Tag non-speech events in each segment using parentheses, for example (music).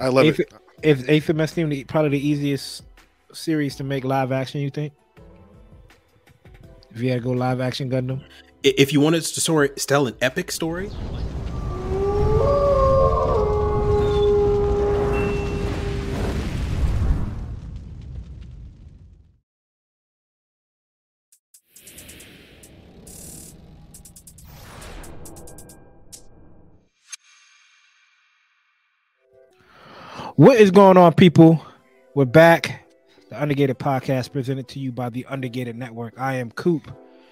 I love Eighth, it. If Eighth of Messenger the- probably the easiest series to make live action, you think? If you had to go live action Gundam, If you wanted to story, tell an epic story, what is going on, people? We're back. The Undergated Podcast presented to you by the Undergated Network. I am Coop,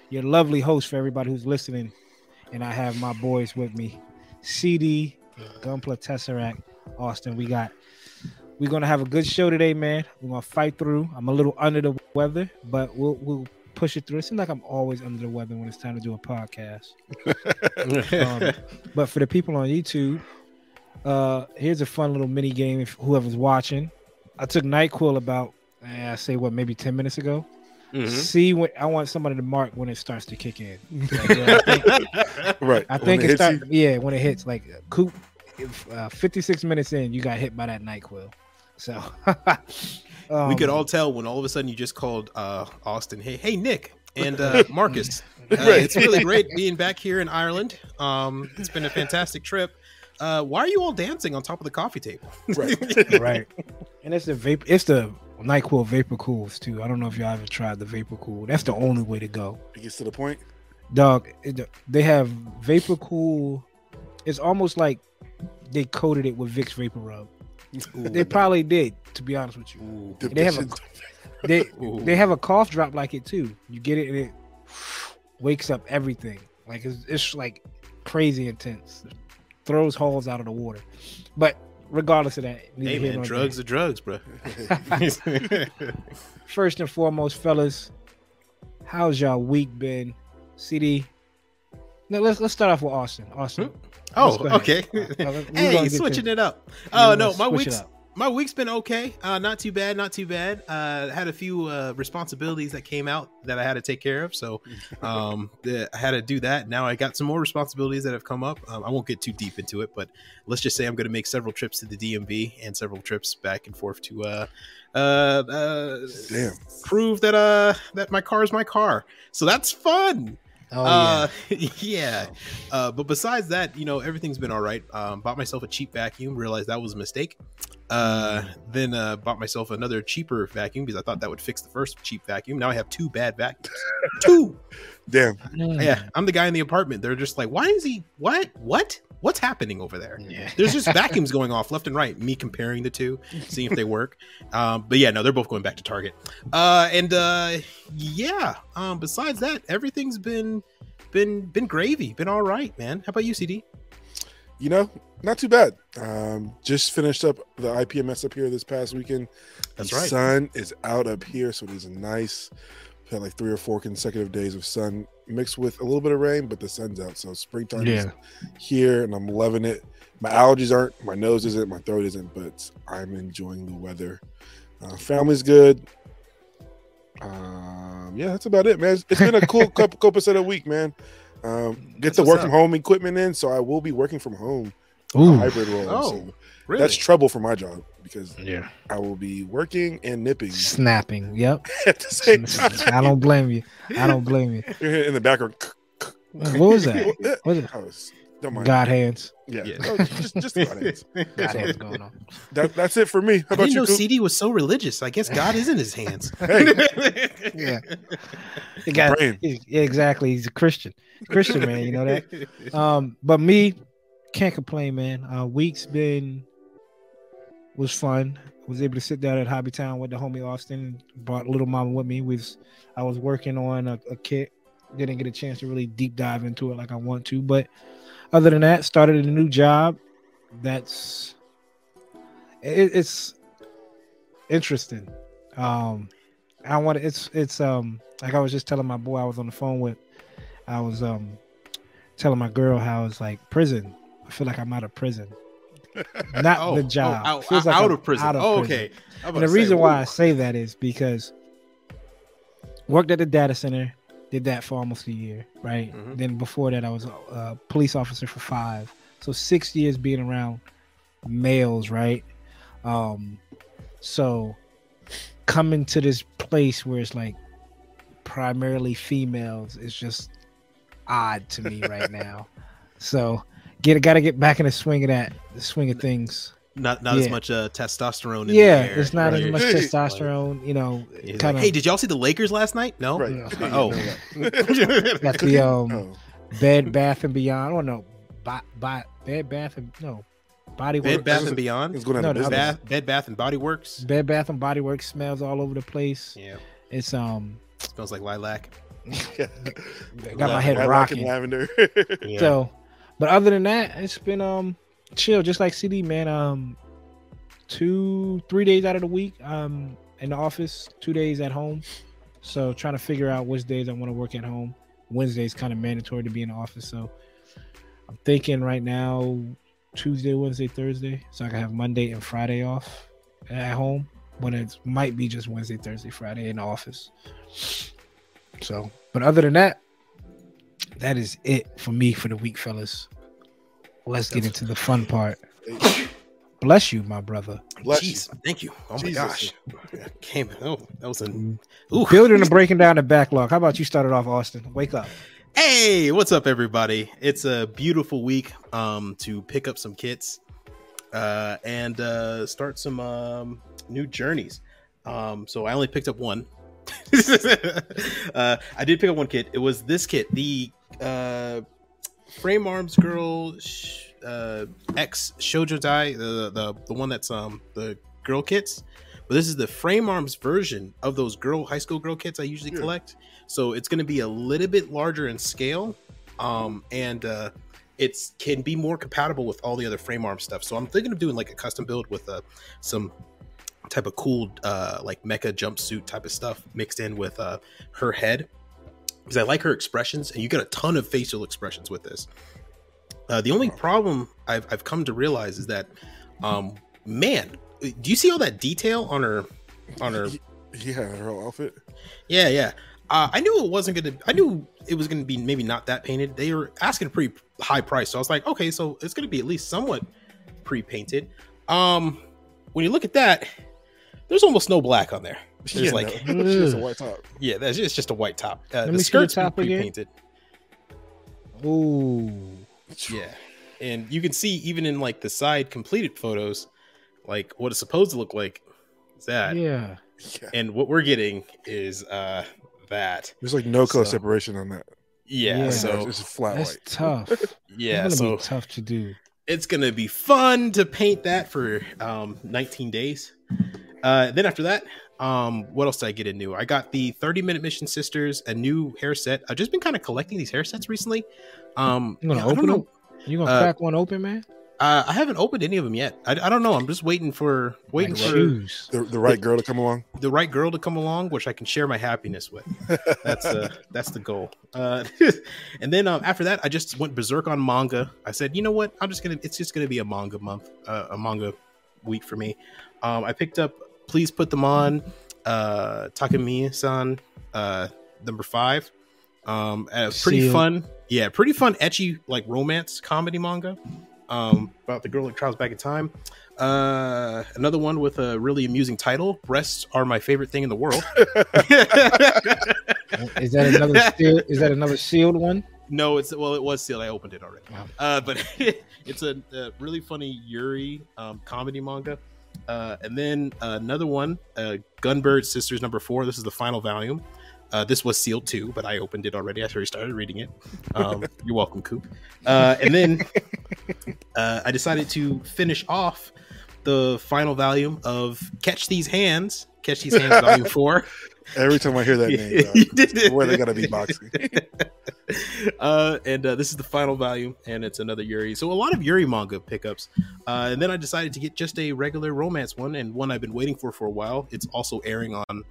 your lovely host for everybody who's listening, and I have my boys with me, CD, Gunpla Tesseract, Austen. We got. We're gonna have a good show today, man. We're gonna fight through. I'm a little under the weather, but we'll we'll push it through. It seems like I'm always under the weather when it's time to do a podcast. (laughs) Um, but for the people on YouTube, uh, here's a fun little mini game. If whoever's watching, I took Nyquil about eh, I say what maybe ten minutes ago. Mm-hmm. See when I want somebody to mark when it starts to kick in. (laughs) Like, yeah, I think, (laughs) Right. I When think it hits starts. Yeah, when it hits like Coop, if, uh, 56 minutes in, you got hit by that Nyquil. So (laughs) um, we could all tell when all of a sudden you just called uh, Austen, hey, hey, Nick and uh, Marcus. Uh, Right. It's really great being back here in Ireland. Um, it's been a fantastic trip. Uh, why are you all dancing on top of the coffee table? right. (laughs) right. And it's the vape. It's the Nyquil Vapor Cools too. I don't know if y'all ever tried the Vapor Cool. That's the only way to go. It gets to the point. dog it, they have vapor cool it's almost like they coated it with vicks vapor rub they probably did to be honest with you Ooh, They have a- (laughs) they ooh. they have a cough drop like it too you get it and it wakes up everything like it's, it's like crazy intense throws holes out of the water but regardless of that hey man, nor drugs are drugs, bro. (laughs) (laughs) first and foremost fellas how's y'all week been cd no, let's let's start off with austen austen oh, Let's go ahead. okay. Uh, hey, switching to- it up. Oh gonna no, my switch week's up. My week's been okay. Uh, not too bad, not too bad. Uh, had a few uh, responsibilities that came out that I had to take care of, so (laughs) um, the, I had to do that. Now I got some more responsibilities that have come up. Um, I won't get too deep into it, but let's just say I'm going to make several trips to the DMV and several trips back and forth to uh, uh, uh, Damn. prove that uh that my car is my car. So that's fun. Oh uh, (laughs) yeah. Uh, but besides that, you know, everything's been all right. Um, bought myself a cheap vacuum, realized that was a mistake. Uh, then uh, bought myself another cheaper vacuum because I thought that would fix the first cheap vacuum. Now I have two bad vacuums. (laughs) two. Damn. yeah. Yeah, I'm the guy in the apartment. They're just like, why is he? What? What? What's happening over there? Yeah. There's just (laughs) vacuums going off left and right. Me comparing the two, seeing if they work. (laughs) Um, but yeah, no, they're both going back to Target. Uh, and uh, yeah. Um, besides that, everything's been been been gravy. Been all right, man. How about you, CD? You know, not too bad. Um, just finished up the IPMS up here this past weekend. That's the right. Sun is out up here, so it is a nice. Had like three or four consecutive days of sun mixed with a little bit of rain, but the sun's out, so springtime is here, and I'm loving it. My allergies aren't, my nose isn't, my throat isn't, but I'm enjoying the weather. Uh, family's good. Um, yeah, that's about it, man. It's, it's been a cool (laughs) couple copacetic week, man. Um, get That's the work up. from home equipment in, so I will be working from home, a Ooh. hybrid role. Oh, so Really? that's trouble for my job because Yeah. I will be working and nipping Snapping. Yep. (laughs) at the same time. I don't blame you. I don't blame you. (laughs) You're in the background. (laughs) What was that? What was it? Was, don't mind. God hands. Yeah, Yeah. No, just just about it. God hands going on. that, that's it for me. How I about didn't you? know Coop? CD was so religious. I guess God is in his hands. Hey, Yeah. The guy, Praying. yeah, exactly. He's a Christian. Christian man, you know that. Um, but me, can't complain, man. Uh week's been was fun. I Was able to sit down at Hobbytown with the homie Austen. Brought little mama with me. Was I was working on a, a kit. Didn't get a chance to really deep dive into it like I want to, but other than that, started a new job. That's it, it's interesting. Um, I want to. It's it's um like I was just telling my boy I was on the phone with. I was um telling my girl how it's like prison. I feel like I'm out of prison. (laughs) Not Oh, the job. Oh, out, Feels like out of prison. out of oh, prison. okay. And the say, reason why I say that is because worked at the data center, did that for almost a year, right? Mhm. Then before that, I was a, a police officer for five, so six years being around males, right? Um, so coming to this place where it's like primarily females is just odd to me right (laughs) now. So get got to get back in the swing of that, the swing of things. Not not as much uh, testosterone. In Yeah, the air, it's not right? as much testosterone. You know, He's kind like, of hey, did y'all see the Lakers last night? No. Right. Yeah. Yeah, (laughs) Oh. you (laughs) got the (laughs) um Oh. Bed Bath and Beyond. Oh no, Bo- Bo- Bed Bath and no Body works. Bed Works. Bath and Beyond. It's going No, out of the. Bath, Bed Bath and Body Works. Bed Bath and Body Works smells all over the place. Yeah, It's um smells like lilac. Yeah. got my head Lilac and rocking. Lavender. Yeah. So, but other than that, it's been um chill, just like CD man. Um, two three days out of the week, um, in the office, two days at home. So trying to figure out which days I want to work at home. Wednesday's kind of mandatory to be in the office, so I'm thinking right now Tuesday, Wednesday, Thursday, so I can have Monday and Friday off at home. When it might be just Wednesday, Thursday, Friday in the office. So, but other than that, that is it for me for the week, fellas. Let's get into the fun part. Bless you, my brother. Bless you. Thank you. Oh my Jesus. gosh, came. Oh, that was a Ooh. Building and breaking down the backlog. How about you start it off, Austen? Wake up. Hey, what's up, everybody? It's a beautiful week um, to pick up some kits uh, and uh, start some um, new journeys. Um, so I only picked up one. (laughs) uh, I did pick up one kit. It was this kit, the uh, Frame Arms Girl sh- uh, X Shoujo Dai, the, the the one that's um the girl kits. But this is the Frame Arms version of those girl high school girl kits I usually Yeah. collect. So it's going to be a little bit larger in scale, um, and uh, it's can be more compatible with all the other frame arm stuff. So I'm thinking of doing like a custom build with uh, some type of cool uh, like mecha jumpsuit type of stuff mixed in with uh, her head because I like her expressions, and you get a ton of facial expressions with this. Uh, the only problem I've, I've come to realize is that, um, man, do you see all that detail on her on her Yeah, her whole outfit. yeah, yeah. Uh, I knew it wasn't gonna. I knew it was gonna be maybe not that painted. They were asking a pretty high price, so I was like, okay, so it's gonna be at least somewhat pre-painted. Um, when you look at that, there's almost no black on there. There's yeah, like, no. (laughs) she has a white top. (laughs) yeah, that's it's just a white top. Uh, the me see the skirt's been top again. pre-painted. Ooh. Yeah, and you can see even in like the side completed photos, like what it's supposed to look like is that, Yeah. Yeah. and what we're getting is uh that. There's like no color So- separation on that. Yeah, Yeah. so it's just flat That's white. tough. (laughs) Yeah, gonna so be tough to do. it's gonna be fun to paint that for um 19 days uh then after that um what else did i get into i got the 30 minute mission sisters a new hair set i've just been kind of collecting these hair sets recently um You gonna yeah, I don't open know. them? You gonna Uh, crack one open, man? uh, i haven't opened any of them yet I, I don't know i'm just waiting for waiting Like for shoes. The, the right girl to come along. the right girl to come along which i can share my happiness with (laughs) that's uh that's the goal uh (laughs) and then um after that i just went berserk on manga i said you know what i'm just gonna it's just gonna be a manga month uh, a manga week for me um i picked up please put them on uh takamine-san uh number five um a pretty Sealed. fun yeah pretty fun ecchi like romance comedy manga um about the girl that travels back in time uh another one with a really amusing title breasts are my favorite thing in the world (laughs) Is that another seal, is that another sealed one? No, it's well, it was sealed. I opened it already. Wow. Uh, but (laughs) it's a, a really funny Yuri um, comedy manga. Uh, and then another one, uh, Gunbird Sisters number four. This is the final volume. Uh, this was sealed too, but I opened it already. I already started reading it. Um, (laughs) you're welcome, Coop. Uh, and then (laughs) uh, I decided to finish off the final volume of Catch These Hands. Catch These Hands, (laughs) volume four. Every time I hear that (laughs) name, You did it. where they gotta be boxing. (laughs) uh, and uh, this is the final volume, and it's another Yuri. So a lot of Yuri manga pickups. Uh, and then I decided to get just a regular romance one, and one I've been waiting for for a while. It's also airing on,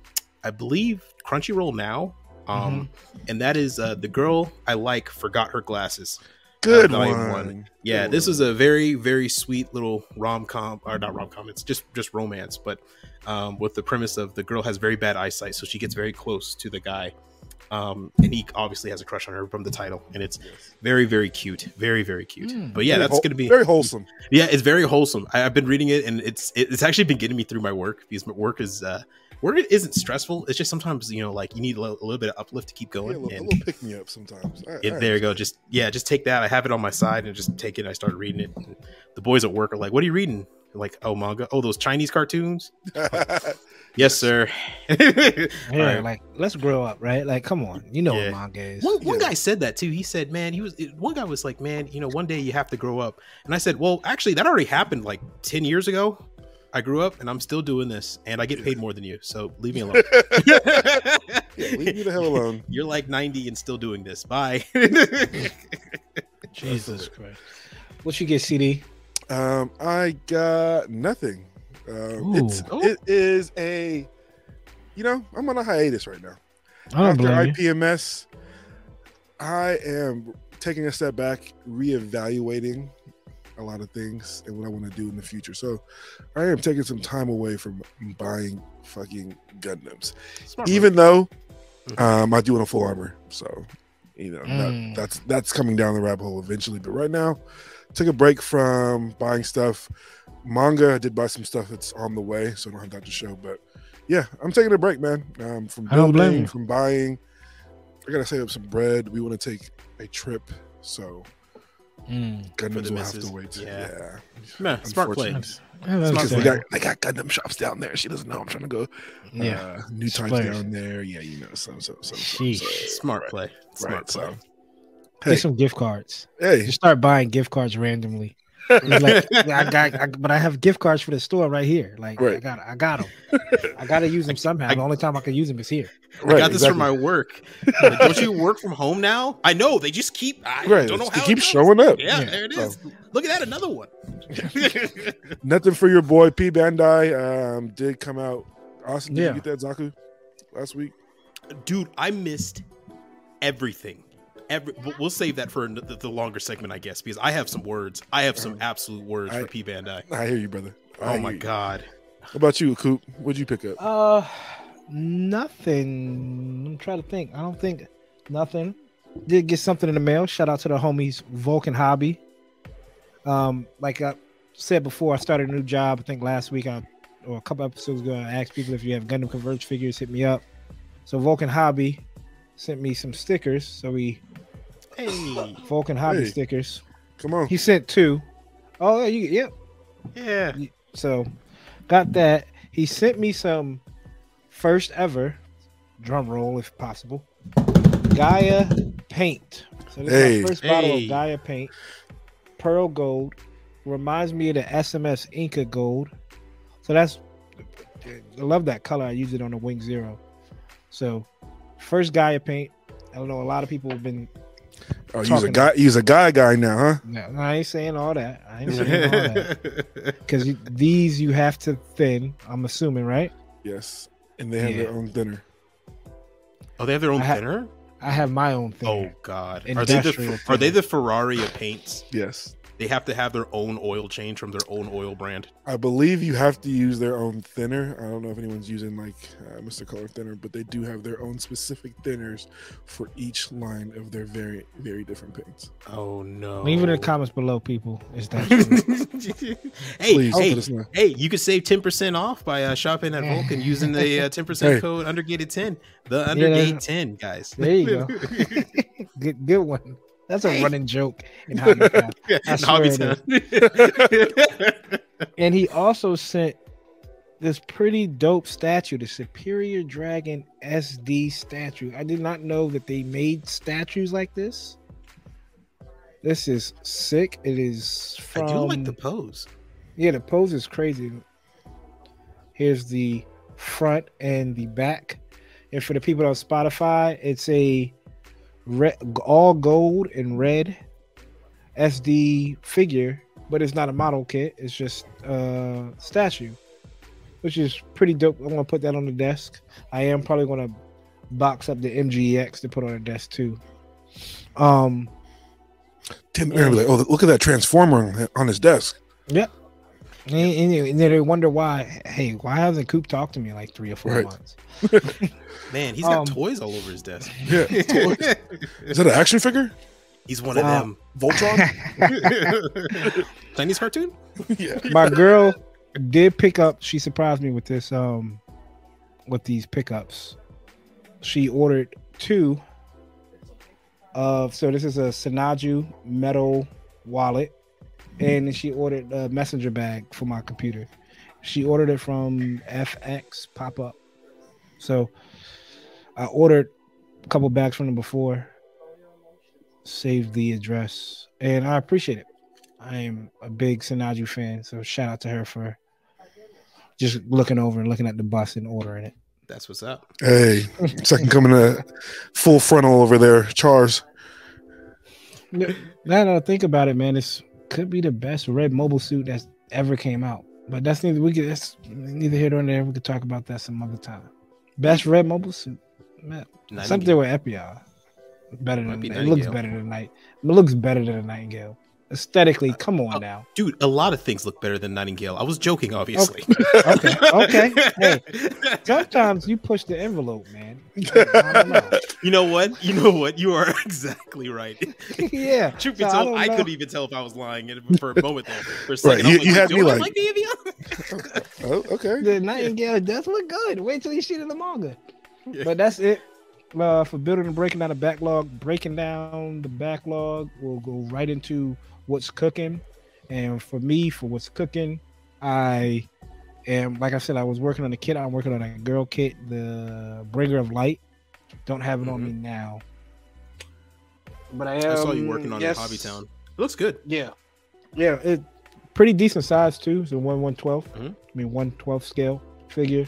I believe, Crunchyroll now. Um, and that is uh, the girl I like forgot her glasses. Good volume one. one. Yeah, Good this one. is a very very sweet little rom com, or not rom com. It's just just romance, but um, with the premise of the girl has very bad eyesight, so she gets very close to the guy, Um, and he obviously has a crush on her from the title, and it's very, very cute, very, very cute. Mm. But yeah, Very that's whole- gonna be very wholesome. yeah, it's very wholesome. I, I've been reading it, and it's it- it's actually been getting me through my work because my work is uh, work isn't stressful. It's just sometimes you know like you need a little, a little bit of uplift to keep Yeah, a going. little, a and little pick me up sometimes. I- it, I there you go. Just yeah, just take that. I have it on my side and just take it. I started reading it. And the boys at work are like, "What are you reading?" I'm like, oh manga. Oh, those Chinese cartoons. understand. (laughs) Yes, sir. (laughs) Yeah, Alright. like let's grow up, right? Like, come on, you know Yeah. what manga is. One, one Yeah. guy said that too. He said, "Man, he was." One guy was like, "Man, you know, one day you have to grow up." And I said, "Well, actually, that already happened like ten years ago. I grew up, and I'm still doing this, and I get paid more than you. So leave me (laughs) alone." yeah, leave me the hell alone. (laughs) You're like 90 and still doing this. Bye. (laughs) Jesus Christ. What you get, CD? Um, I got nothing. Um, it's Ooh. it is a, you know, I'm on a hiatus right now. I don't After blame you. IPMS, I am taking a step back, reevaluating a lot of things and what I want to do in the future. So, I am taking some time away from buying fucking Gundams, Smart even though Mhm. um, I do want a full armor. So, you know, Mm. that, that's that's coming down the rabbit hole eventually. But right now, took a break from buying stuff. Manga, I did buy some stuff that's on the way, so I don't have that to show. But yeah, I'm taking a break, man. Um, from I don't blame building, you. from buying. I gotta save up some bread. We want to take a trip, so Mm. Gundams the will have to wait. Yeah. Yeah, Man, smart play. Unfortunately. Yeah, that's Smart because they got they got Gundam shops down there. She doesn't know I'm trying to go. yeah. uh, new types Splurge. down there. Yeah, you know, so so so. so, so Smart play. Smart right. play. So, Get some gift cards. hey, Just start buying gift cards randomly. It's like, (laughs) I got, I, but I have gift cards for the store right here. Like I got, I got them. I got to use them somehow. the only time I can use them is here. I got this exactly. from my work. Like, don't you work from home now? I know. They just keep. I right. don't know It how. keeps it showing up. Yeah, Yeah. there it is. Look at that, another one. (laughs) Nothing for your boy P Bandai. Um, did come out. Austen, did Yeah. you get that Zaku last week? Dude, I missed everything. Every, we'll- we'll save that for the, the longer segment, I guess, because I have some words. I have some absolute words I- for P Bandai. I hear you, brother. I Oh my you. god. What about you, Coop? What'd you pick up? Uh, nothing. I'm trying to think. I don't think nothing. Did get something in the mail. Shout out to the homies Vulcan Hobby. Um, like I said before, I started a new job. I think last week, I, or a couple episodes ago, I asked people if you have Gundam Converge figures, hit me up. So Vulcan Hobby sent me some stickers. So we Hey. Vulcan Hobby Hey. stickers. Come on. He sent two. Oh, yeah, you, yep. Yeah. So got that. He sent me some first ever drum roll, if possible. Gaia paint. So this is my first bottle Hey. of Gaia paint. Pearl gold. Reminds me of the SMS Inca gold. So that's I love that color. I use it on the Wing Zero. So first Gaia paint. I don't know. A lot of people have been. Oh, he's a talking- guy. He's a guy guy now, huh? No, I ain't saying all that. I ain't saying all that (laughs) because these you have to thin. I'm assuming, right? Yes. And they have Yeah. their own thinner. oh, they have their own I ha- thinner? I have my own thing. Oh god. Are they the Industrial are they the Ferrari of paints? Yes. They have to have their own oil change from their own oil brand. I believe you have to use their own thinner. I don't know if anyone's using like uh, Mr. Color thinner, but they do have their own specific thinners for each line of their very, very different paints. Oh no. Leave it in the comments below, people. Is that (laughs) true? hey, Please hey, let us know. hey, you could save 10% off by uh, shopping at Vulcan (laughs) using the uh, 10% Hey. code undergated 10. The Yeah, undergate that's- 10, guys. There you go. (laughs) good, good one. That's a Hey. running joke in Hobbytown. (laughs) I swear Hobbytown. (laughs) and he also sent this pretty dope statue, the Superior Dragon SD statue. I did not know that they made statues like this. This is sick. It is I do like the pose. Yeah, the pose is crazy. Here's the front and the back. And for the people on Spotify, it's a red, all gold and red SD figure, but it's not a model kit. It's just a statue, which is pretty dope. I'm gonna put that on the desk. I am probably gonna box up the MGX to put on the desk too. Um, Tim, be like, oh, look at that transformer on- on his desk. Yep. And, and, and then they wonder why. Hey, why hasn't Coop talked to me in like three or four Right. months? (laughs) Man, he's got Um, toys all over his desk. Yeah. (laughs) Is that an action figure? he's one of them. Voltron? (laughs) Chinese cartoon? yeah. My girl did pick up. She surprised me with this. Um, with these pickups, she ordered two. Of so this is a Sinanju metal wallet, and then she ordered a messenger bag for my computer. She ordered it from FX Pop Up. So I ordered a couple bags from them before. Saved the address, and I appreciate it. I am a big Sinanju fan, so shout out to her for just looking over and looking at the bus and ordering it. That's what's up. Hey, second coming to full frontal over there, Charles. Now that I think about it, man, this could be the best red mobile suit that's ever came out. But that's neither we could that's neither here nor there. We could talk about that some other time. Best red mobile suit. Man, something with Epyon. Better Might than be it looks better than night. It looks better than a nightingale. Aesthetically, come on oh, now. Dude, a lot of things look better than Nightingale. I was joking, obviously. Okay, okay. Hey, (laughs) sometimes you push the envelope, man. (laughs) Know. You know what? You know what? You are (laughs) exactly right. yeah. Truth be so told, don't I, couldn't even tell if I was lying in- for a moment there. For a second, you- I was you like, had me like- like the Avion? Oh, okay. The Nightingale does look good. Wait till you see it in the manga. Yeah. But that's it uh, for building and breaking down the backlog. Breaking down the backlog, we'll go right into what's cooking. And for me, for what's cooking, I am like I said, I was working on a kit. I'm working on a girl kit, the Bringer of Light. Don't have it on me now, but I am. I saw you working on yes, it in Hobbytown. It looks good. Yeah, yeah, it pretty decent size too. So one one Mhm. I mean one twelve scale figure.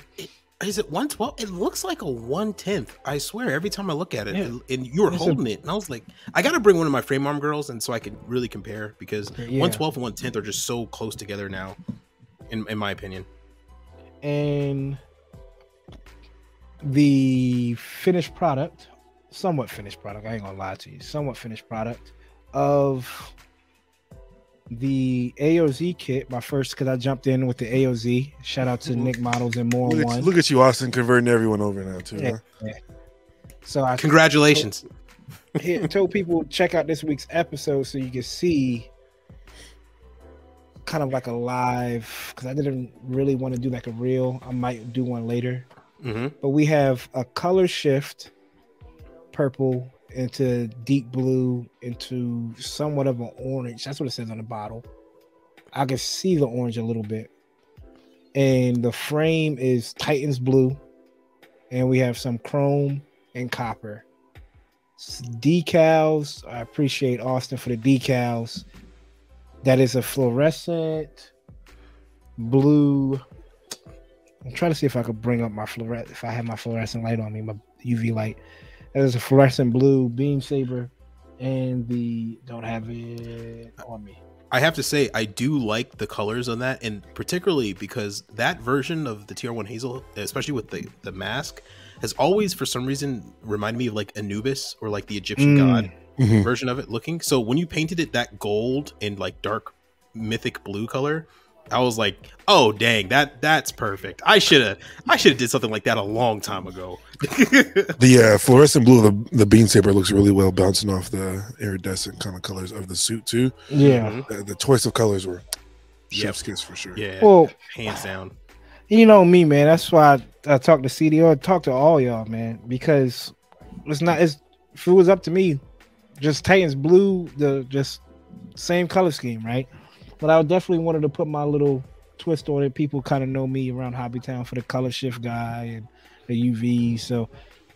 Is it 112? It looks like a 110th. I swear, every time I look at it, Yeah. and- and you were It's a- holding it, and I was like, I got to bring one of my frame arm girls, and so I can really compare because Yeah. 112 and 110th are just so close together now, in, in my opinion. and the finished product, somewhat finished product. I ain't gonna lie to you, somewhat finished product of the AOZ kit. My first because I jumped in with the AOZ. Shout out to Nick Models and more Look at, one. look at you, Austen, converting everyone over now too. Yeah. huh? So I Congratulations. hit, told people check out this week's episode so you can see kind of like a live because I didn't really want to do like a reel. I might do one later. hmm but we have a color shift purple into deep blue into somewhat of an orange. That's what it says on the bottle. I can see the orange a little bit. And the frame is titans blue. And we have some chrome and copper. Decals. I appreciate austen for the decals. That is a fluorescent blue. I'm trying to see if I could bring up my fluorescent if I have my fluorescent light on me, my UV light. There's a fluorescent blue beam saber, and the don't have it on me. I have to say, I do like the colors on that, and particularly because that version of the TR1 Hazel, especially with the, the mask, has always, for some reason, reminded me of like Anubis or like the Egyptian Mm. god Mhm. version of it looking. So when you painted it that gold and like dark mythic blue color, I was like, "Oh dang, that that's perfect. I should have I should have did something like that a long time ago." (laughs) The uh, fluorescent blue, of the the beam saber looks really well bouncing off the iridescent kind of colors of the suit too. Yeah. Mhm. The, the choice of colors were Yep. chef's kiss for sure. Yeah, Well, hands down. you know me, man. That's why I, I talk to CDO. I talk to all y'all, man, because it's not. It's if it was up to me, just Titans blue, the just same color scheme, right? But I definitely wanted to put my little twist on it. People kind of know me around Hobbytown for the color shift guy and the UV. So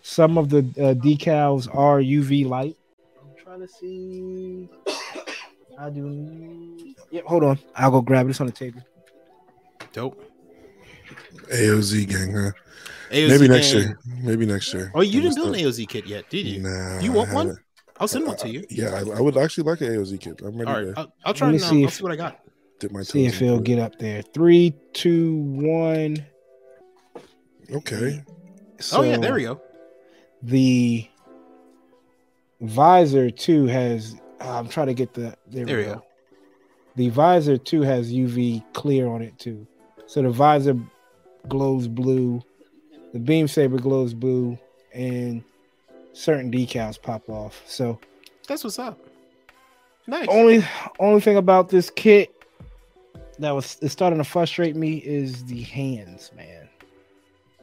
some of the uh, decals are UV light. I'm trying to see. I do. Yep, hold on. I'll go grab it. It's on the table. Dope. AOZ gang, huh? AOZ Maybe next year. Maybe next year. Oh, you didn't build an. AOZ kit yet, did you? Nah, you I want one? Haven't. I'll send one to you. Yeah, I, I would actually like an AOZ kit. I'm ready All right, to I'll, I'll try Let me and uh, see I'll if- see what I got. dip my See if it'll get up there. Three, two, one. it. Okay. oh yeah, there we go. The visor too has. I'm trying to get the. There, There we we go. go. the visor too has UV clear on it too. So the visor glows blue, the beam saber glows blue, and certain decals pop off. So That's what's up. Nice. only only thing about this kit that was is starting to frustrate me is the hands, man.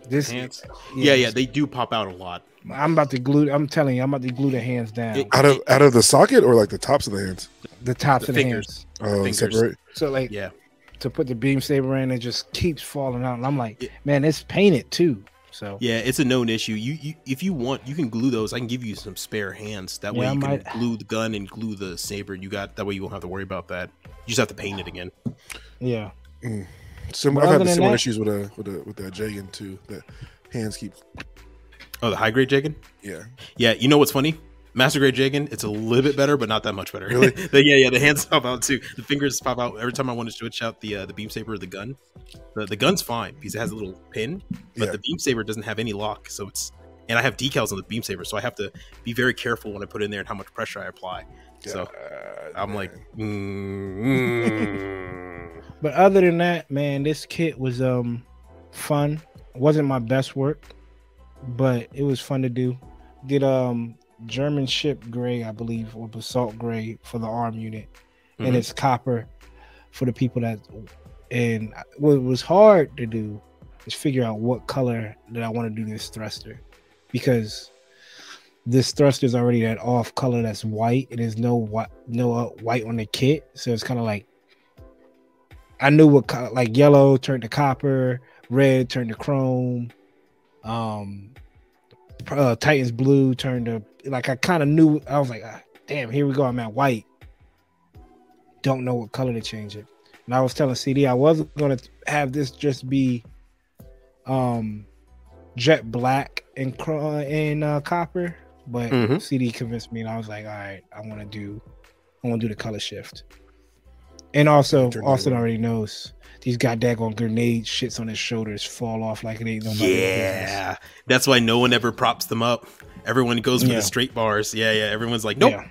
This Hands. Yeah, yeah, they do pop out a lot. I'm about to glue. I'm telling you, I'm about to glue the hands down. It- Out of out of the socket or like the tops of the hands? the tops the of the fingers. hands. Oh, Fingers. separate. So like Yeah. to put the beam saber in, it just keeps falling out, and I'm like, Yeah. man, it's painted too. So Yeah, it's a known issue. You, you if you want, you can glue those. I can give you some spare hands. That way Yeah, I you can might- glue the gun and glue the saber. You got that way you won't have to worry about that. You just have to paint it again. yeah, mm. Sim- But I've other had than similar that- issues with a with a with that Jagan too. That hands keep Oh, the high grade Jagan? yeah. Yeah, you know what's funny? Master grade Jagan, it's a little bit better, but not that much better. Really? (laughs) The- yeah, yeah, the hands (laughs) pop out too. The fingers pop out every time I want to switch out the uh, the beam saber or the gun. The the gun's fine because it has a little pin, but Yeah. the beam saber doesn't have any lock, so it's and I have decals on the beam saber, so I have to be very careful when I put in there and how much pressure I apply. So God, I'm like, mm, mm. (laughs) but other than that, man, this kit was um fun. wasn't my best work, but it was fun to do. Did um German ship gray, I believe, or basalt gray for the arm unit, and Mhm. it's copper for the people that. And what was hard to do is figure out what color that I want to do this thruster, because this thruster is already that off color that's white, and there's no white, no uh, white on the kit, so it's kind of like I knew what color, like yellow turned to copper, red turned to chrome, um, uh, Titans blue turned to like I kind of knew. I was like, ah, damn, here we go. I'm at white. Don't know what color to change it. And I was telling CD I wasn't gonna have this just be, um, jet black and cr- and uh, copper, but Mhm. CD convinced me, and I was like, all right, I want to do, I want to do the color shift. And also, it Austin already knows these goddamn grenade shits on his shoulders fall off like it ain't business. Yeah, that's why no one ever props them up. Everyone goes for Yeah. the straight bars. Yeah, yeah. Everyone's like, nope, Yeah.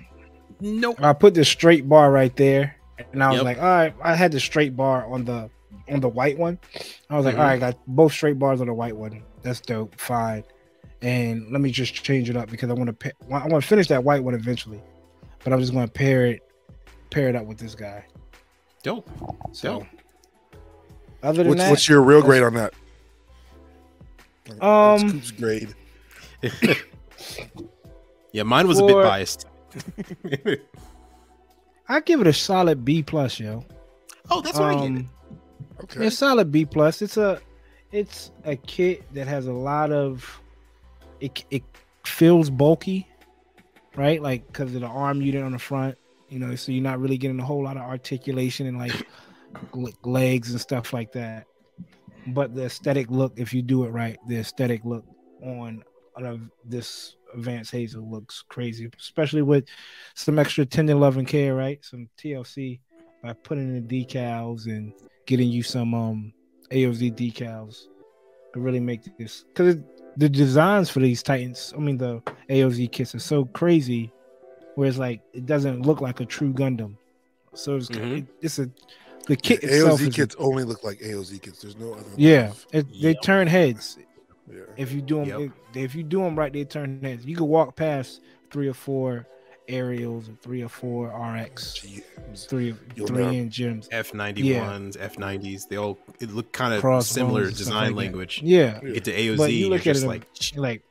nope. I put the straight bar right there, and I was Yep. like, all right. I had the straight bar on the on the white one. I was like, Mhm. all right, got both straight bars on the white one. That's dope. Fine. And let me just change it up because I want to pa- I want to finish that white one eventually, but I'm just going to pair it pair it up with this guy. Dope. So, Dope. other than What's, that, what's your real grade on that? Um, Coop's grade. (laughs) yeah, mine was a bit biased. (laughs) I give it a solid B plus, yo. oh, that's what I get. Um, Okay. It's solid B plus. It's a it's a kit that has a lot of it. It feels bulky, right? Like because of the arm unit on the front, you know. So you're not really getting a whole lot of articulation and like legs and stuff like that. But the aesthetic look, if you do it right, the aesthetic look on on a, this advanced hazel looks crazy, especially with some extra tender love and care, right? Some TLC by putting in the decals and getting you some um AOZ decals to really make this because the designs for these Titans, I mean the AOZ kits are so crazy, where it's like it doesn't look like a true Gundam. So it's Mhm. it's a the kit itself. AOZ is- kits only look like AOZ kits. There's no other. yeah, it, they Yep. turn heads Yeah. if you do them. Yep. If, if you do them right, they turn heads. You can walk past three or four aerials, or three or four RX, GMs. three You'll three know. in gyms. F ninety ones, F nineties. They all it look kind of Crossbones similar design like language. Yeah, You Get to AOZ, But you you are look at just it, like like,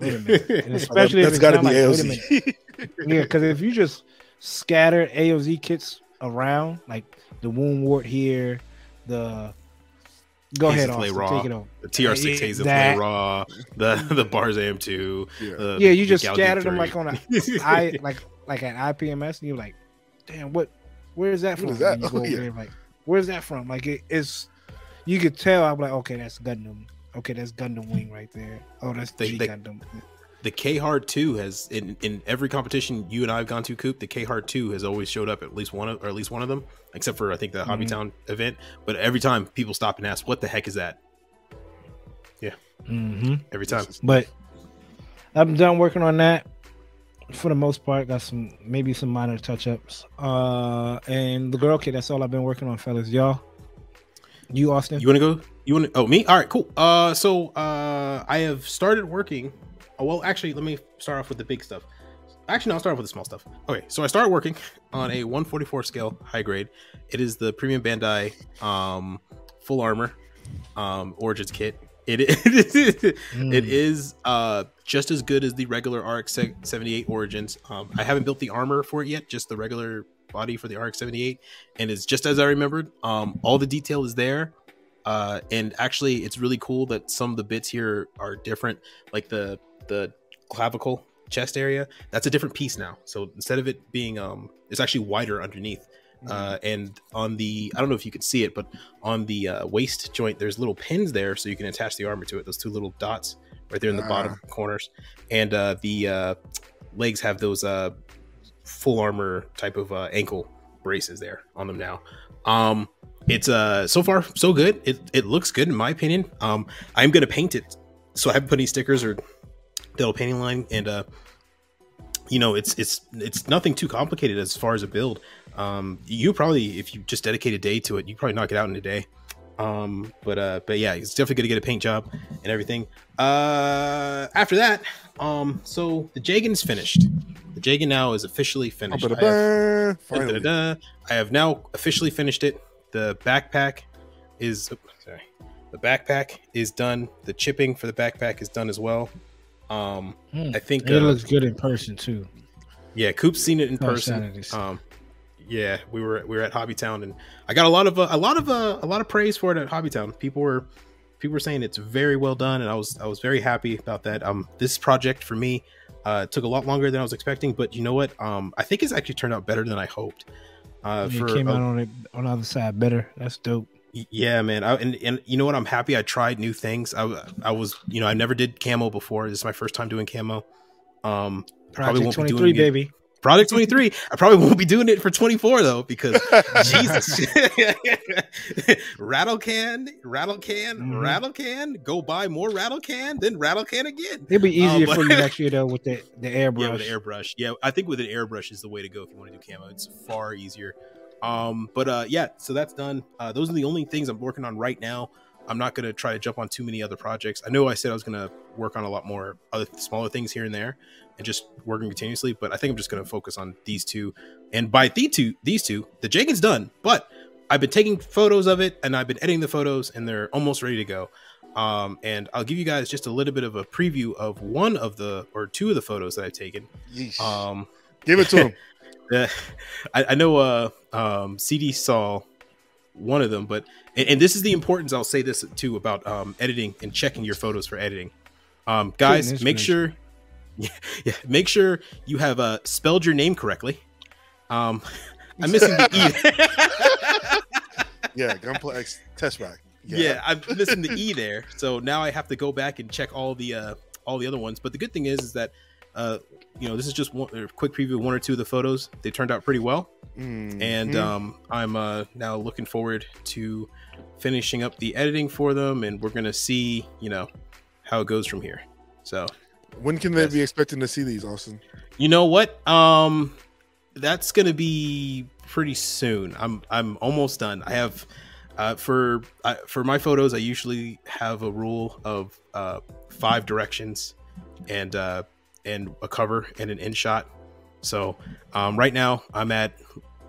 wait a (laughs) minute. And especially that's if got to be like, wait a minute. AOZ. Yeah, because if you just scatter AOZ kits around, like the Woundwort here, the go ahead, Hazelplay Austen, Raw. take it on. the TR six Yeah, Hazel that- Play Raw, the (laughs) the Bars AM two. yeah. The, Yeah, you the just Gal scattered Duke them like on a (laughs) I like like an IPMS, and you're like, damn, what? Where's that from? is that? And you go Oh, over yeah. there, like, where's that from? Like it is. You could tell. I'm like, okay, that's Gundam. Okay, that's Gundam Wing right there. Oh, that's They- G they- Gundam. The Kehaar Two has in in every competition you and I have gone to, Coop. The Kehaar Two has always showed up at least one of, or at least one of them, except for I think the Mhm. Hobbytown event. But every time people stop and ask, "What the heck is that?" Yeah. hmm Every time. But I'm done working on that. for the most part. Got some maybe some minor touch ups. Uh, and the girl kit. That's all I've been working on, fellas. Y'all, you Austen. You want to go? You want to? Oh, me? All right, cool. Uh, so uh, I have started working. Oh, well, actually, let me start off with the big stuff. Actually, no, I'll start off with the small stuff. Okay, so I started working on a 144 scale high grade. It is the premium Bandai um, full armor um, Origins kit. It is, Mm. (laughs) it is uh, just as good as the regular RX 78 Origins. Um, I haven't built the armor for it yet, just the regular body for the RX 78, and it's just as I remembered. Um, all the detail is there. Uh, and actually, it's really cool that some of the bits here are different. Like the the clavicle chest area, that's a different piece now. So instead of it being, um, it's actually wider underneath. Uh, and on the, I don't know if you can see it, but on the uh, waist joint, there's little pins there, so you can attach the armor to it. Those two little dots right there in the bottom corners, and uh, the uh, legs have those uh, full armor type of uh, ankle braces there on them now. Um, it's uh so far so good. It it looks good in my opinion. Um, I'm gonna paint it, so I haven't put any stickers or the painting line, and uh, you know, it's it's it's nothing too complicated as far as a build. Um, you probably if you just dedicate a day to it, you probably knock it out in a day. Um, but uh, but yeah, it's definitely gonna get a paint job and everything. Uh, after that, um, so the Jagan's finished. The Jagan now is officially finished. I have-. I have now officially finished it. The backpack is oop, sorry. The backpack is done. The chipping for the backpack is done as well. Um, Hmm. I think And it uh, looks good in person too. yeah, Coop's seen it in person. Um, yeah, we were we were at Hobbytown, and I got a lot of uh, a lot of uh, a lot of praise for it at Hobbytown. People were people were saying it's very well done, and I was I was very happy about that. Um, this project for me uh, took a lot longer than I was expecting, but you know what? Um, I think it's actually turned out better than I hoped. Uh, it for came out on it on the other side better. That's dope. Yeah, man. I, and and you know what? I'm happy. I tried new things. I I was you know I never did camo before. This is my first time doing camo. Um, Probably Project won't be doing Three, it. baby. Project 23. I probably won't be doing it for 24 though because (laughs) Jesus. (laughs) rattle can, rattle can, Mhm. rattle can. Go buy more rattle can, then rattle can again. It'll be easier but- for you (laughs) next year though with the the airbrush. Yeah, with an airbrush. Yeah, I think with an airbrush is the way to go if you want to do camo. It's far easier. Um, but uh, yeah, so that's done. Uh, those are the only things I'm working on right now. I'm not gonna try to jump on too many other projects. I know I said I was gonna work on a lot more other smaller things here and there, and just working continuously. But I think I'm just gonna focus on these two. And by the two, these two, the Jenkins done. But I've been taking photos of it, and I've been editing the photos, and they're almost ready to go. Um, and I'll give you guys just a little bit of a preview of one of the or two of the photos that I've taken. Yeesh. Um, Give it to (laughs) him. I, I know uh, um, CD saw one of them, but and, and this is the importance. I'll say this too about um, editing and checking your photos for editing. Um, guys, Goodness make sure, (laughs) yeah, yeah, make sure you have uh, spelled your name correctly. Um, (laughs) I'm missing the e. (laughs) Yeah, Gunpla X test back. yeah. I'm missing the e there. So now I have to go back and check all the uh, all the other ones. But the good thing is, is that uh, you know this is just one a quick preview of one or two of the photos. They turned out pretty well. Mhm. and um, I'm uh, now looking forward to finishing up the editing for them, and we're gonna see, you know, how it goes from here. So, when can they yes. be expecting to see these, Austen? you know what? Um, that's gonna be pretty soon. I'm I'm almost done. I have uh, for uh, for my photos, I usually have a rule of uh, five directions and uh, and a cover and an in shot. So um, right now I'm at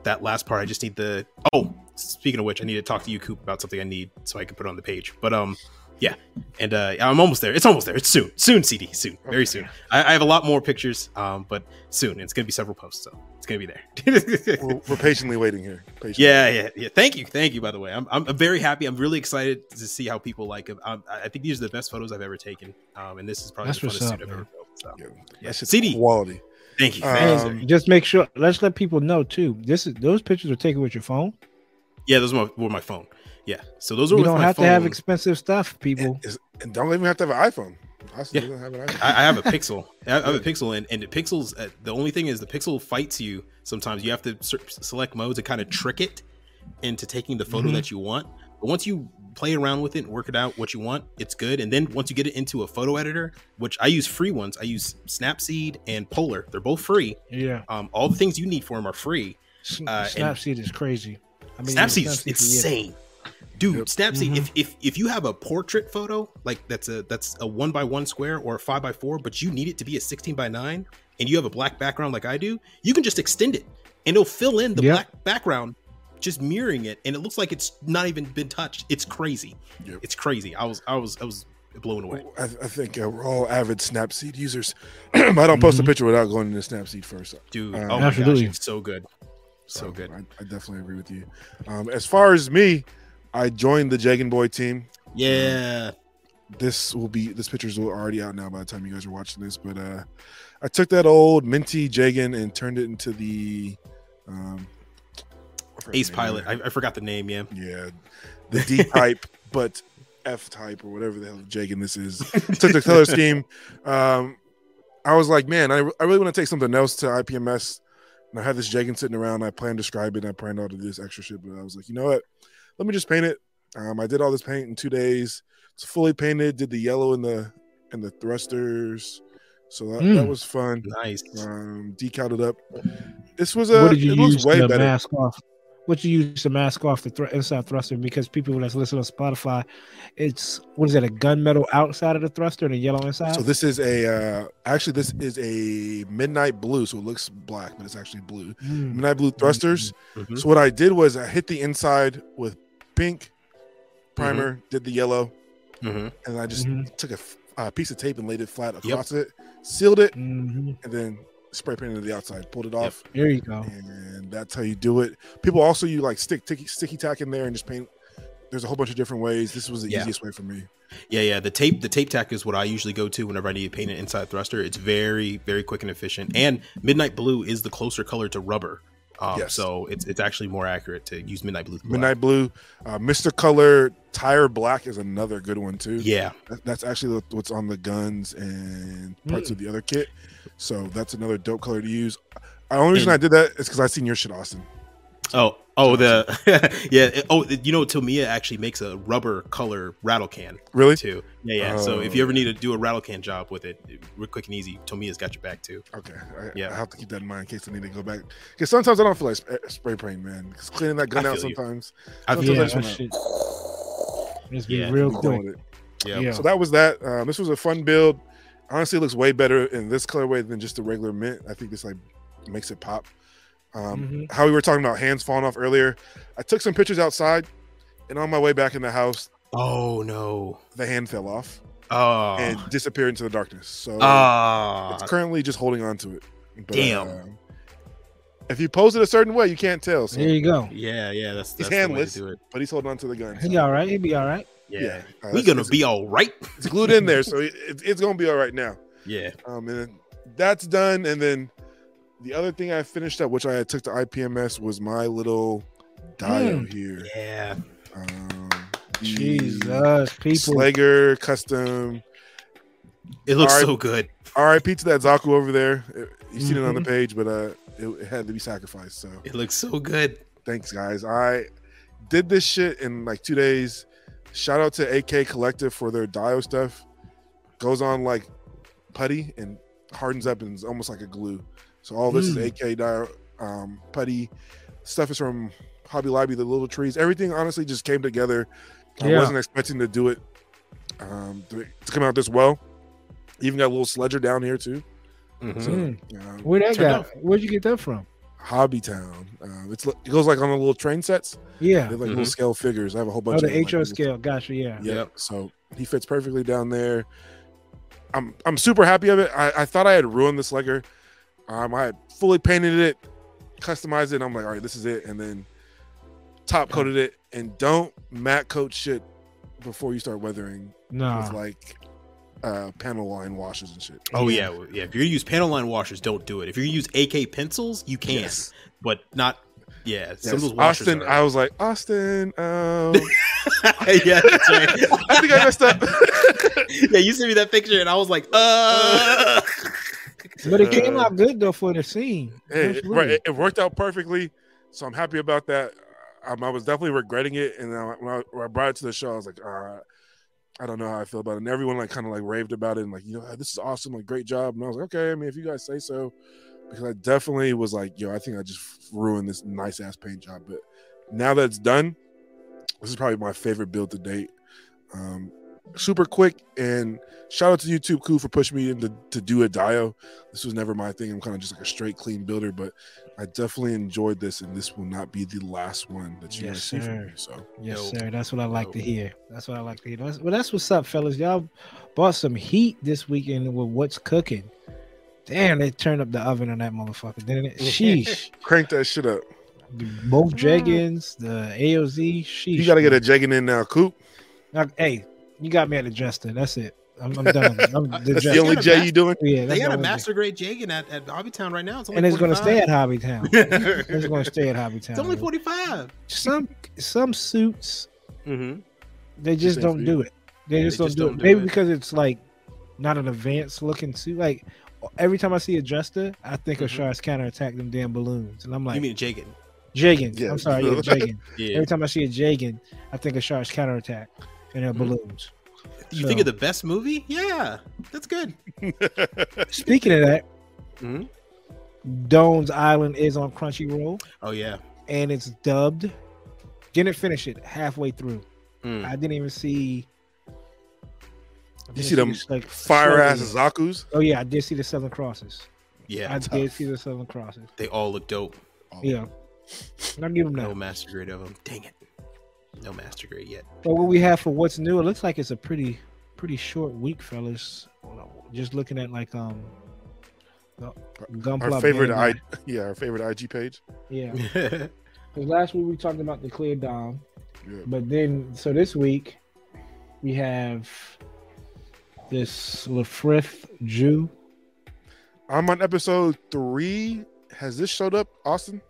that last part. I just need the oh. Speaking of which, I need to talk to you, Coop, about something I need so I can put it on the page. But um, yeah, and uh, I'm almost there. It's almost there. It's soon, soon, CD, soon, very Okay. soon. I, I have a lot more pictures, um, but soon. It's gonna be several posts, so it's gonna be there. (laughs) We're, we're patiently waiting here. Patiently. yeah, yeah, yeah. Thank you, thank you. By the way, I'm, I'm very happy. I'm really excited to see how people like them. Um, I I think these are the best photos I've ever taken, um, and this is probably That's the what's funnest up, suit I've ever man. built. So Yeah, Yeah. that shit's CD. quality. thank you. Um, thank you, sir. And just make sure. Let's let people know too. This is those pictures are taken with your phone. yeah, those were my, were my phone. Yeah, so those are You with don't my have phone. to have expensive stuff, people. And, and don't even have to have an iPhone. Austen Yeah. doesn't have an iPhone. I, I have a pixel. (laughs) I have a pixel, and, and the pixels. Uh, the only thing is, the pixel fights you. Sometimes you have to ser- select modes and kind of trick it into taking the photo Mhm. that you want. But once you play around with it and work it out what you want, it's good. And then once you get it into a photo editor, which I use free ones, I use Snapseed and Polarr. They're both free. Yeah. Um, all the things you need for them are free. S- Uh, and- Snapseed is crazy. I mean, Snapseed Snapseed is for insane. Dude, Yep. Snapseed. Mhm. If, if if you have a portrait photo like that's a that's a one by one square or a five by four, but you need it to be a sixteen by nine, and you have a black background like I do, you can just extend it, and it'll fill in the Yep. black background, just mirroring it, and it looks like it's not even been touched. It's crazy. Yep. It's crazy. I was I was I was blown away. I, I think uh, we're all avid Snapseed users. (clears throat) I don't post a Mhm. picture without going into Snapseed first. Dude, Uh, oh my Absolutely. gosh, it's so good. So good. I, I definitely agree with you. Um, as far as me, I joined the Jagan Boy team. Yeah. This will be this pictures will already out now by the time you guys are watching this. But uh, I took that old minty Jagan and turned it into the um, I forgot Ace Pilot. I. I forgot the name, yeah. yeah, the D type, (laughs) but F type or whatever the hell Jagan this is. took the color (laughs) scheme. Um, I was like, man, I, I really want to take something else to IPMS. And I had this Jagan sitting around. I planned to describe it. And I planned all to do this extra shit, but I was like, you know what? Let me just paint it. Um, I did all this paint in two days. It's fully painted. Did the yellow and the and the thrusters. So that, that Mm. was fun. Nice. Um, decaled it up. This was a. what did you it use way to better. mask off? What you use to mask off the thr inside thruster? Because people that's listening on Spotify, it's what is that? A gunmetal outside of the thruster and a yellow inside. So this is a uh, actually this is a midnight blue, so it looks black, but it's actually blue. Mm. Midnight blue thrusters. Mhm. So what I did was I hit the inside with pink primer, did the yellow, Mhm. and I just Mhm. took a, uh, piece of tape and laid it flat across it, sealed it, Mhm. and then spray painted the outside, pulled it Yep. off, There you go. and that's how you do it. People also you like stick sticky, sticky tack in there and just paint. There's a whole bunch of different ways. This was the Yeah. easiest way for me. Yeah, yeah. The tape, the tape tack is what I usually go to whenever I need to paint an inside thruster. It's very, very quick and efficient. And midnight blue is the closer color to rubber. Um, Yes. So it's it's actually more accurate to use midnight blue. than. Midnight blue, uh, Mr. Color, Tire Black is another good one too. Yeah. That- That's actually what's on the guns and parts Mm. of the other kit. So that's another dope color to use. The only reason And- I did that is because I seen your shit, Austen. Oh, oh, the (laughs) yeah. it- Oh, you know, Tamiya actually makes a rubber color rattle can Really? too. Yeah, yeah. so if you Oh. ever need to do a rattle can job with it, real quick and easy, Tamiya's got your back too. Okay. I, Yeah. I have to keep that in mind in case I need to go back. Because sometimes I don't feel like sp- spray paint, man. Because cleaning that gun I out feel you. sometimes. I Sometimes feel Yeah, I just that wanna- shit. (laughs) Just be Yeah. real be done quick. with it. yeah. Yeah. So that was that. Um, this was a fun build. Honestly, it looks way better in this colorway than just the regular mint. I think this like makes it pop. Um, Mhm. How we were talking about hands falling off earlier. I took some pictures outside, and on my way back in the house, Oh no. the hand fell off Oh. and disappeared into the darkness. So Ah. it's currently just holding on to it. But, Damn. um, if you pose it a certain way, you can't tell. So, There you go. yeah, yeah. That's He's that's the way handless. to do it. but he's holding on to the gun. He so- all right. He'll be all right. Yeah. uh, we it's- gonna be all right. It's glued in there, so it, (laughs) it- it's gonna be all right now. Yeah. Um, and that's done. And then the other thing I finished up, which I took to IPMS, was my little dio Mm. here. Yeah. Um, Jesus, people. Slager custom. It looks All right. so good. RIP to that Zaku over there. It- you seen it on the Mm-hmm. page, but uh, it, it had to be sacrificed. So It looks so good. thanks, guys. I did this shit in like two days. Shout out to AK Collective for their dio stuff. Goes on like putty and hardens up and is almost like a glue. So all this Mm. is AK um, putty. Stuff is from Hobby Lobby, the little trees. Everything honestly just came together. I wasn't expecting to do it um, to, to come out this well. Even got a little sledger down here too. Mhm. So, Mm. um, Where that Turned guy? out- Where'd you get that from? Hobby Town. Uh, it's it goes like on the little train sets. Yeah. They're like Mhm. little scale figures. I have a whole Oh, bunch the of them, like, HO little- scale. Gotcha. Yeah. Yeah. Yep. So he fits perfectly down there. I'm I'm super happy of it. I, I thought I had ruined this legger. Um, I had fully painted it, customized it. And I'm like, all right, this is it. And then top coated it. And don't matte coat shit before you start weathering with Nah. like uh panel line washes and shit. Oh yeah, well, yeah. If you're gonna use panel line washers, don't do it. If you're gonna use AK pencils, you can, Yes. but not. Yeah, Yes. of those washers. Austen, are- I was like, Austen, um, (laughs) yeah, that's right. (laughs) I think I messed up. (laughs) yeah, you sent me that picture, and I was like, uh. But it came Uh, out good though for the scene. Hey, it, right, it, it worked out perfectly, so I'm happy about that. um, I was definitely regretting it, and when I, when I brought it to the show, I was like, uh, I don't know how I feel about it. And everyone like kind of like raved about it and like, you know, this is awesome, like great job. And I was like, okay, I mean, if you guys say so, because I definitely was like, yo, I think I just ruined this nice ass paint job. But now that it's done, this is probably my favorite build to date. Um, super quick and shout out to YouTube Cool for pushing me into to do a dio. This was never my thing. I'm kind of just like a straight clean builder, but I definitely enjoyed this, and this will not be the last one that you Yes, guys see from me. So Yes, Dope. sir. That's what I like to hear. That's what I like to hear. That's, well, that's what's up, fellas. Y'all bought some heat this weekend with what's cooking. Damn, they turned up the oven on that motherfucker, didn't it? (laughs) Sheesh. crank that shit up. Both mm. Jeggins, the AOZ. Sheesh. You got to get a jegging in now, Coop. Now, hey, you got me at the Jester. That's it. I'm, I'm done. I'm (laughs) the That's the only J a J mas- you doing. Yeah, They that's got a master grade Jagan at, at Hobbytown right now. It's and it's going to stay 45. at Hobbytown. it's going to stay at Hobbytown. (laughs) It's only 45. Some some suits Mm-hmm. they just Same don't do it. They Yeah, just they don't just do don't it. do Maybe it. because it's like not an advanced looking suit. Like every time I see a Jester, I think of Mhm. Char's counterattack them damn balloons, and I'm like, you mean Jagan? Jagan. Yeah. I'm sorry, yeah, (laughs) Jagan. Yeah. Every time I see a Jagan, I think of Char's counterattack and their Mhm. balloons. You So- think of the best movie? Yeah, that's good. (laughs) Speaking of that, hmm Doan's Island is on Crunchyroll Oh yeah. and it's dubbed. Didn't finish it halfway through. Mm. I didn't even see. I You didn't see them like Fire ass Zaku's. Oh yeah, I did see the Seven Crosses. Yeah, I tough. did see the Seven Crosses. they all look dope. Oh, Yeah, I'll give them No that. master grade of them. Dang it. No master grade yet. But what we have for what's new, it looks like it's a pretty, pretty short week, fellas. Just looking at like um, the Gunpla Our favorite I (laughs) yeah, our favorite IG page. yeah. (laughs) Because last week we talked about the clear down, Yeah. but then so this week we have this Lfrith Jiu. I'm on episode three. Has this showed up, Austen?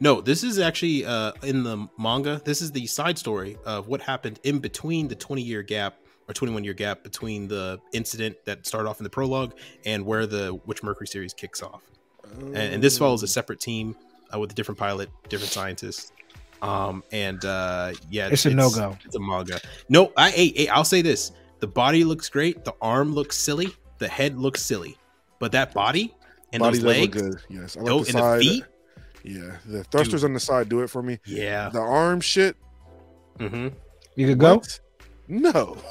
No, this is actually uh, in the manga. This is the side story of what happened in between the 20 year gap or 21 year gap between the incident that started off in the prologue and where the Witch Mercury series kicks off. and, and this follows a separate team uh, with a different pilot, different scientists. Um, and uh, yeah, It's a no-go. It's a manga. No, I, hey, hey, I'll say this: the body looks great, the arm looks silly, the head looks silly, but that body and body those legs, good. Yes, I like oh, the and the feet, Yeah, the thrusters on the side do it for me. yeah. The arm shit. Mm-hmm. You could go. what? No. (laughs)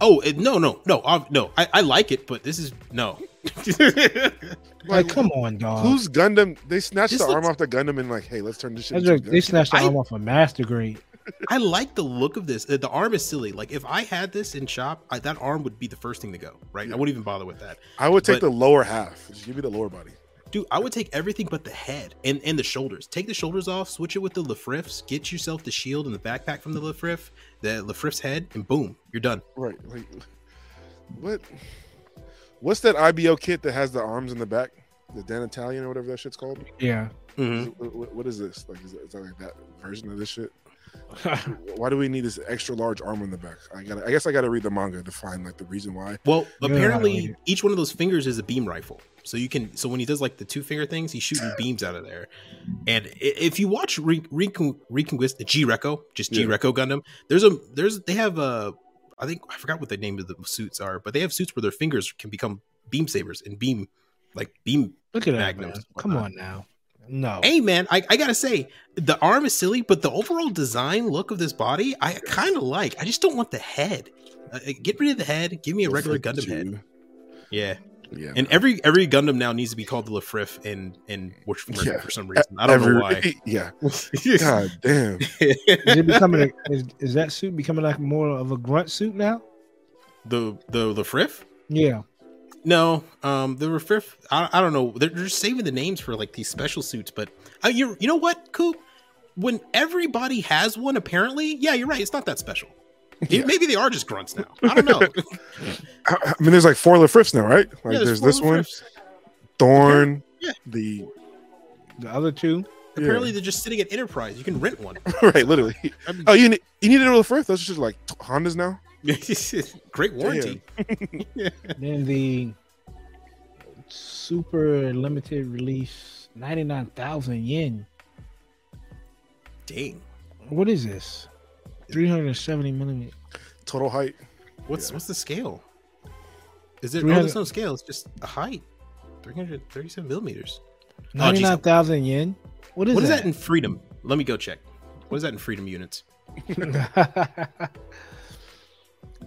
Oh it, no, no, no, uh, no. I, I like it, but this is no. (laughs) Like, come on, dog. Who's Gundam? They snatched This the arm off the Gundam and like, hey, let's turn this shit. Into like- they Gundam. snatched the I- arm off a master grade. I like the look of this. Uh, The arm is silly. Like if I had this in shop, I, that arm would be the first thing to go. Right? Yeah. I wouldn't even bother with that. I would take but- the lower half. Just give me the lower body. Dude, I would take everything but the head and, and the shoulders. Take the shoulders off, switch it with the Lfriths, get yourself the shield and the backpack from the Lfrith, the Lfrith's head, and boom, you're done. Right. Like, what? What's that IBO kit that has the arms in the back? The Dantalion or whatever that shit's called. Yeah. Mhm. What- what- what is this? Like, is that, is that like that version of this shit? (laughs) Why do we need this extra large arm in the back? I got. to I guess I got to read the manga to find like the reason why. Well, apparently like- each one of those fingers is a beam rifle. So you can so when he does like the two finger things, he's shooting beams out of there. And if you watch Re- Recon- Reconquist the G Reco, just G Yeah. Reco Gundam, there's a there's they have a I think I forgot what the name of the suits are, but they have suits where their fingers can become beam sabers and beam like beam Look at Magnums, man. Come on now. No. Hey man, I, I gotta say, the arm is silly, but the overall design look of this body, I kind of like. I just don't want the head. Uh, get rid of the head. Give me a regular Gundam head. Yeah, Yeah. and every every Gundam now needs to be called the Lfrith and and Witch Yeah. for some reason. I don't Every- know why. (laughs) Yeah. (laughs) God damn. Is it becoming a, is, is that suit becoming like more of a grunt suit now? the the Lfrith? Yeah. No, um, the Lfrith. I, I don't know. They're, they're just saving the names for like these special suits, but uh, you you know what, Coop? When everybody has one, apparently, yeah, you're right. It's not that special. Yeah. Maybe they are just grunts now. I don't know. I, (laughs) I mean, there's like four Lfriths now, right? Like, Yeah, there's, four this one, Thorn, Yeah. the The other two. Apparently, they're just sitting at Enterprise. You can rent one. (laughs) right, literally. I mean, Oh, you need you needed a Lfrith? Those are just like Hondas now. (laughs) great warranty. Then the super limited release, ninety nine thousand yen. Dang. What is this? 370 millimeter. Total height. What's Yeah. what's the scale? Is it? Oh, 300 there's no scale. It's just a height. 337 millimeters. Oh, geez. 99,000 yen. What is what is that? that in freedom? Let me go check. What is that in freedom units? (laughs)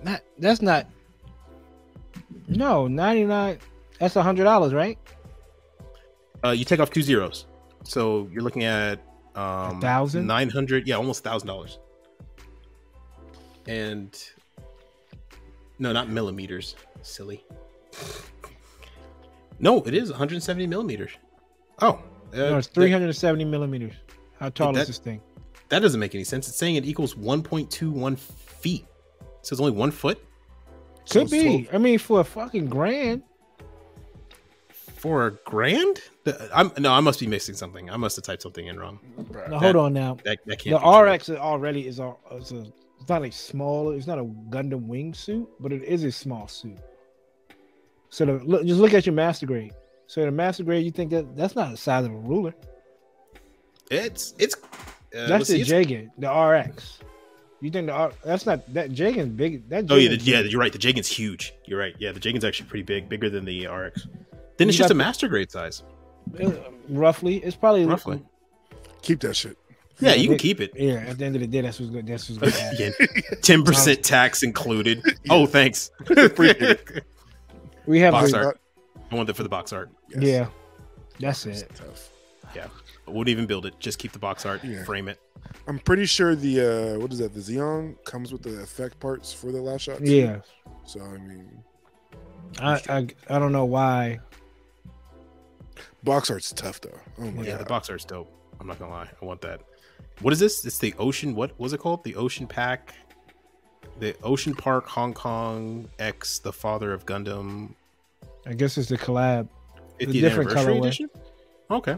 not, that's not. No, 99. That's a $100, right? Uh, you take off two zeros, so you're looking at um, thousand? nine hundred. Yeah, almost thousand dollars. And no, not millimeters. Silly. No, it is 170 millimeters. Oh, uh, no, it's that- 370 millimeters. How tall that- is this thing? That doesn't make any sense. It's saying it equals 1.21 feet. So it's only one foot Could So- be. I mean, for a fucking grand. for a grand. I'm no, I must be missing something. I must have typed something in wrong. Bruh. Now, hold on now. That, that can't. The be true. RX is already is a, is a it's not a small. It's not a Gundam wing suit, but it is a small suit. So the, look, just look at your master grade. So the master grade, you think that that's not the size of a ruler. It's it's. Uh, that's the see, Jagan, the RX. You think the R, that's not that Jagan's big? That Oh yeah, the, yeah. You're right. The Jagan's huge. You're right. Yeah, the Jagan's actually pretty big, bigger than the RX. Then it's just a master grade size. Uh, roughly. It's probably Roughly. Keep that shit. Yeah, Yeah, you can they- keep it. Yeah, at the end of the day, that's what's good. That's what's good. (laughs) Yeah, ten percent tax included. (laughs) Oh, thanks. (laughs) We have Box the- art. I want that for the box art. Yes. Yeah, that's It's it. tough. I wouldn't even build it. Just keep the box art. Yeah. Frame it. I'm pretty sure the uh what is that? The Zeong comes with the effect parts for the last shot. Yeah, So I mean, I, I I don't know why. box art's tough though. Oh my Yeah, god. the box art's dope. I'm not gonna lie. I want that. What is this? It's the Ocean. What was it called? The Ocean Pack. The Ocean Park Hong Kong X, the father of Gundam, I guess it's the collab. 50th different anniversary colorway. edition. Okay.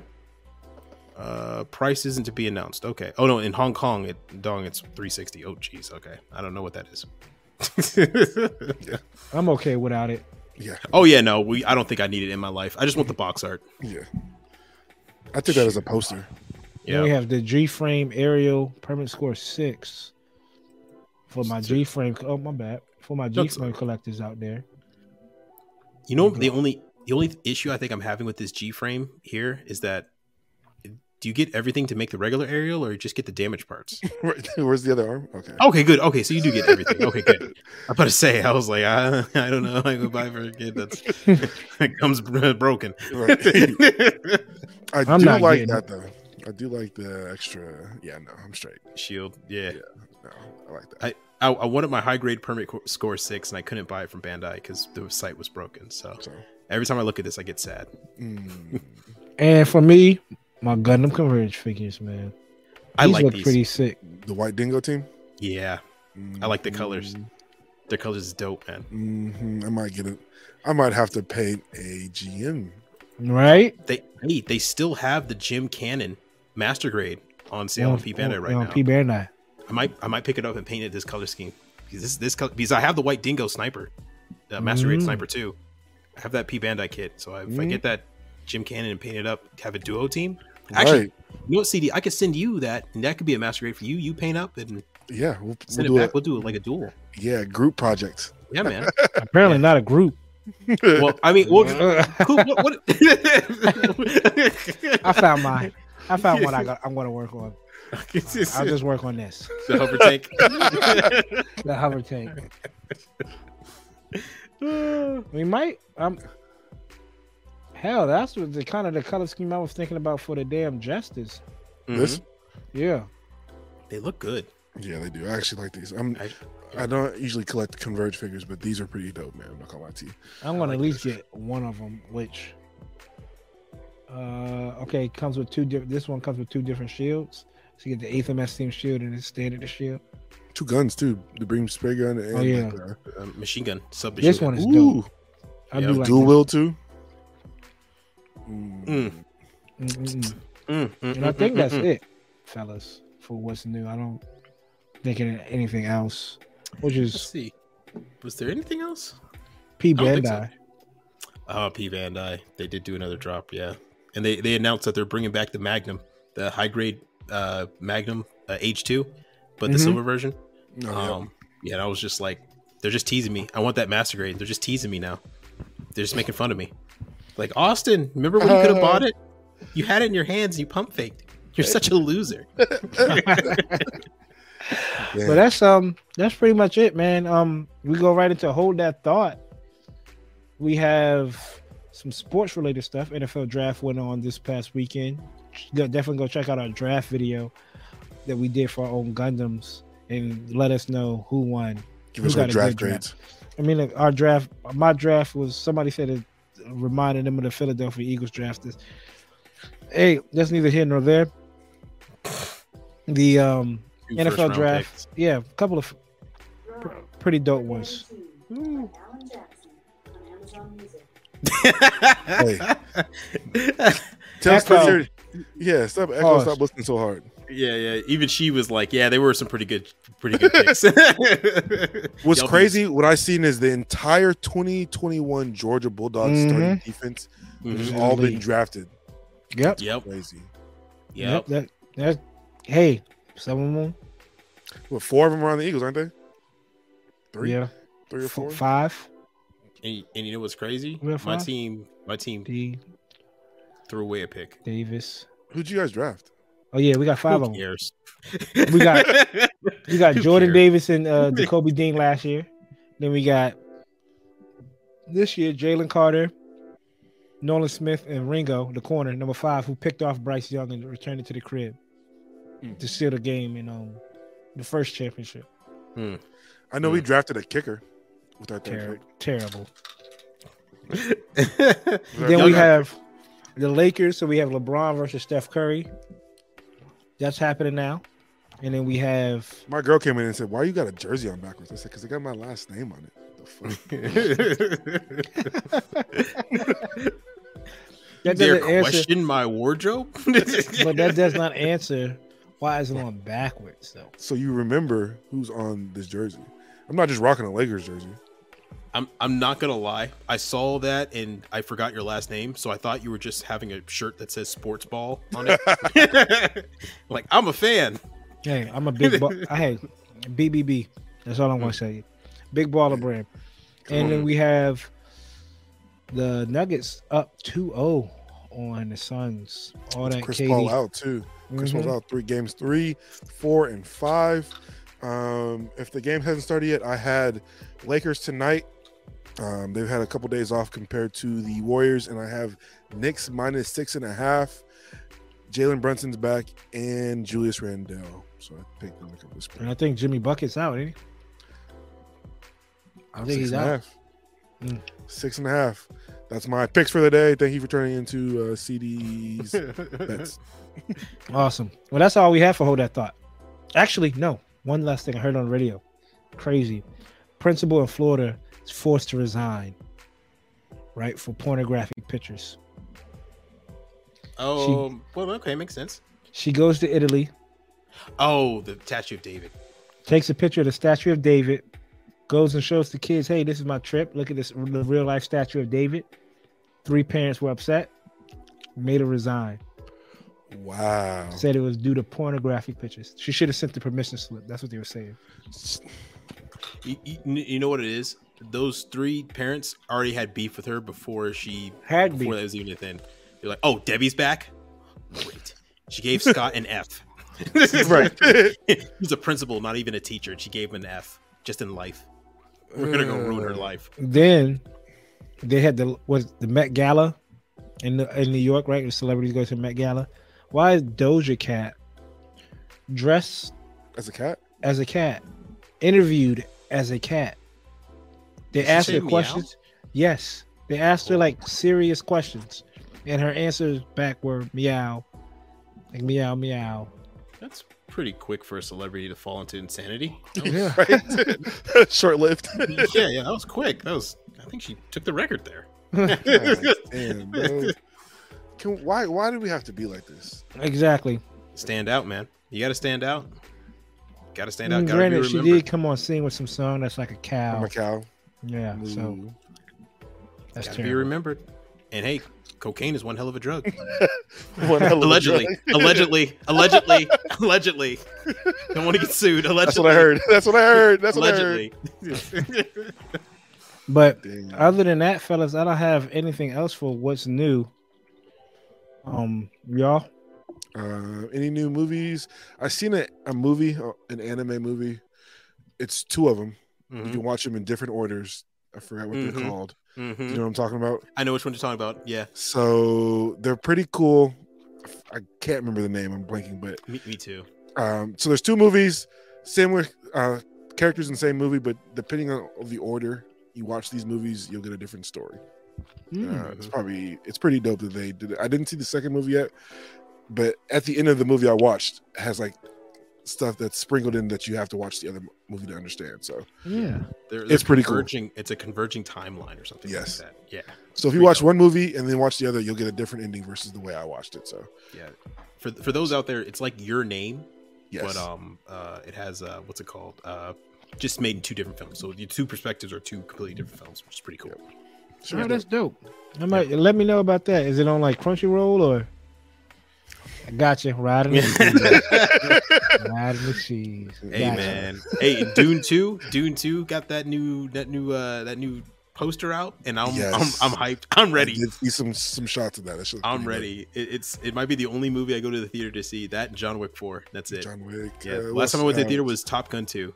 Uh, price isn't to be announced. Okay. Oh no, in Hong Kong, it dong, it's 360. Oh geez. Okay, I don't know what that is. (laughs) (laughs) I'm okay without it. yeah, oh yeah, no, we. I don't think I need it in my life. I just want the (laughs) box art. yeah. I took that as a poster. Then we have the G frame aerial permet score six for my G frame. Oh my bad. For my G frame collectors out there. You know, the only the only issue I think I'm having with this G frame here is that do you get everything to make the regular aerial, or you just get the damaged parts? (laughs) (laughs) Where's the other arm? Okay. Okay, good. Okay, so you do get everything. Okay, good. I'm about to say, I was like, I, (laughs) I don't know. I go buy for a kid that's that comes broken. Right. I I'm do not like getting that though. I do like the extra. Yeah, no, I'm straight. Shield, yeah. No, I like that. I, I wanted my high grade permet co- score six, and I couldn't buy it from Bandai because the site was broken. So So, every time I look at this, I get sad. mm, And for me, my Gundam Converge figures, man. I like look these. pretty sick. the White Dingo team. Yeah, I like the colors. Their colors is dope, man. hmm I might get it. I might have to paint a GM. Right? They hey, they still have the GM Cannon Master Grade on sale on P Bandai right on now. P Bandai. I might I might pick it up and paint it this color scheme because this this color, because I have the white Dingo sniper, uh, Master Grade Mm. sniper too. I have that P Bandai kit, so if I Mm. get that GM Cannon and paint it up, have a duo team. Actually, right. you know what, CD? I could send you that, and that could be a Master Grade for you. You paint up and Yeah, we'll, send we'll it do back. We'll do it like a duel. yeah group project. Yeah, man. (laughs) Apparently not a group. well, I mean, well, I (laughs) who, what, what? (laughs) found my I found one I (laughs) got I'm gonna work on. I'll just work on this. the hover tank. (laughs) The hover tank. (laughs) We might um hell that's what the kind of the color scheme I was thinking about for the damn justice. This, Mhm. Yeah. They look good. yeah, they do. I actually like these. I'm. I- I don't usually collect Converge figures, but these are pretty dope, man. I'm not gonna lie to you. I'm gonna like at least get one of them, which uh okay, comes with two different this one comes with two different shields. So you get the eighth MS team shield and the standard shield. Two guns too. The beam spray gun and Oh, yeah. like, uh, Um, machine gun. Sub This machine one gun. is ooh, dope. I Yeah, do like dual this. will too. Mm. Mm. Mm, mm, And I mm, think mm, that's it, fellas, for what's new. I don't think of anything else. Which Let's see. Was there anything else? P I don't think so. Bandai. Oh, P Bandai. They did do another drop, yeah. And they, they announced that they're bringing back the Magnum, the high grade uh, Magnum uh, H2, but the Mhm. silver version. Oh, yeah. Um, yeah, and I was just like, they're just teasing me. I want that master grade. They're just teasing me now. They're just making fun of me. Like Austen, remember when you could have bought it? You had it in your hands. and You pump faked. You're such a loser. (laughs) Yeah. But that's um that's pretty much it, man. Um, we go right into hold that thought. We have some sports related stuff. NFL draft went on this past weekend. Definitely go check out our draft video that we did for our own Gundams and let us know who won. Give who us got our a draft good grades. I mean, like, our draft, my draft was somebody said it reminded them of the Philadelphia Eagles draft. This, hey, that's neither here nor there. The um NFL draft, picks. yeah, a couple of pr- pretty dope ones. Alan Jackson on Amazon Music. (laughs) Tell Echo. Spencer, yeah, stop echo, Pause. stop listening so hard. yeah, yeah. Even she was like, "Yeah, they were some pretty good, pretty good picks." (laughs) (laughs) What's Y'all crazy, what I seen is the entire 2021 Georgia Bulldogs Mhm. starting defense Mhm. has all been drafted. Yep. Yep, Crazy. yep. That, that, hey, some of them, What four of them are on the Eagles, aren't they? Three, yeah, three or f- four. five. And, and you know what's crazy? My five? team, my team D threw away a pick. Davis. Who'd you guys draft? Oh yeah, we got five Who of them. cares? We got- (laughs) We got Who Jordan cares? Davis and uh, Nakobe Dean last year. Then we got this year Jalen Carter, Nolan Smith, and Ringo, the corner number five, who picked off Bryce Young and returned it to the crib Hmm. to seal the game in um the first championship. I know we Hmm. drafted a kicker with our third Ter- terrible. (laughs) Then we have the Lakers, so we have LeBron versus Steph Curry. That's happening now. And then we have My girl came in and said, "Why you got a jersey on backwards?" I said, "Cause it got my last name on it." The fuck? (laughs) that doesn't answer, question my wardrobe? (laughs) but that does not answer why is it on backwards though. so you remember who's on this jersey? I'm not just rocking a Lakers jersey. I'm I'm not gonna lie. I saw that and I forgot your last name, so I thought you were just having a shirt that says sports ball on it. (laughs) like I'm a fan. Hey, I'm a big ball. (laughs) I had BBB. That's all I'm gonna say. Big baller brand. And then we have the Nuggets up 2-0 on the Suns. All that Chris KD. Paul out too. Chris Mhm. Paul's out three games, three, four, and five. Um, if the game hasn't started yet, I had Lakers tonight. Um, they've had a couple days off compared to the Warriors, and I have Knicks minus six and a half. Jalen Brunson's back and Julius Randle. So I picked them to cover the And. I think Jimmy Bucket's out, ain't he? I think he's out. half. Mm. Six and a half. That's my picks for the day. Thank you for turning into uh, CD's (laughs) bets. Awesome. Well, that's all we have for Hold That Thought. Actually, no. One last thing I heard on radio. Crazy. Principal in Florida is forced to resign, right, for pornographic pictures. Oh, well, okay, makes sense. She goes to Italy, Oh, the statue of David. takes a picture of the statue of David, goes and shows the kids, hey, this is my trip. Look at this the real life statue of David. Three parents were upset, made her resign. Wow. Said it was due to pornographic pictures. She should have sent the permission slip. That's what they were saying. You, you, you know what it is? Those three parents already had beef with her before she Had before beef. that was even a thing. They're like, "Oh, Debbie's back. Great." She gave Scott an F. (laughs) right. (laughs) He's a principal, not even a teacher, and she gave him an F just in life. We're gonna go ruin her life. Then they had the was the Met Gala in the, in New York, right? The celebrities go to the Met Gala. Why is Doja Cat dressed As a cat? as a cat, interviewed as a cat? They Did asked say her meow? questions. Yes, they asked her like serious questions, and her answers back were meow, like meow meow. That's pretty quick for a celebrity to fall into insanity. Yeah. Right? (laughs) Short lived. yeah, yeah, that was quick. That was. I think she took the record there. (laughs) (laughs) Damn, bro. Can, why why do we have to be like this? exactly. Stand out, man. You got to stand out. Got to stand out. Got to Granted, she did come on scene with some song that's like a cow. I'm a cow. yeah, so Ooh. that's Got to be remembered. And hey, cocaine is one hell of a drug. (laughs) One hell of a allegedly, drug. allegedly, allegedly, allegedly. Don't want to get sued. Allegedly. That's what I heard. That's what I heard. That's what I heard. But Dang. other than that, fellas, I don't have anything else for what's new. Um, y'all. Uh, any new movies? I seen a, a movie, uh, an anime movie. It's two of them. You Mhm, can watch them in different orders. I forgot what Mhm. they're called. mhm. You know what I'm talking about? I know which one you're talking about. Yeah, So they're pretty cool. I can't remember the name. I'm blanking, but me, me too. um, so there's two movies, similar uh, characters in the same movie, but depending on the order you watch these movies, you'll get a different story. Hmm. Uh, it's probably it's pretty dope that they did it. I didn't see the second movie yet, but at the end of the movie I watched has like stuff that's sprinkled in that you have to watch the other movie to understand. So yeah. They're, It's pretty cool. converging, It's a converging timeline or something Yes. like that. Yeah, so if you watch dope. one movie and then watch the other, you'll get a different ending versus the way I watched it. So yeah. For for those out there, it's like your name, yes, but um, uh, it has uh, what's it called? Uh, just made in two different films. So the two perspectives are two completely different films, which is pretty cool. Sure, Oh, that's dope. I might let me know about that. Is it on like Crunchyroll or? I got you. Riding the (laughs) cheese. Riding the cheese. Hey Gotcha. man, hey Dune two, Dune two got that new that new uh that new poster out, and I'm Yes. I'm, I'm hyped. I'm ready. did see some some shots of that. that I'm ready. It, it's it might be the only movie I go to the theater to see. That John Wick four. That's it. John Wick. Yeah. uh, Last time I went to the theater was Top Gun two,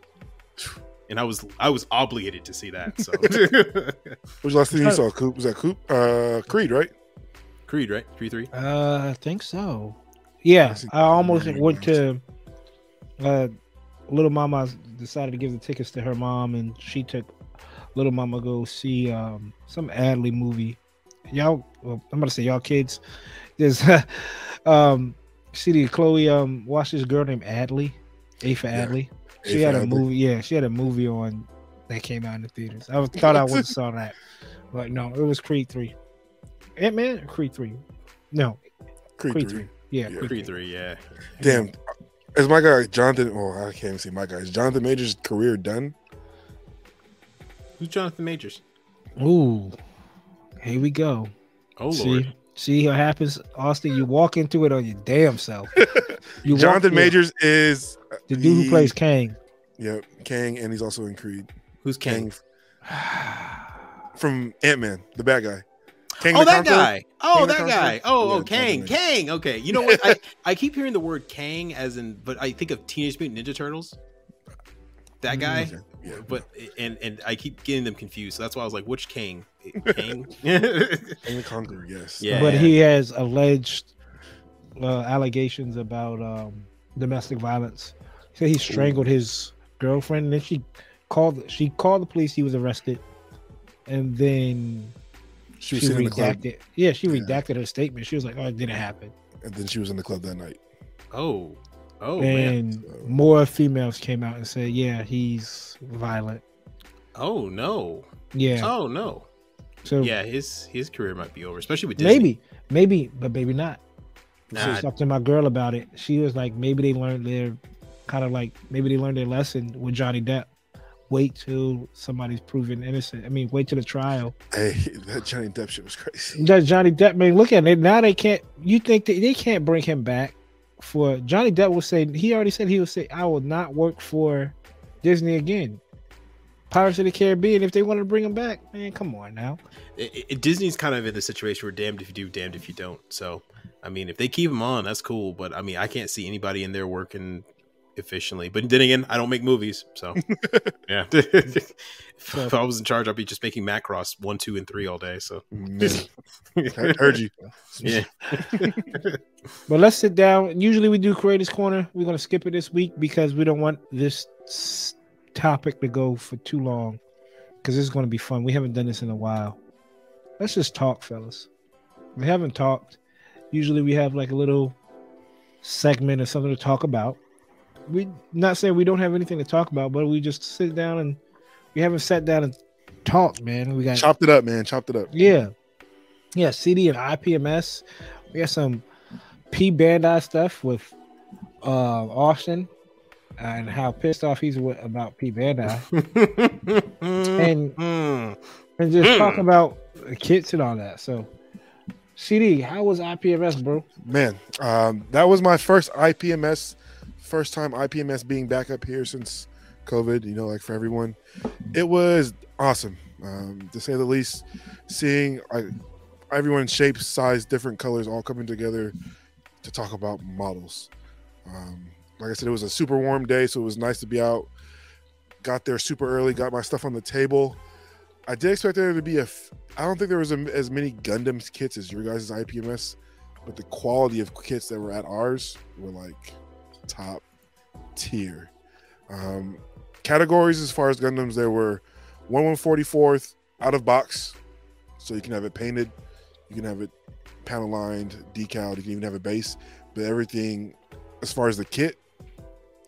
(sighs) (laughs) and I was I was obligated to see that. So (laughs) What was the last thing you saw? Coop was that Coop? Uh, Creed, right? Creed, right? Creed three. Uh, I think so. Yeah, see- I almost went to. Uh, little mama decided to give the tickets to her mom, and she took little mama go see um some Adley movie. Y'all, well, I'm gonna say y'all kids. There's (laughs) um, see the Chloe um watched this girl named Adley, A for Adley. A She had a movie. Yeah, she had a movie on that came out in the theaters. I was, thought I would have saw that, but no, it was Creed three. Ant Man, Creed three. No, Creed, Creed three. three. Yeah, Yeah. Creed Creed three. Yeah. Damn. Is my guy Jonathan? Oh, I can't even see my guy. Is Jonathan Major's career done? Who's Jonathan Majors? Ooh, here we go. Oh see, lord. See what happens, Austen. You walk into it on your damn self. (laughs) You Jonathan yeah, Majors is the dude who plays Kang. Yep, Kang, and he's also in Creed. Who's Kang? from Ant Man, the bad guy. Kang Oh, that Conqueror? guy. Oh, King that guy. Oh, Yeah, oh, Kang. Kang. Okay. You know what? I, (laughs) I keep hearing the word Kang as in, but I think of Teenage Mutant Ninja Turtles. That Mm, guy. Yeah, But and and I keep getting them confused. So that's why I was like, which Kang? Kang. (laughs) Kang the Conqueror. Yes. Yeah. But he has alleged uh, allegations about um, domestic violence. So he strangled his girlfriend, and then she called. She called the police. He was arrested, and then She was she sitting in the club, redacted. Yeah, she Yeah. redacted her statement. She was like, "Oh, it didn't happen." and then she was in the club that night. oh. Oh and So- more females came out and said, "Yeah, he's violent." Oh no. Yeah, Oh no. So Yeah, his his career might be over, especially with Disney. maybe, maybe, but maybe not. Nah, So talked to my girl about it. She was like, maybe they learned their kind of like maybe they learned their lesson with Johnny Depp. Wait till somebody's proven innocent. I mean, wait till the trial. Hey, (laughs) that Johnny Depp shit was crazy. That Johnny Depp, man, look at it now. They can't. You think that they can't bring him back for Johnny Depp? Will say he already said he will say, "I will not work for Disney again." Pirates of the Caribbean. If they want to bring him back, man, come on now. it, it- Disney's kind of in the situation where damned if you do, damned if you don't. So, I mean, if they keep him on, that's cool. But I mean, I can't see anybody in there working efficiently. But then again, I don't make movies, so (laughs) yeah. (laughs) if, if I was in charge, I'd be just making Macross one, two, and three all day. So (laughs) I heard you. yeah, But let's sit down. Usually we do Creators Corner. We're gonna skip it this week because we don't want this s- topic to go for too long. Because it's gonna be fun. We haven't done this in a while. Let's just talk, fellas. We haven't talked. Usually we have like a little segment or something to talk about. We not saying we don't have anything to talk about, but we just sit down and we haven't sat down and talked, man. We got Chopped it up, man. Chopped it up. yeah. Yeah, CD and IPMS. We got some P Bandai stuff with uh Austen and how pissed off he's with, about P Bandai. (laughs) and Mm. and just talk about the kits and all that. So CD, how was IPMS, bro? Man, um, that was my first IPMS, first time IPMS being back up here since COVID. You know, like for everyone, it was awesome um, to say the least. Seeing like everyone shapes, size, different colors, all coming together to talk about models. Um, like I said, it was a super warm day, so it was nice to be out. Got there super early, got my stuff on the table. I did expect there to be a. F- I don't think there was a, as many Gundams kits as your guys' IPMS, but the quality of kits that were at ours were like top tier. Um, categories as far as Gundams, there were one one forty fourth out of box, so you can have it painted, you can have it panel lined, decaled, you can even have a base. But everything, as far as the kit,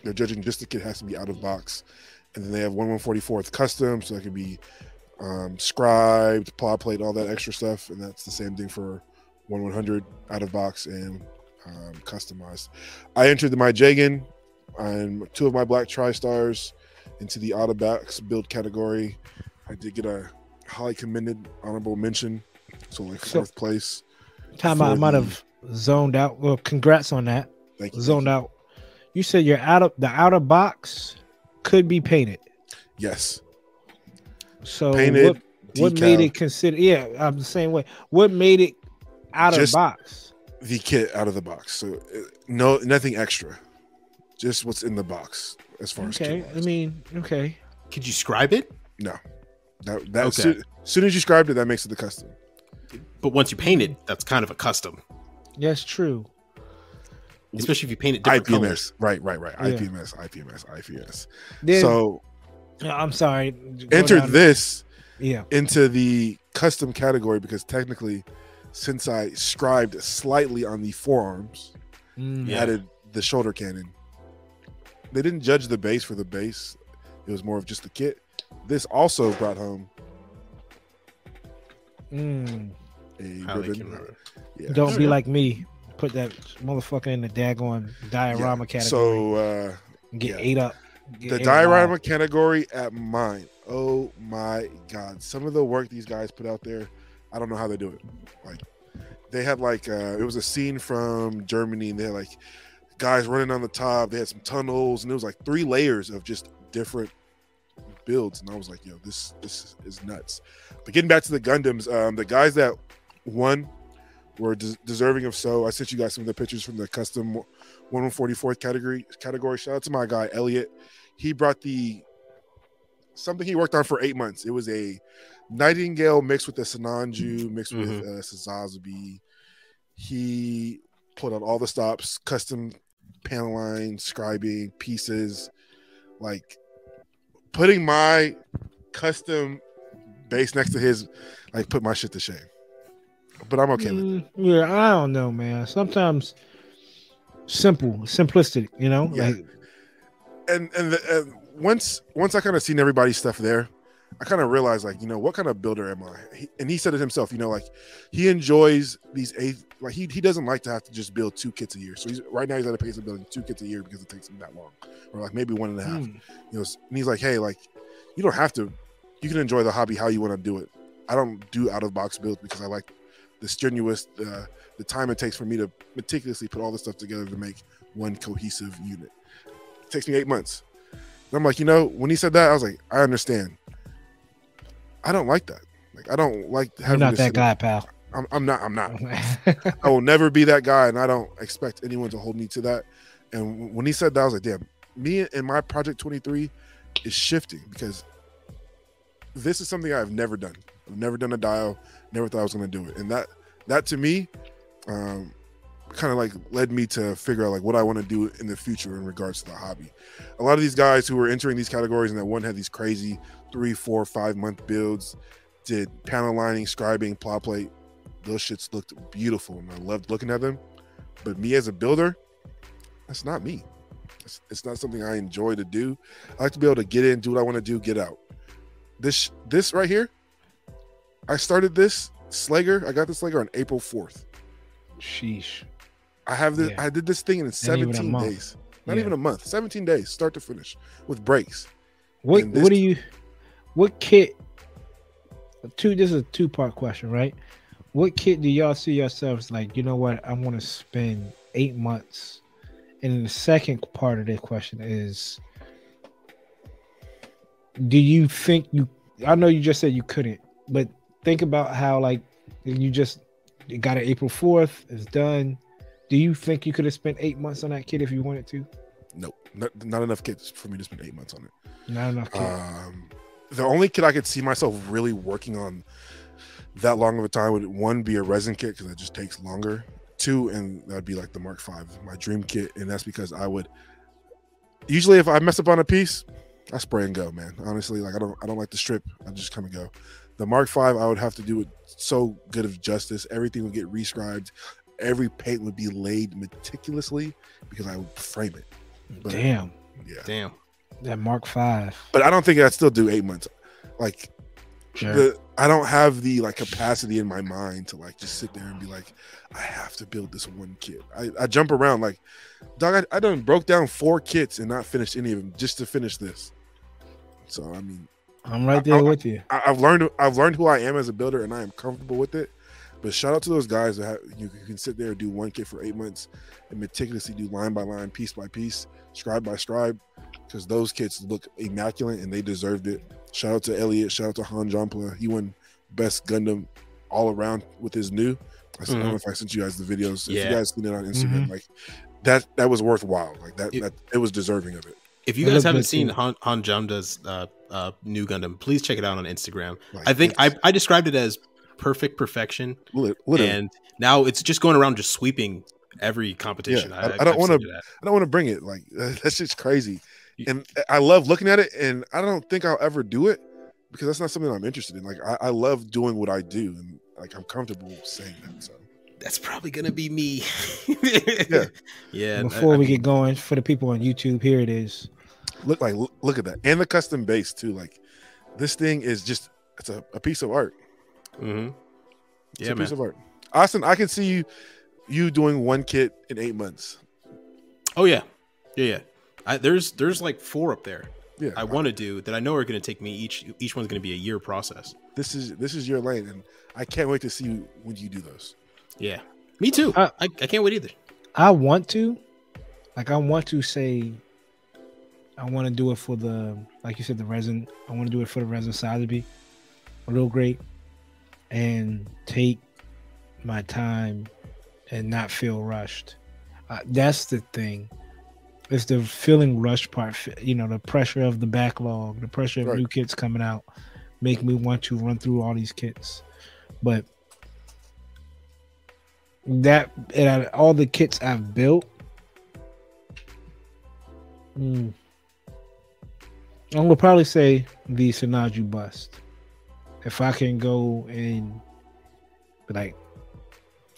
they're judging just the kit has to be out of box, and then they have one one forty fourth custom, so it can be um, scribed, plot plate, all that extra stuff, and that's the same thing for one one hundred out of box and um, customized. I entered my Jagan and two of my black tri-stars into the out of box build category. I did get a highly commended honorable mention, so like So- fourth place. Time I might have zoned out. Well, congrats on that. Thank you. Zoned out. You said your out of the outer box could be painted. Yes, So Painted, what, what made it consider? Yeah, I'm the same way. What made it out Just- of box? the kit out of the box. So uh, no, nothing extra. Just what's in the box as far as Okay, I mean, okay. Could you scribe it? no. That that Okay. soo- soon as you scribed it, that makes it the custom. But once you paint it, that's kind of a custom, That's true. Especially if you paint it different IPMS, colors. right, right, right. Yeah. IPMS, IPMS, IPMS. Then, so I'm sorry. go entered down- this Yeah. into the custom category because technically, since I scribed slightly on the forearms, Mm. Yeah. added the shoulder cannon. They didn't judge the base for the base; it was more of just the kit. This also brought home Mm. a ribbon. Yeah. Don't be like me. Put that motherfucker in the daggone diorama category. So uh, get yeah. ate up. Get the ate diorama alive. category at mine. Oh my god! Some of the work these guys put out there, I don't know how they do it. Like they had like uh, it was a scene from Germany, and they had like guys running on the top. They had some tunnels, and it was like three layers of just different builds. And I was like, yo, this this is nuts. But getting back to the Gundams, um, the guys that won were des- deserving of so. I sent you guys some of the pictures from the custom 144th category category. Shout out to my guy Elliot. He brought the something he worked on for eight months. It was a Nightingale mixed with a Sinanju mixed with uh, Sazabi. He pulled out all the stops, custom panel line, scribing pieces, like putting my custom base next to his, like put my shit to shame. But I'm okay with it. Mm, yeah, I don't know, man. Sometimes simple, simplistic, you know? Yeah. Like and and, the, and once once I kind of seen everybody's stuff there, I kind of realized like you know what kind of builder am I? He, and he said it himself. You know, like he enjoys these eight. Like he he doesn't like to have to just build two kits a year. So he's right now he's at a pace of building two kits a year because it takes him that long, or like maybe one and a half. mm, You know, and he's like, hey, like you don't have to. You can enjoy the hobby how you want to do it. I don't do out of box builds because I like the strenuous, uh, the time it takes for me to meticulously put all this stuff together to make one cohesive unit. It takes me eight months. And I'm like, you know, when he said that, I was like, I understand. I don't like that. Like, I don't like you're having not that guy, pal. I'm, I'm not. I'm not. (laughs) I will never be that guy, and I don't expect anyone to hold me to that. And when he said that, I was like, damn, me and my Project 23 is shifting because this is something I've never done. I've never done a dio, never thought I was to do it. And that, that to me, um, kind of like led me to figure out like what I want to do in the future in regards to the hobby. A lot of these guys who were entering these categories and that one had these crazy three, four, five month builds, did panel lining, scribing, plot plate, those shits looked beautiful and I loved looking at them. But me as a builder, that's not me. It's, it's not something I enjoy to do. I like to be able to get in, do what I want to do, get out. This this right here, I started this Slager. I got this Slager on April 4th. Sheesh. I have this. Yeah. I did this thing in 17 days. Not Yeah. even a month. 17 days, start to finish, with breaks. What what do you what kit two this is a two part question, right? what kit do y'all see yourselves like? You know what? I want to spend eight months. And the second part of that question is, do you think you? I know you just said you couldn't, but think about how like you just you got it April fourth. It's done. Do you think you could have spent eight months on that kit if you wanted to? Nope, not, not enough kits for me to spend eight months on it. Not enough kit. Um, the only kit I could see myself really working on that long of a time would one be a resin kit because it just takes longer. Two, and that'd be like the Mark Five, my dream kit, and that's because I would usually if I mess up on a piece, I spray and go, man. Honestly, like I don't I don't like to strip. I just come and go. The Mark Five, I would have to do it so good of justice. Everything would get rescribed. Every paint would be laid meticulously because I would frame it. But, Damn, Yeah. Damn. that Mark Five. But I don't think I'd still do eight months. Like Sure. the I don't have the like capacity in my mind to like just sit there and be like, I have to build this one kit. I, I jump around like, dog. I, I done broke down four kits and not finished any of them just to finish this. So I mean, I'm right there I- with you. I, I've learned I've learned who I am as a builder and I am comfortable with it. But shout out to those guys that have, you, you can sit there and do one kit for eight months and meticulously do line by line, piece by piece, scribe by scribe, because those kits look immaculate and they deserved it. Shout out to Elliot. Shout out to Han Jompla. He won best Gundam all around with his new. I don't know if I sent you guys the videos. If Yeah. you guys seen it on Instagram, Mhm. like that, that was worthwhile. Like that, It- that it was deserving of it. If you guys haven't seen. Han, Han Jamda's uh, uh, new Gundam, please check it out on Instagram. Like, I think I, I described it as perfect perfection, literally. and now it's just going around just sweeping every competition. Yeah, I- I don't wanna- seen it at. I don't want to bring it. Like (laughs) that's just crazy. And I love looking at it, and I don't think I'll ever do it because that's not something I'm interested in. Like I, I love doing what I do, and like I'm comfortable saying that. So That's probably gonna be me. (laughs) Yeah. yeah. Before I- I we mean, get going, for the people on YouTube, here it is. Look like look, look at that, and the custom base too. Like this thing is just it's a, a piece of art. Mm-hmm. It's yeah, a man. piece of art. Austin, I can see you you doing one kit in eight months. Oh yeah, yeah, yeah. I, there's there's like four up there. Yeah, I want to do that. I know are going to take me each. Each one's going to be a year process. this is this is your lane, and I can't wait to see you when you do those. Yeah, me too. Uh, I, I can't wait either. I want to, like, I want to say, I want to do it for the, like you said, the resin. I want to do it for the resin Sazabi, real great, and take my time and not feel rushed. Uh, that's the thing. It's the feeling rushed part. You know, the pressure of the backlog, the pressure of Right. new kits coming out, make me want to run through all these kits. But that and all the kits I've built, mm, I'm gonna probably say the Sinanju bust. If I can go and be like,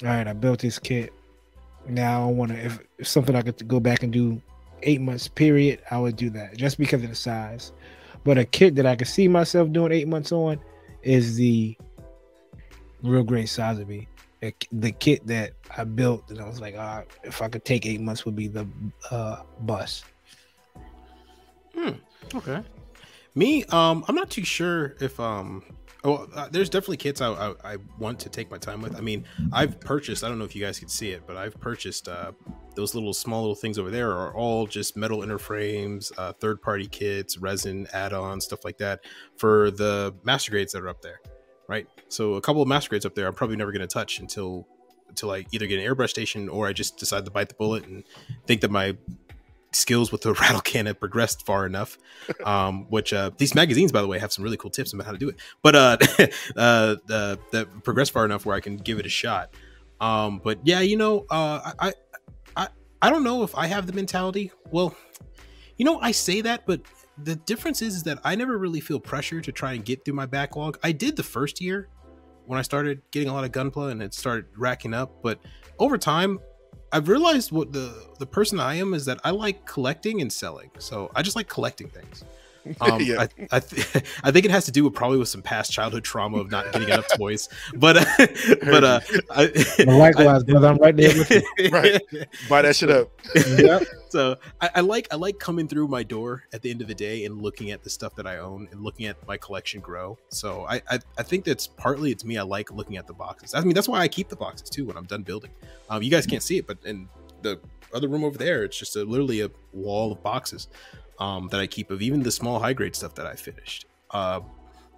all right, I built this kit. Now I want to, if, if something I could go back and do eight months period, I would do that just because of the size. But a kit that I could see myself doing eight months on is the real great Sazabi a- the kit that I built, and I was like, ah, if I could take eight months, would be the uh, bus. Okay. Me, um, I'm not too sure if um. Oh, uh, there's definitely kits I, I I want to take my time with. I mean, I've purchased. I don't know if you guys can see it, but I've purchased uh, those little small little things over there are all just metal inner frames, uh, third party kits, resin add-ons, stuff like that for the master grades that are up there, right? So a couple of master grades up there, I'm probably never going to touch until until I either get an airbrush station or I just decide to bite the bullet and think that my skills with the (laughs) rattle can have progressed far enough. Um, which uh, these magazines, by the way, have some really cool tips about how to do it. But uh, (laughs) uh, the that progressed far enough where I can give it a shot. Um, but yeah, you know, uh, I, I I don't know if I have the mentality. Well, you know, I say that, but the difference is, is that I never really feel pressure to try and get through my backlog. I did the first year when I started getting a lot of gunpla and it started racking up, but over time, I've realized what the the person I am is that I like collecting and selling. So I just like collecting things. (laughs) Um, Yeah. I I, th- (laughs) I think it has to do with probably with some past childhood trauma of not getting enough toys. But uh, (laughs) but uh, I, Well, likewise, brother, I'm right there with you. Right. Buy that shit up. Yep. so I, I like I like coming through my door at the end of the day and looking at the stuff that I own and looking at my collection grow. So I I, I think that's partly it's me. I like looking at the boxes. I mean that's why I keep the boxes too when I'm done building. Um, you guys can't see it, but in the other room over there, it's just a, literally a wall of boxes um, that I keep of even the small high grade stuff that I finished. Uh,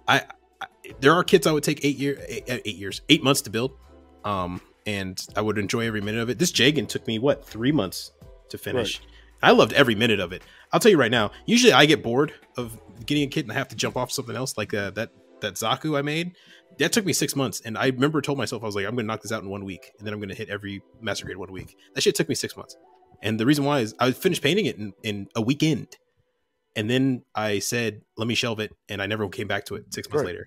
I, I there are kits I would take eight year eight, eight years eight months to build, um, and I would enjoy every minute of it. This Jagan took me what three months to finish. I loved every minute of it. I'll tell you right now. Usually, I get bored of getting a kit and I have to jump off something else, like uh, that that Zaku I made. That took me six months, and I remember told myself I was like, I'm going to knock this out in one week, and then I'm going to hit every master grade one week. That shit took me six months, and the reason why is I finished painting it in, in a weekend, and then I said, let me shelve it, and I never came back to it six months Right. later.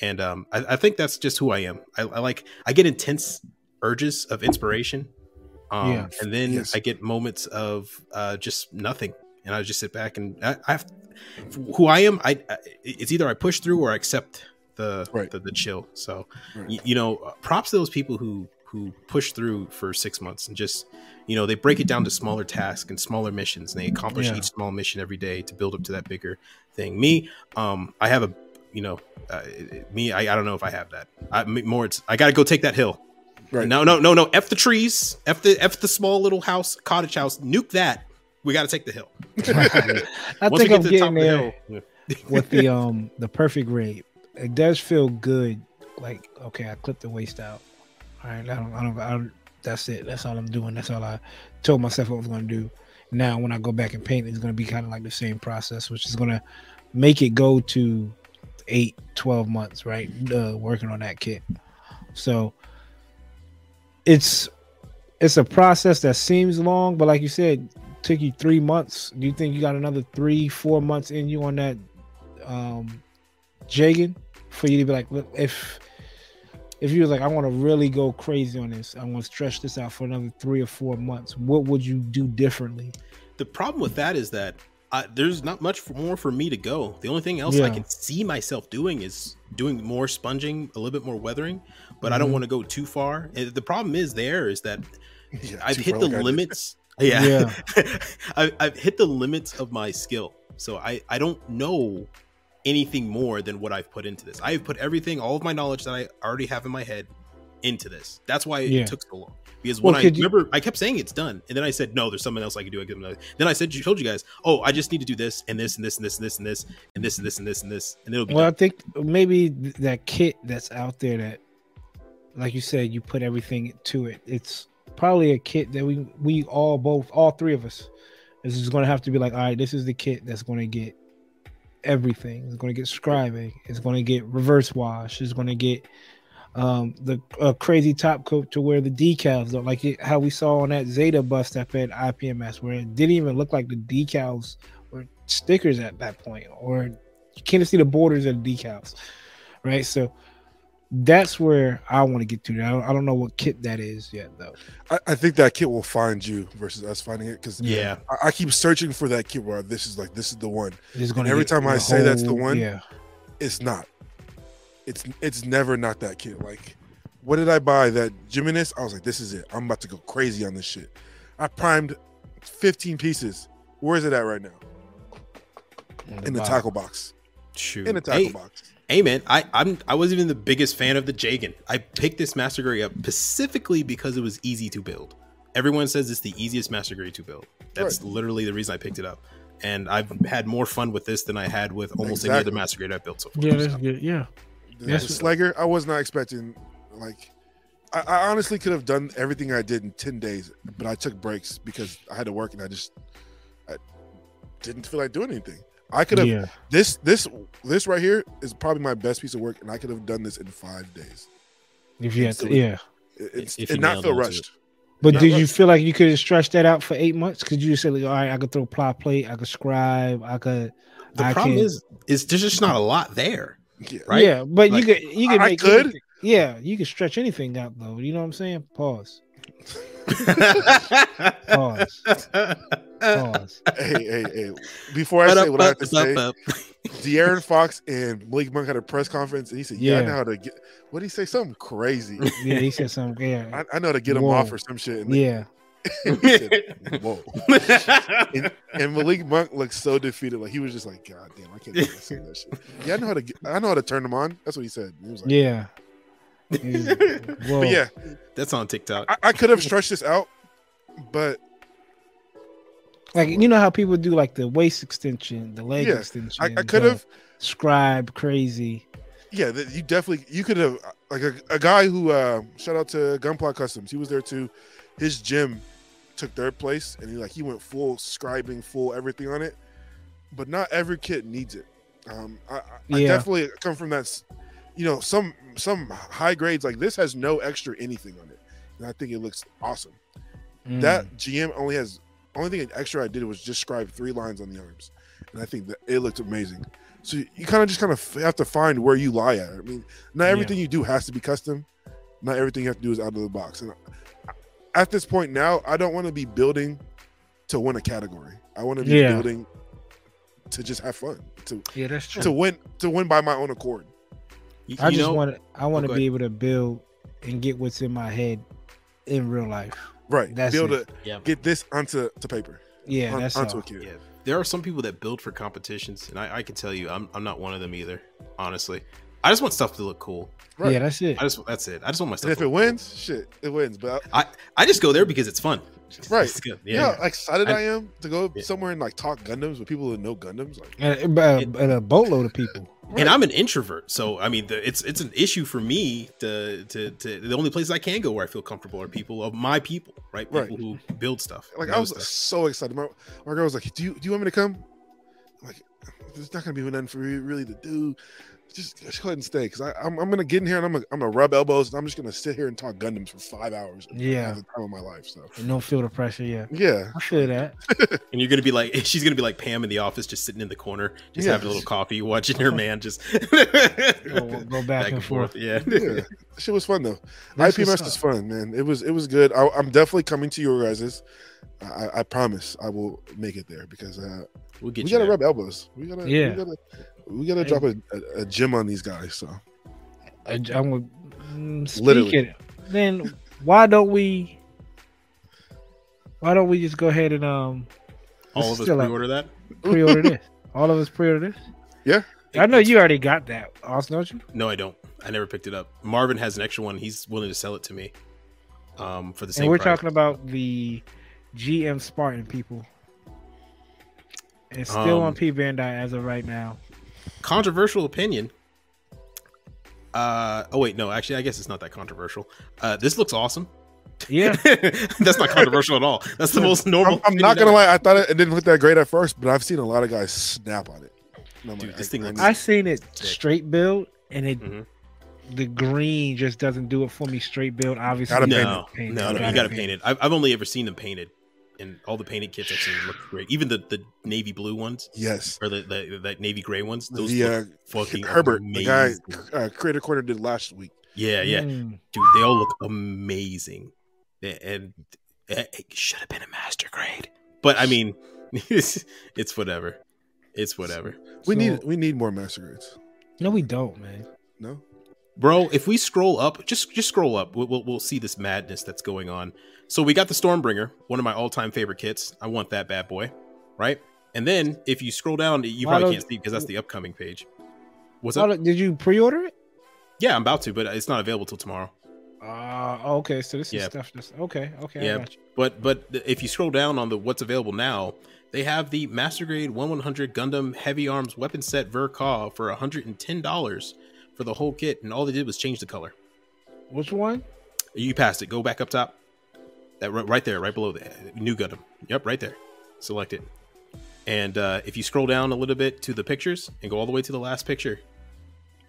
And um, I, I think that's just who I am. I, I like I get intense urges of inspiration, um, Yeah. and then Yes. I get moments of uh, just nothing, and I just sit back and I, I have who I am. I, it's either I push through or I accept the Right. the, the chill. So Right. you know, uh, props to those people who who push through for six months and just you know they break it down to smaller tasks and smaller missions and they accomplish Yeah. each small mission every day to build up to that bigger thing me um i have a you know uh, me I, I don't know if i have that i m- more it's i gotta go take that hill Right. no no no no f the trees f the f the small little house cottage house nuke that we gotta take the hill (laughs) I Once think I'm to the top getting the there hill with the (laughs) um the perfect grade. It does feel good. Like okay, I clipped the waist out. All right, I don't, I don't, I don't. That's it. That's all I'm doing. That's all I told myself I was going to do. Now, when I go back and paint, it's going to be kind of like the same process, which is going to make it go to eight, 12 months, right? Uh, working on that kit. So it's it's a process that seems long, but like you said, took you three months. Do you think you got another three, four months in you on that um Jagan for you to be like, if if you was like, I want to really go crazy on this, I want to stretch this out for another three or four months, what would you do differently? the problem with that is that I, there's not much for, more for me to go. The only thing else I can see myself doing is doing more sponging, a little bit more weathering, but I don't Mhm. want to go too far. And the problem is there is that (laughs) Yeah, I've hit the like limits. (laughs) Yeah, (laughs) I've, I've hit the limits of my skill, so I I don't know anything more than what I've put into this. I have put everything, all of my knowledge that I already have in my head, into this. That's why it Yeah. took so long. Because Well, when I could you- remember, I kept saying it's done, and then I said no. There's something else I can do. I can do another. Then I said, "You told you guys, oh, I just need to do this and this and this and this and this and this and this and this and this and this, and it'll be Well, I think maybe that kit that's out there that, like you said, you put everything to it. It's probably a kit that we we all both all three of us is just going to have to be like, all right, this is the kit that's going to get everything. It's going to get scribing. It's going to get reverse wash. It's going to get um the uh, crazy top coat to where the decals look like it, how we saw on that Zeta bust up at IPMS, where it didn't even look like the decals were stickers at that point, or you can't see the borders of the decals, right? So that's where I want to get to. I don't, I don't know what kit that is yet, though. I, I think that kit will find you versus us finding it because yeah. I, I keep searching for that kit where this is like this is the one. It's gonna every time I say that's the one, yeah, It's not. It's it's never not that kit. Like, what did I buy? That Jimenez? I was like, this is it. I'm about to go crazy on this shit. I primed 15 pieces. Where is it at right now? In the box. tackle box. Shoot. In the tackle Hey, box. Hey man, I I'm I wasn't even the biggest fan of the Jagan. I picked this master grade up specifically because it was easy to build. Everyone says it's the easiest master grade to build. That's literally the reason I picked it up. And I've had more fun with this than I had with almost any other master grade I've built so far. Yeah, that's So, good. Yeah, The, Yes. the Slugger, I was not expecting. Like, I, I honestly could have done everything I did in 10 days, but I took breaks because I had to work and I just I didn't feel like doing anything. I could have yeah. this this this right here is probably my best piece of work, and I could have done this in five days. If you had to, yeah. It's If it you not nailed feel into it. rushed. But Not did you feel like you could have stretched that out for eight months? Because you said, like, all right, I could throw plot plate, I could scribe, I could. the I problem can- is is there's just not a lot there. Yeah. Right? Yeah, but Like, you could you could I make could. anything- Yeah, you could stretch anything out though. You know what I'm saying? Pause. Pause. Pause. hey, hey, hey. Before I say what I have to say, Up, De'Aaron Fox and Malik Monk had a press conference, and he said, "Yeah, I know how to get." What did he say? Something crazy. Yeah, he said something. Yeah, I, I know how to get him off or some shit. And yeah. (laughs) he said, Whoa. (laughs) And, and Malik Monk looked so defeated. Like he was just like, God damn, I can't believe I that shit. Yeah, I know how to. Get, I know how to turn them on. That's what he said. He was like, Yeah. He's- Whoa. But yeah, That's on TikTok. I, I could have stretched this out, but like you know how people do like the waist extension, the leg Yeah, extension. I, I could have. scribe crazy. Yeah, that you definitely you could have like a, a guy who uh shout out to Gunpla Customs. He was there too. His GM took third place, and he like he went full scribing, full everything on it. But not every kid needs it. Um, I, I, I definitely come from that. You know, some some high grades like this has no extra anything on it, and I think it looks awesome. Mm. That GM only has only thing extra I did was just scribe three lines on the arms, and I think that it looked amazing. So you kind of just kind of have to find where you lie at. I mean, not everything you do has to be custom. Not everything you have to do is out of the box. And at this point now, I don't want to be building to win a category. I want to be Yeah. building to just have fun, to yeah, that's true. to win to win by my own accord. You, I you just want to. I want Oh, to go be able to build and get what's in my head in real life. Right. That's be able it. to Yeah. get this onto to paper. Yeah, on- that's onto all. a kid. Yeah, there are some people that build for competitions, and I, I can tell you, I'm I'm not one of them either. Honestly, I just want stuff to look cool. Right. Yeah, that's it. I just that's it. I just want my stuff. And if to it look wins, shit, it wins. But I, I just go there because it's fun. Right. It's good. you know Yeah. how excited I- I, am to go Yeah. somewhere and like talk Gundams with people who know Gundams. Like, And, uh, and a boatload of people. And I'm an introvert, so I mean, the, it's it's an issue for me to, to to the only places I can go where I feel comfortable are people of my people, right? People Right. who build stuff. like I was stuff. so excited. My, my girl was like, "Do you do you want me to come?" I'm like, there's not gonna be nothing for you really to do. Just, just go ahead and stay because I'm, I'm gonna get in here and I'm gonna, I'm gonna rub elbows and I'm just gonna sit here and talk Gundams for five hours. Yeah. the time of my life. So And no feel the pressure. Yeah, yeah, I feel that. (laughs) And you're gonna be like, (laughs) she's gonna be like Pam in the office, just sitting in the corner, just Yeah. having a little coffee, watching her (laughs) man just Go, go back, and forth. Yeah. yeah, shit was fun though. That's IP what's Master's fun, man. It was it was good. I, I'm definitely coming to your guys's. I, I promise I will make it there because uh, We'll get we you gotta there. rub elbows. We gotta Yeah. we gotta we gotta Hey. drop a, a, a gym on these guys. So I, I'm with, mm, Literally. speaking. Then why don't we? Why don't we just go ahead and um All of us still pre-order that. pre-order this? (laughs) All of us pre-order this. Yeah. I know you already got that, Austin, don't you? No, I don't. I never picked it up. Marvin has an extra one. He's willing to sell it to me. Um, for the same. And we're price. talking about the GM Spartan people. It's still Um, on P Bandai as of right now. Controversial opinion. Uh oh wait no actually I guess it's not that controversial. Uh this looks awesome. Yeah, (laughs) That's not controversial at all. That's the most normal. I'm, I'm not gonna lie. I thought it, it didn't look that great at first, but I've seen a lot of guys snap on it. And I'm Dude, like, this I- thing I looks- I seen it straight build, and it Mhm. the green just doesn't do it for me. Straight build, obviously. Gotta you paint No, paint it. no, no, you gotta paint it. I've, I've only ever seen them painted, and all the painted kits I've seen look great. Even the, the navy blue ones yes. or the, the that navy gray ones. Those The look uh, fucking Herbert, the guy, uh, Creator Corner did last week. Yeah, yeah, Mm. dude, they all look amazing, and, and it should have been a master grade. But I mean, it's, (laughs) it's whatever. It's whatever, We So- need we need more master grades. No, we don't, man. No, bro. If we scroll up, just just scroll up, we'll, we'll, we'll see this madness that's going on. So we got the Stormbringer, one of my all-time favorite kits. I want that bad boy, right? And then if you scroll down, you probably can't see because that's the upcoming page. What's up? did you pre-order it? Yeah, I'm about to, but it's not available till tomorrow. Uh, okay. So this is Yeah. stuff. That's okay. Okay. I Yeah. got you. But but if you scroll down on the what's available now, they have the Master Grade 1100 Gundam Heavy Arms Weapon Set Ver.Ka for $110 for the whole kit, and all they did was change the color. Which one? You passed it. Go back up top. That right, there, right below the Nu Gundam. Yep, right there. Select it. And uh, if you scroll down a little bit to the pictures and go all the way to the last picture,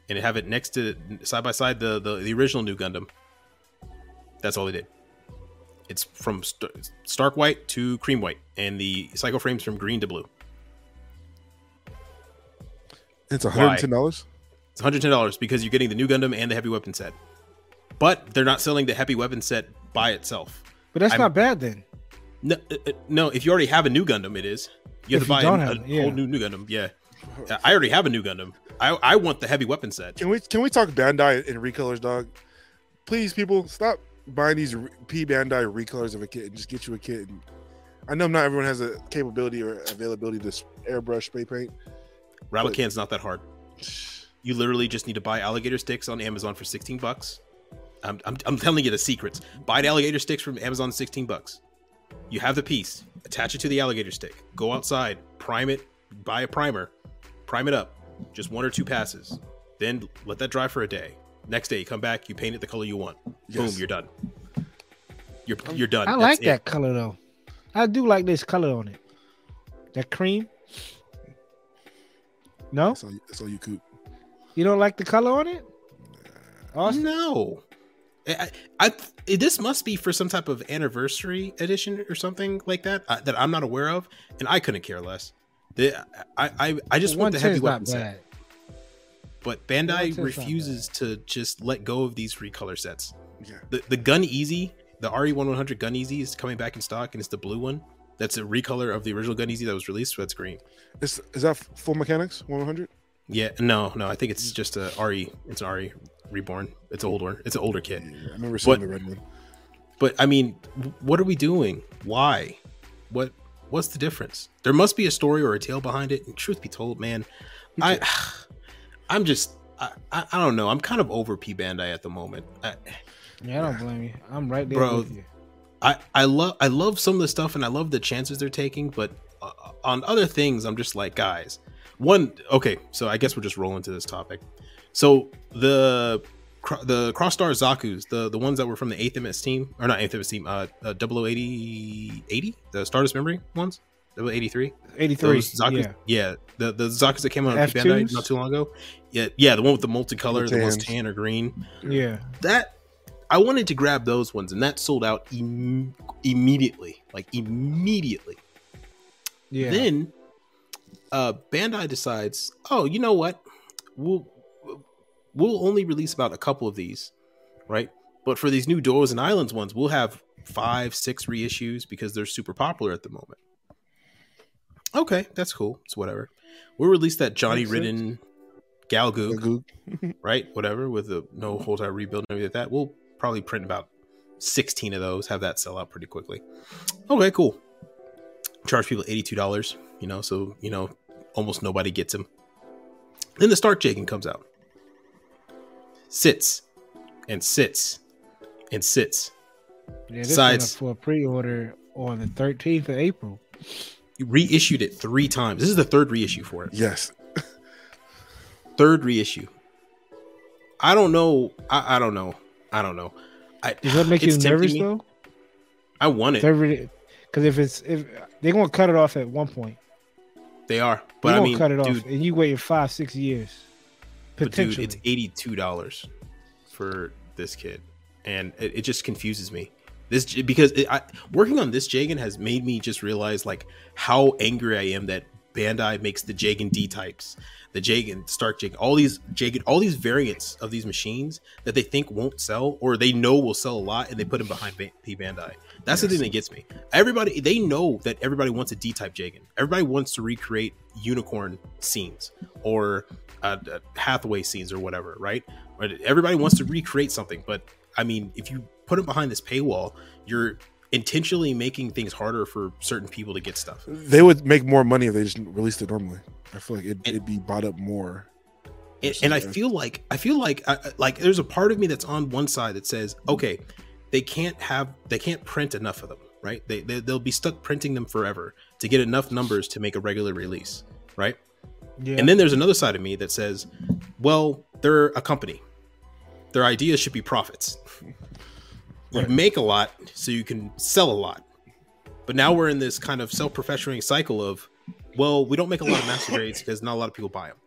and have it next to side by side the the, the original Nu Gundam. That's all they did. It's from st- stark white to cream white, and the psycho frames from green to blue. it's 110 dollars. It's 110 dollars because you're getting the new Gundam and the heavy weapon set. but they're not selling the heavy weapon set by itself. But that's I'm- not bad then. No, uh, uh, no. If you already have a Nu Gundam, it is. You have If to buy a, have a yeah. whole new Nu Gundam. Yeah, I already have a Nu Gundam. I I want the heavy weapon set. Can we can we talk Bandai and recolors, dog? Please, people, stop buying these re- P Bandai recolors of a kit and just get you a kit. And I know not everyone has a capability or availability to airbrush spray paint. Rabbit can's not that hard. (sighs) You literally just need to buy alligator sticks on Amazon for 16 bucks. I'm, I'm, I'm telling you the secrets. Buy the alligator sticks from Amazon 16 bucks. You have the piece, attach it to the alligator stick. Go outside, prime it, buy a primer, prime it up. Just one or two passes. Then let that dry for a day. Next day, you come back, you paint it the color you want. Yes. Boom, you're done. You're you're done. I That's like it. that color though. I do like this color on it. That cream. No, That's all, you- that's all you coop. you don't like the color on it. Austin? No. I, I, I- this must be for some type of anniversary edition or something like that uh, that I'm not aware of, and I couldn't care less. The, I, I, I just want the heavy weapon set, but Bandai refuses to just let go of these recolor sets. Yeah. The the Gun EZ, the RE1100 Gun EZ is coming back in stock, and it's the blue one. That's a recolor of the original Gun EZ that was released. So that's green. Is, is that full mechanics 100? Yeah, no, no, I think it's just a RE. It's an RE reborn. It's an old one. It's an older kid. Yeah, I remember seeing But- the red one. But I mean, what are we doing? Why? What what's the difference? There must be a story or a tale behind it. And truth be told, man, I (sighs) I'm just I, I I don't know. I'm kind of over P Bandai at the moment. I, Yeah, I don't blame you. I'm right there Bro, with you. I I love I love some of the stuff and I love the chances they're taking, but uh, on other things, I'm just like, guys. One, okay, so I guess we'll just roll into this topic. So the cro- the Cross Star Zaku's, the the ones that were from the Eighth MS team, or not Eighth MS team, uh, uh 0080, 80, the Stardust Memory ones, 0083. 83. Those Zaku's, Yeah. yeah, the the Zaku's that came out on F2s? Bandai not too long ago. Yeah, yeah, the one with the multicolor, the one's tans. tan or green Yeah. that I wanted to grab those ones, and that sold out Im- immediately. Like immediately. Yeah. Then, uh, Bandai decides, oh, you know what? We'll we'll only release about a couple of these, right? But for these new Doors and Islands ones, we'll have five, six reissues because they're super popular at the moment. Okay, that's cool. It's whatever. We'll release that Johnny. Ridden Gelgoog Goog. (laughs) right? Whatever, with the no whole time rebuild and everything like that. We'll probably print about 16 of those, have that sell out pretty quickly. Okay, cool. Charge people $82, you know, so, you know, almost nobody gets them. Then the Stark Jagan comes out. Sits and sits and sits. yeah this Besides- for a pre-order on the 13th of April. You reissued it three times. This is the third reissue for it. Yes. (laughs) Third reissue. I don't know. I, I don't know. I don't know. I, Does that make you it's nervous me. though? I want it. Because if it's if they're gonna cut it off at one point, They are, but but I gonna mean, cut it dude, off, and you waited five six years, but dude, it's eighty-two dollars for this kid, and it, it just confuses me. This because it, I, working on this Jagan has made me just realize like how angry I am that Bandai makes the Jagan D types, the Jagan Stark Jagan, all these Jagan, all these variants of these machines that they think won't sell or they know will sell a lot, and they put them behind P Bandai. That's the thing that gets me. Everybody they know that everybody wants a D type Jagan. Everybody wants to recreate unicorn scenes or uh, uh, Hathaway scenes or whatever, right? But everybody wants to recreate something, but I mean, if you put it behind this paywall, you're intentionally making things harder for certain people to get stuff. They would make more money if they just released it normally. I feel like it'd, And- it'd be bought up more. and, and I feel like I feel like I, I- like there's a part of me that's on one side that says, okay, they can't have they can't print enough of them, right? They, they they'll be stuck printing them forever to get enough numbers to make a regular release, right? yeah. And then there's another side of me that says, well, they're a company. Their ideas should be profits. (laughs) You Right. make a lot so you can sell a lot. But now we're in this kind of self-professioning cycle of, well, we don't make a lot of master grades because not a lot of people buy them.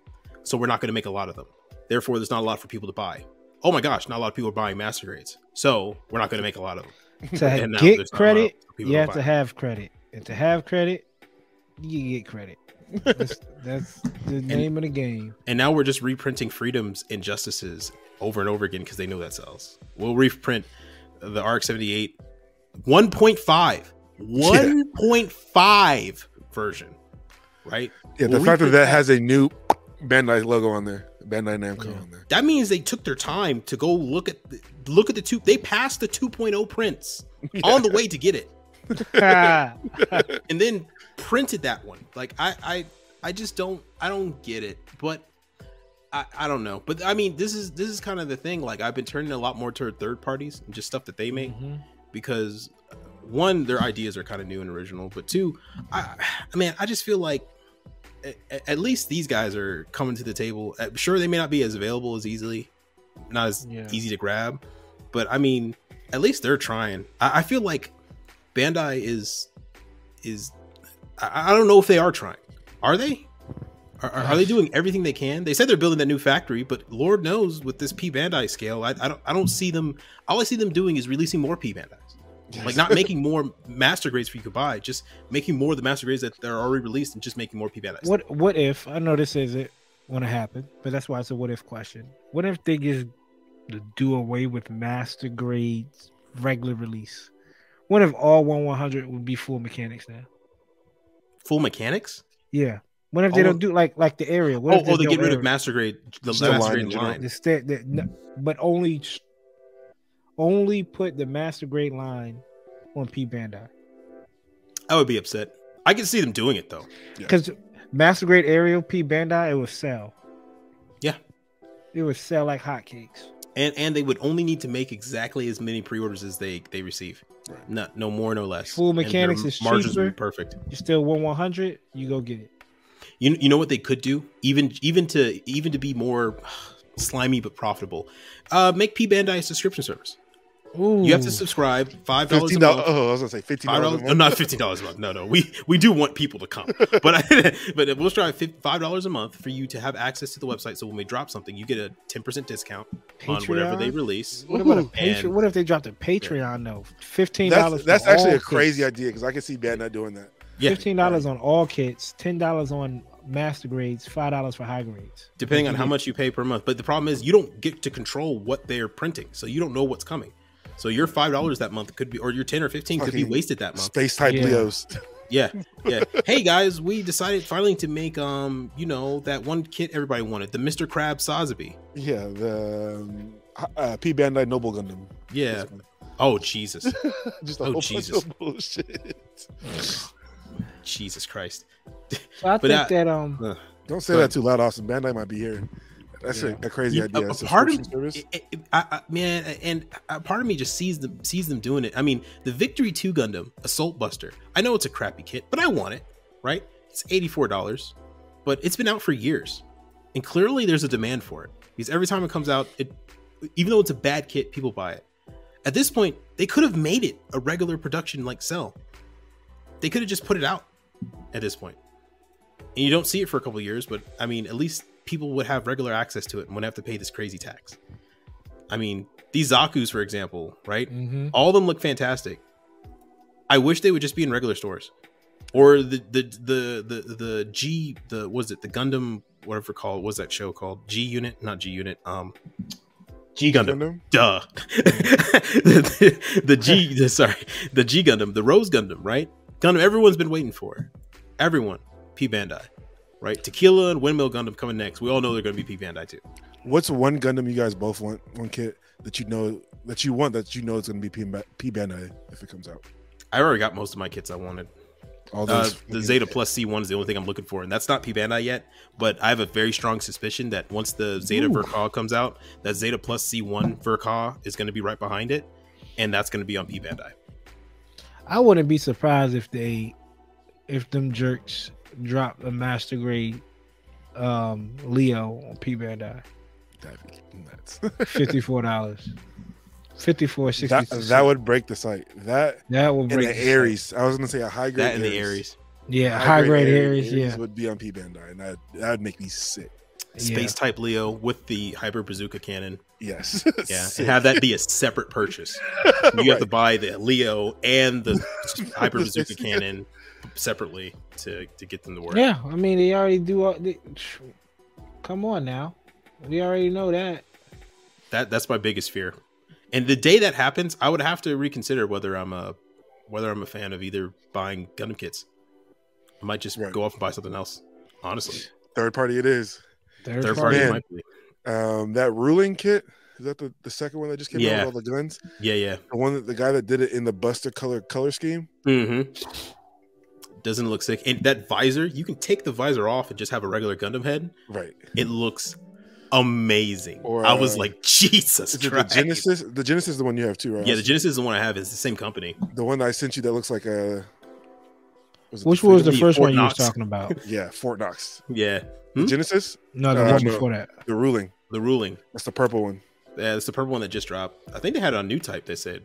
So we're not going to make a lot of them. Therefore, there's not a lot for people to buy. Oh my gosh, not a lot of people are buying master grades. So we're not going to make a lot of them. to (laughs) and now get there's not a lot credit, you have to have credit, and to have credit, you get credit. That's, (laughs) that's the name of the game. And now we're just reprinting freedoms and justices over and over again because they know that sells. We'll reprint the RX-78 1.5, 1.5 (laughs) version, right? Yeah, the We'll fact that that has a new Bandai logo on there, Bandai Namco Yeah. on there. That means they took their time to go look at the, look at the two. They passed the 2.0 prints (laughs) on the way to get it, (laughs) and then printed that one. Like I, I, I just don't, I don't get it. But I, I don't know. But I mean, this is this is kind of the thing. Like I've been turning a lot more toward third parties and just stuff that they make mhm. because uh, one, their ideas are kind of new and original, but two, I, I mean, I just feel like a- a- at least these guys are coming to the table. Uh, Sure, they may not be as available as easily, not as Yeah. easy to grab, but I mean, at least they're trying. I, I feel like Bandai is is I, I don't know if they are trying. Are they? Are, are, are they (sighs) doing everything they can? They said they're building that new factory, but Lord knows with this P Bandai scale, I, I don't I don't see them. All I see them doing is releasing more P Bandais. (laughs) Like not making more master grades for you to buy, just making more of the master grades that are already released and just making more P Bandais. What what if I know this isn't going to happen, but that's why it's a what if question. What if they just do away with master grades regular release? What if all one one hundred would be full mechanics now? Full mechanics? Yeah. What if they Oh, don't do like like the area? What Oh, if oh, they no get rid of master grade, the the master line grade line. The sta- the, no, but only only put the master grade line on P Bandai I would be upset. I can see them doing it though. because master grade aerial P Bandai it would sell. Yeah. it would sell like hotcakes. and and they would only need to make exactly as many pre-orders as they they receive Right. no no more no less Full mechanics is margins would be cheaper. perfect You still one one hundred, you go get it. you, you know what they could do even even to even to be more (sighs) slimy but profitable uh make p bandai a subscription service Ooh, you have to subscribe five dollars a Fifteen month. Oh, I was gonna say fifteen Five dollars. dollars? No, not fifteen dollars a month. No, no. We we do want people to come, (laughs) but I, (laughs) but we'll try five dollars a month for you to have access to the website. So when we drop something, you get a ten percent discount on whatever they release. What about a Patreon? And- What if they dropped a Patreon though? Fifteen dollars. That's, that's actually a crazy idea because I can see Bandai doing that. Yeah, Fifteen dollars on all kits, ten dollars on master grades, five dollars for high grades. depending on how mm-hmm. much you pay per month. But the problem is you don't get to control what they're printing, so you don't know what's coming. So your five dollars that month could be, or your ten or fifteen could be wasted that month. Space type Yeah. Leos. Yeah, (laughs) yeah. hey guys, we decided finally to make um, you know, that one kit everybody wanted, the Mr. Crab Sazabi. Yeah, the um, uh, P Bandai Noble Gundam. Yeah. Oh Jesus, (laughs) Just a Oh, whole bunch Jesus. of bullshit. Jesus Christ. So I But, think uh, that um, Don't say that too loud, Austin. Bandai might be here. That's Yeah. a, a crazy You- idea. a- A part of- subscription service. I- I- I- man, and a part of me just sees them sees them doing it. I mean, the Victory Two Gundam Assault Buster. I know it's a crappy kit, but I want it. Right? It's eighty four dollars, but it's been out for years, and clearly there's a demand for it because every time it comes out, it even though it's a bad kit, people buy it. At this point, they could have made it a regular production like Cell. They could have just put it out at this. And you don't see it for a couple of years, but I mean, at least people would have regular access to it and wouldn't have to pay this crazy tax. I mean, these Zaku's, for example, right? mhm. All of them look fantastic. I wish they would just be in regular stores, or the the the the the G the was it? The Gundam whatever called. What was that show called? G Unit? Not G Unit. Um G Gundam. Gundam? duh. (laughs) The, the G the, sorry. The G Gundam. The Rose Gundam right? Gundam everyone's been waiting for. Everyone. P Bandai right Tequila and Windmill Gundam coming next we all know they're going to be P Bandai too What's one Gundam you guys both want? One kit that you know that you want that you know is going to be P Bandai if it comes out. I already got most of my kits I wanted All Uh, the Zeta Plus C1 is the only thing I'm looking for, and that's not P Bandai yet. But I have a very strong suspicion that once the Zeta Ooh. Ver.Ka comes out, that Zeta Plus C1 Ver.Ka is going to be right behind it, and that's going to be on P Bandai. I wouldn't be surprised if they, if them jerks drop a master grade, um, Leo on P Bandai, That'd be nuts. fifty four dollars, fifty four sixty. that, that would break the site. That that would and break the the site. Aries. I was going to say a high grade. That and the Aries, Yeah, high grade Aries. Yeah, would be on P Bandai, and that that would make me sick. Space Type Leo with the Hyper Bazooka cannon. Yes. (laughs) Yeah, Sick. and have that be a separate purchase. You have to buy the Leo and the (laughs) Hyper Bazooka (laughs) cannon separately. To to get them to work. Yeah, I mean they already do. All, they, come on now, we already know that. That that's my biggest fear. And the day that happens, I would have to reconsider whether I'm a whether I'm a fan of either buying Gundam kits. I might just Right. go off and buy something else. Honestly, Third party it is. Third, third party. party Man. might be. Um, that ruling kit is that the, the second one that just came out with all the guns. Yeah, yeah. The one that the guy that did it in the Buster color color scheme. Mm-hmm. Doesn't look sick. And that visor, you can take the visor off and just have a regular Gundam head. Right. It looks amazing. Or, I was uh, like, (laughs) Jesus Is it the Genesis? The Genesis is the one you have too, right? Yeah, the Genesis is the one I have. It's the same company. the one that I sent you that looks like a. Was it Which was the first Fort one you was Knox. talking about? (laughs) Yeah, Fort Knox. Yeah. The Hmm? Genesis, No, the Uh, one before that. the ruling. The ruling. That's the purple one. Yeah, it's the purple one that just dropped. I think they had a new type, they said.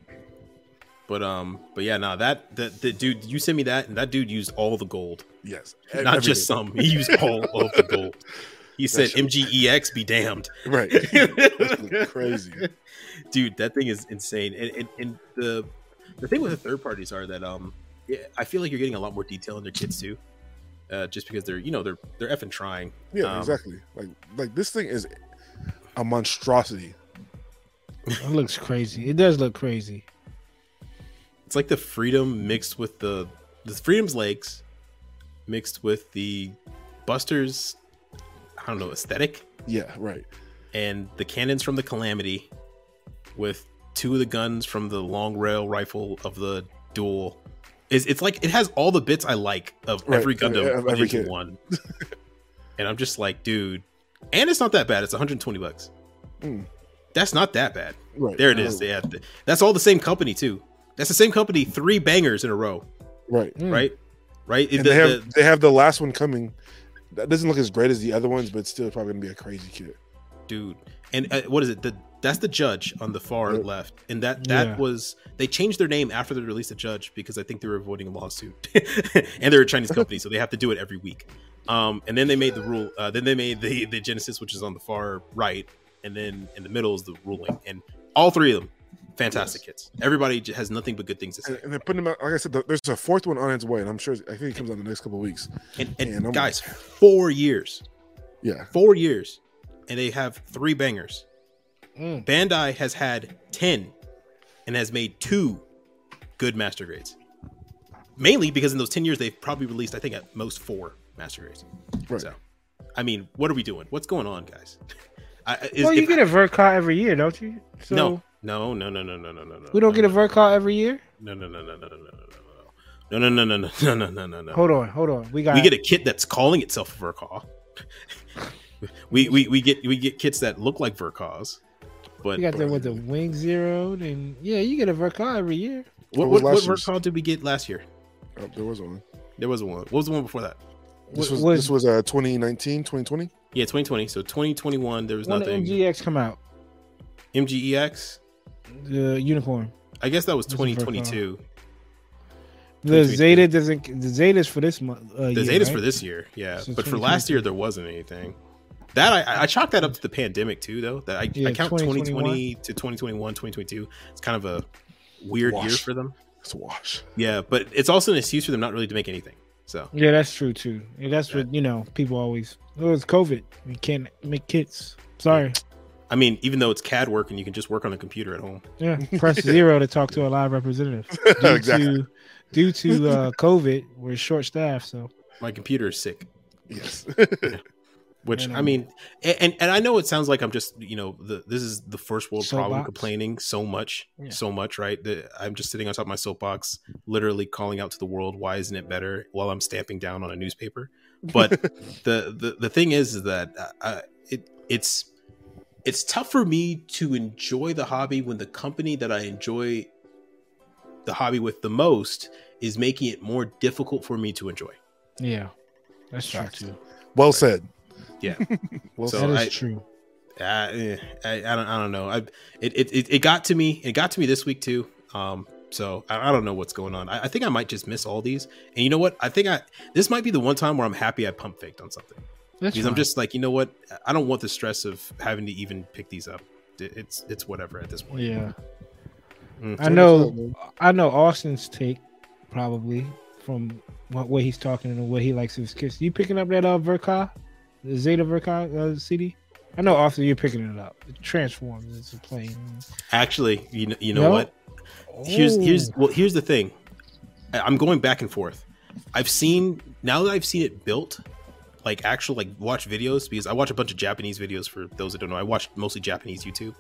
But um, but yeah, no, that the, the dude you sent me that, and that dude used all the gold. Yes, Not just some. He used all of the gold. (laughs) He said shit- MGEX be damned. Right. (laughs) That's crazy. dude that thing is insane and, and, and the the thing with the third parties are that um yeah, i feel like you're getting a lot more detail in their kits too uh just because they're you know they're they're effing trying Yeah, Um, exactly. Like like this thing is a monstrosity. It looks crazy. It does look crazy. It's like the freedom mixed with the the freedom's legs mixed with the busters i don't know aesthetic Yeah, right. and the cannons from the calamity with two of the guns from the long rail rifle of the duel is it's like it has all the bits I like of Right, every Gundam every kit. one. and I'm just like, dude, and it's not that bad. It's 120 bucks. Mm. That's not that bad. Right. There it is. Yeah, that's all the same company too. That's the same company, three bangers in a row, Right. Mm. right? Right. And The- they have the- they have the last one coming. That doesn't look as great as the other ones, but it's still probably gonna be a crazy kid. dude and uh, what is it the that's the judge on the far Yep. left and that that Yeah. was they changed their name after they released the judge because i think they were avoiding a lawsuit (laughs) and they're a chinese company so they have to do it every week um and then they made the rule uh then they made the the genesis which is on the far right and then in the middle is the ruling and all three of them fantastic kits everybody has nothing but good things to say And, and they're putting them out. Like I said, th- there's a fourth one on its way, and I'm sure. I think it comes out in the next couple of weeks. and, and Man, I'm- guys four years Yeah. four years and they have three bangers Mm. Bandai has had 10 and has made two good master grades. Mainly because in those 10 years, they've probably released, I think, at most four master grades. Right. So, I mean, what are we doing? What's going on, guys? (laughs) I, is, Well, you if- get a vert every year, don't you? So no, no, no, no, no, no, no, no, no. we don't no, get a no, vert car every year. No, no, no, no, no, no, no, no, no, no, no, no, no, no, no, no, no, no. Hold on, hold on. We got We get a kit that's calling itself Ver.Ka. we, we we get we get kits that look like Verkaws. But we got the with the wing zeroed and yeah, you get a vert every year. what, What what, what? Ver.Ka did we get last year? Oh, there was one. There was one. What was the one before that? This was, was- this was uh 2019, 2020. Yeah, 2020. So 2021, there was When nothing. the MGX come out, MGEX. The unicorn. I guess that was This is Ver.Ka. 2022. The 2022. Zeta doesn't. The Zeta's for this month. Uh, The year, Zeta's right? for this year, yeah. So but for last year, there wasn't anything. That I, I chalk that up to the pandemic too, though. That I, Yeah, I count 2020 to 2021, 2022. It's kind of a weird year for them. It's a wash. Yeah, but it's also an excuse for them not really to make anything. So Yeah, that's true too. Yeah, that's what you know. People always. It was COVID. We can't make kits. Sorry. I mean, even though it's CAD work and you can just work on a computer at home. Yeah, (laughs) press zero to talk to a live representative. (laughs) Due exactly. to due to uh, COVID, we're short staffed. So My computer is sick. Yes. (laughs) Which And, I um, mean, and, and and I know it sounds like I'm just you know the, this is the first world problem complaining so much, Yeah. so much, right? That I'm just sitting on top of my soapbox, literally calling out to the world, why isn't it better? While I'm stamping down on a newspaper. But the the the thing is, is that uh, uh, it it's it's tough for me to enjoy the hobby when the company that I enjoy the hobby with the most is making it more difficult for me to enjoy. yeah, that's true Facts. too. well said. Yeah. (laughs) Well So. That is I- true. uh, eh, I, I don't I don't know. I it, it it it got to me. It got to me this week too. Um, so I, I don't know what's going on. I, I think I might just miss all these. And you know what? I think I this might be the one time where I'm happy I pump faked on something That's because I'm just like you know what? I don't want the stress of having to even pick these up. It's it's whatever at this point. yeah. Mm. I know. I know Austin's take probably from what way he's talking and what he likes of his kids. You picking up that uh Ver.Ka, the Zeta Ver.Ka uh, CD? I know, Austin, you're picking it up. It transforms. It's a plane. Actually, you know, you know No? what? Here's here's Oh. well here's the thing. I'm going back and forth. I've seen now that I've seen it built, like actual like watch videos because I watch a bunch of Japanese videos for those that don't know. I watch mostly Japanese YouTube.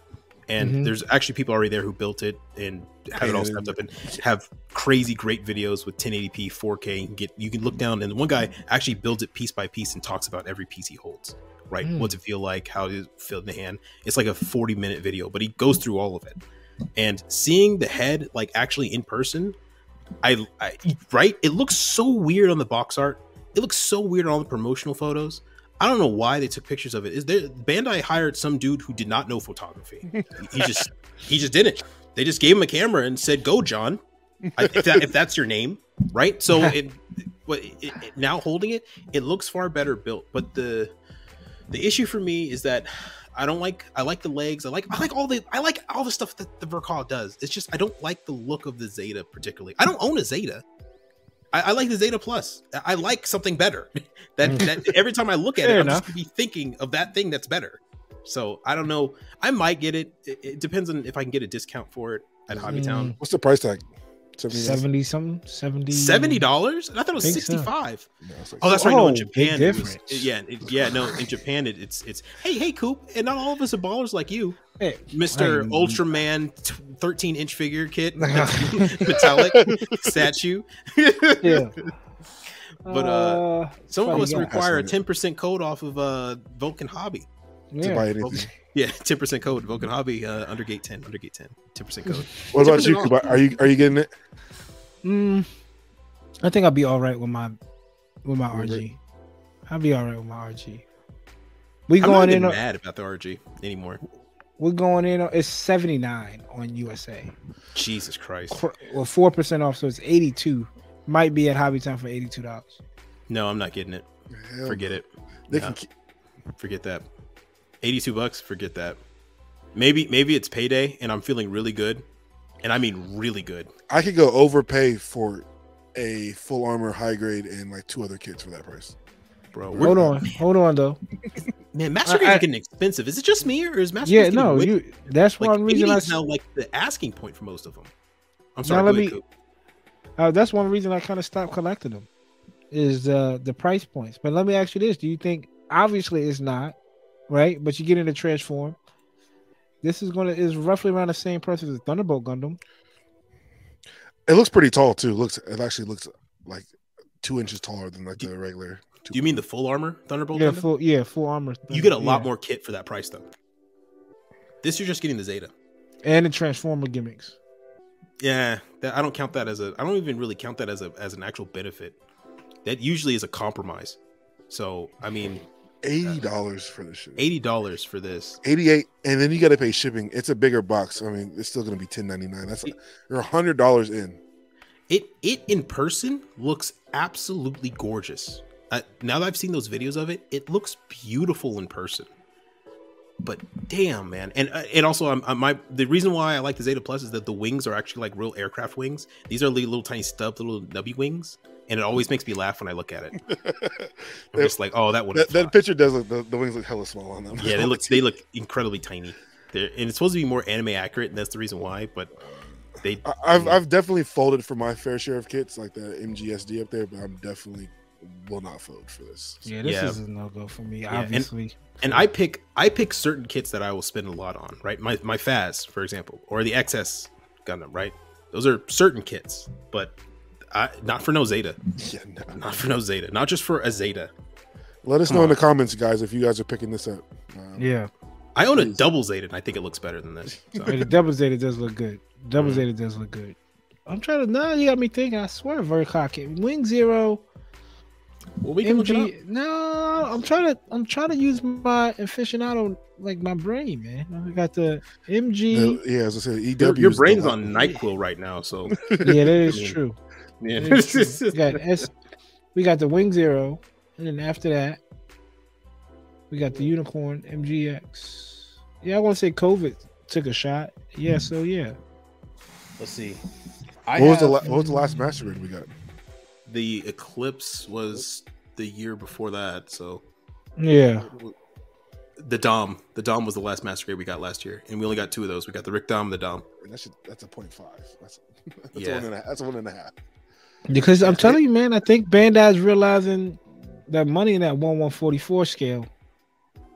And Mhm. there's actually people already there who built it and have it all stepped up and have crazy great videos with 1080p, 4K. You can get you can look down and one guy actually builds it piece by piece and talks about every piece he holds. Right, Mm. what's it feel like? How does it feel in the hand? It's like a 40 minute video, but he goes through all of it and seeing the head like actually in person I, I right it looks so weird on the box art it looks so weird on all the promotional photos i don't know why they took pictures of it is there bandai hired some dude who did not know photography he just (laughs) he just did it they just gave him a camera and said go john I, if, that, if that's your name right so it, but it, it- now holding it it looks far better built but the the issue for me is that I don't like I like the legs. I like I like all the I like all the stuff that the Ver.Ka does. It's just I don't like the look of the Zeta particularly. I don't own a Zeta. I, I like the Zeta Plus. I I like something better. (laughs) that, mm. that every time I look at Fair it, I'm just gonna be thinking of that thing that's better. So I don't know. I might get it. It, it depends on if I can get a discount for it at Hobbytown. Mm. What's the price tag? 70 70 something? 70 Seventy dollars? I thought it was Think so. sixty five. No, like- Oh, that's right. No, in Oh, Japan, big it was- yeah, it- yeah. No, in Japan, it, it's it's hey, hey, Coop, and not all of us are ballers like you, Hey, Mister I- Ultraman, t- thirteen inch figure kit, (laughs) metallic statue. (laughs) yeah. But, uh, Some of us require a ten percent code off of uh, Vulcan Hobby. To yeah. buy anything. (laughs) Yeah, ten percent code Vulcan Hobby uh, under gate ten, under gate ten, ten percent code. What about you? 10% Kuba? Are you are you getting it? Mm, I think I'll be all right with my with my With? RG. I'll be all right with my RG. We I'm not going in. on- mad about the RG anymore. We're going in. It's seventy nine on USA. Jesus Christ! Well, four percent off, so it's eighty two. Might be at Hobby Time for eighty two dollars. No, I'm not getting it. Hell Forget no. it. They Nah. can keep, forget that 82 bucks forget that maybe maybe it's payday and i'm feeling really good and i mean really good I could go overpay for a full armor high grade and like two other kits for that price. bro Hold on, hold on though. (laughs) man master I- grades I- getting expensive is it just me or is master Yeah, Grades no, way- you. That's like one reason I. 80 s- now like the asking point for most of them i'm Now sorry let go ahead, me- Uh, that's one reason I kind of stopped collecting them, is uh, the price points. But let me ask you this: Do you think obviously it's not right? But you get into transform. This is gonna is roughly around the same price as the Thunderbolt Gundam. It looks pretty tall too. Looks it actually looks like two inches taller than like the regular. do you mean the full armor thunderbolt Yeah, Gundam? full yeah, full armor. you get a lot yeah. more kit for that price though this you're just getting the zeta and the transformer gimmicks. yeah that, i don't count that as a i don't even really count that as a as an actual benefit that usually is a compromise so i mean Eighty dollars for this shit. eighty dollars for this. Eighty eight, and then you got to pay shipping. It's a bigger box. I mean, it's still going to be ten ninety nine. That's you're hundred dollars in. It it in person looks absolutely gorgeous. Uh, now that I've seen those videos of it, it looks beautiful in person. But damn, man, and uh, and also, I'm, I'm- my the reason why I like the Zeta Plus is that the wings are actually like real aircraft wings. These are li- little tiny stub, little nubby wings, and it always makes me laugh when I look at it. (laughs) I'm just like, oh, that would. that, that picture does look the, the wings look hella small on them. yeah, they (laughs) look they look incredibly tiny. They're, and it's supposed to be more anime accurate, and that's the reason why. But they I- I've I've definitely folded for my fair share of kits, like the MGSD up there, but I'm definitely will not fold for this. Yeah, this Yeah. is a no go for me. and- Obviously, and I pick I pick certain kits that I will spend a lot on, right? My my FAZZ, for example, or the XS Gundam, right? Those are certain kits, but I, not for no Zeta, (laughs) Yeah, no. not for no Zeta, not just for a Zeta. Let us Come know in the comments, guys, if you guys are picking this up. Um, yeah. I own a Please. double Zeta, and I think it looks better than this. So, (laughs) the double Zeta does look good. Double Mhm. Zeta does look good. I'm trying to now you got me thinking. I swear, very cocky. Wing Zero, well, we can look it up. MG. No, I'm trying to. I'm trying to use my aficionado, like my brain, man. We got the MG. the- yeah, as I said, EW. Your, your brain's on Nyquil right now, so yeah, that is (laughs) I mean, true. yeah. That is true. We got S. We got the Wing Zero, and then after that, we got the Unicorn MGX. Yeah, I want to say COVID took a shot. Yeah, hmm. so yeah. Let's see. What was the la- what was the last master grade we got? The Eclipse was the year before that. So Yeah. the Dom, the Dom was the last Master Grade we got last year, and we only got two of those. We got the Rick Dom, and the Dom. And that should, that's a point five. That's, (laughs) that's Yeah. one and a, that's one and a half. Because I'm telling you, man, I think Bandai's realizing that money in that one one forty four scale.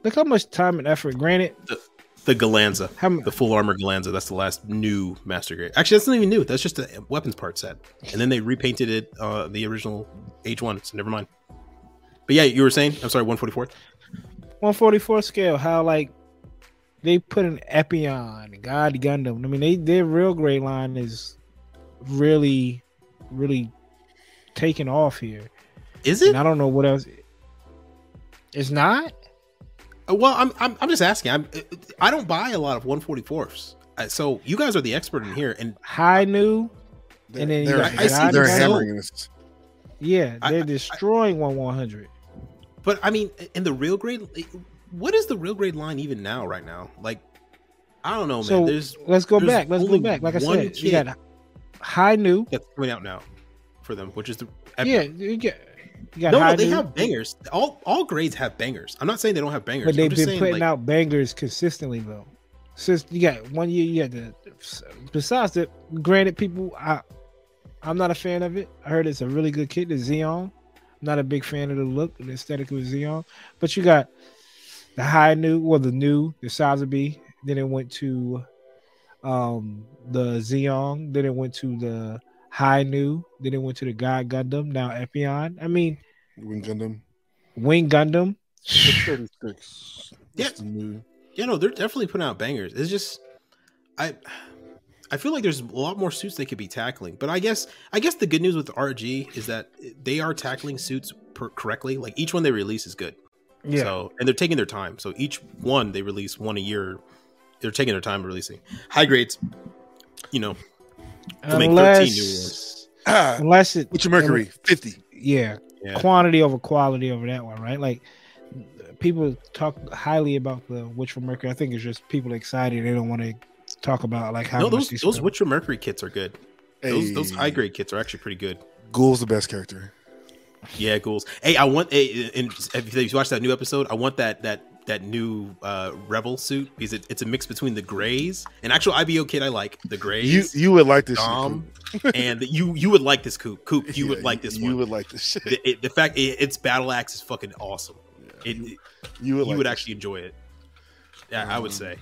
Look how much time and effort. Granted, The Galanza, how m- the full armor Galanza. That's the last new Master Grade. Actually, that's not even new. That's just a weapons part set, and then they repainted it uh, the original H one. So never mind. But yeah, you were saying. I'm sorry, 144th. 144 scale, how like they put an Epyon, God Gundam. I mean, they their real grade line is really, really taking off here. Is it? And I don't know what else. It's not. Well, I'm, I'm I'm just asking. I'm I don't buy a lot of 144s. Uh, So you guys are the expert in here, and Hi-Nu, They're, And then they're, got I see they're hammering this. yeah, they're I- destroying one 100. but I mean, in the real grade, what is the real grade line even now? Right now, like I don't know, man. So There's let's go there's back. Let's go back. Like I said, you got Hi-Nu. that's coming out now for them, which is the Yeah, you get. You got no, no, they have bangers. All all grades have bangers. I'm not saying they don't have bangers, but they've been putting like, out bangers consistently though. Since you got one year, you had the. Besides that, granted, people, I, I'm not a fan of it. I heard it's a really good kit, the Zeong. I'm not a big fan of the look and the aesthetic of Zeong, but you got the Hi-Nu, well, the new, the Sazabi. Then it went to um the Zeong. Then it went to the Hi-Nu. Then it went to the God Gundam. Now Epyon. I mean, Wing Gundam. Wing Gundam. It's 36. Yeah. New. Yeah, no, they're definitely putting out bangers. It's just I I feel like there's a lot more suits they could be tackling. But I guess I guess the good news with RG is that they are tackling suits per- correctly. Like each one they release is good. Yeah. So and they're taking their time. So each one they release one a year. They're taking their time releasing high grades. You know, unless, Ah, unless it, Witch of Mercury, 50. yeah, Yeah. quantity over quality over that one, right? Like people talk highly about the Witch from Mercury. I think it's just people excited. They don't want to talk about like how no, those they those spend. Witch of Mercury kits are good. Those those high grade kits are actually pretty good. Guel's the best character. Yeah, Guels. Hey, I want. Hey, and if you watch that new episode, I want that that that new uh rebel suit because it, it's a mix between the grays an actual IBO kid I like the You grays. you would like this Dom, (laughs) and you you would like this coop. Coop, you (laughs) Yeah, would like this You one. would like this shit. the, it- the fact it, its battle axe is fucking awesome. It, it- You would, you like would actually enjoy it. Yeah, I would Um, say.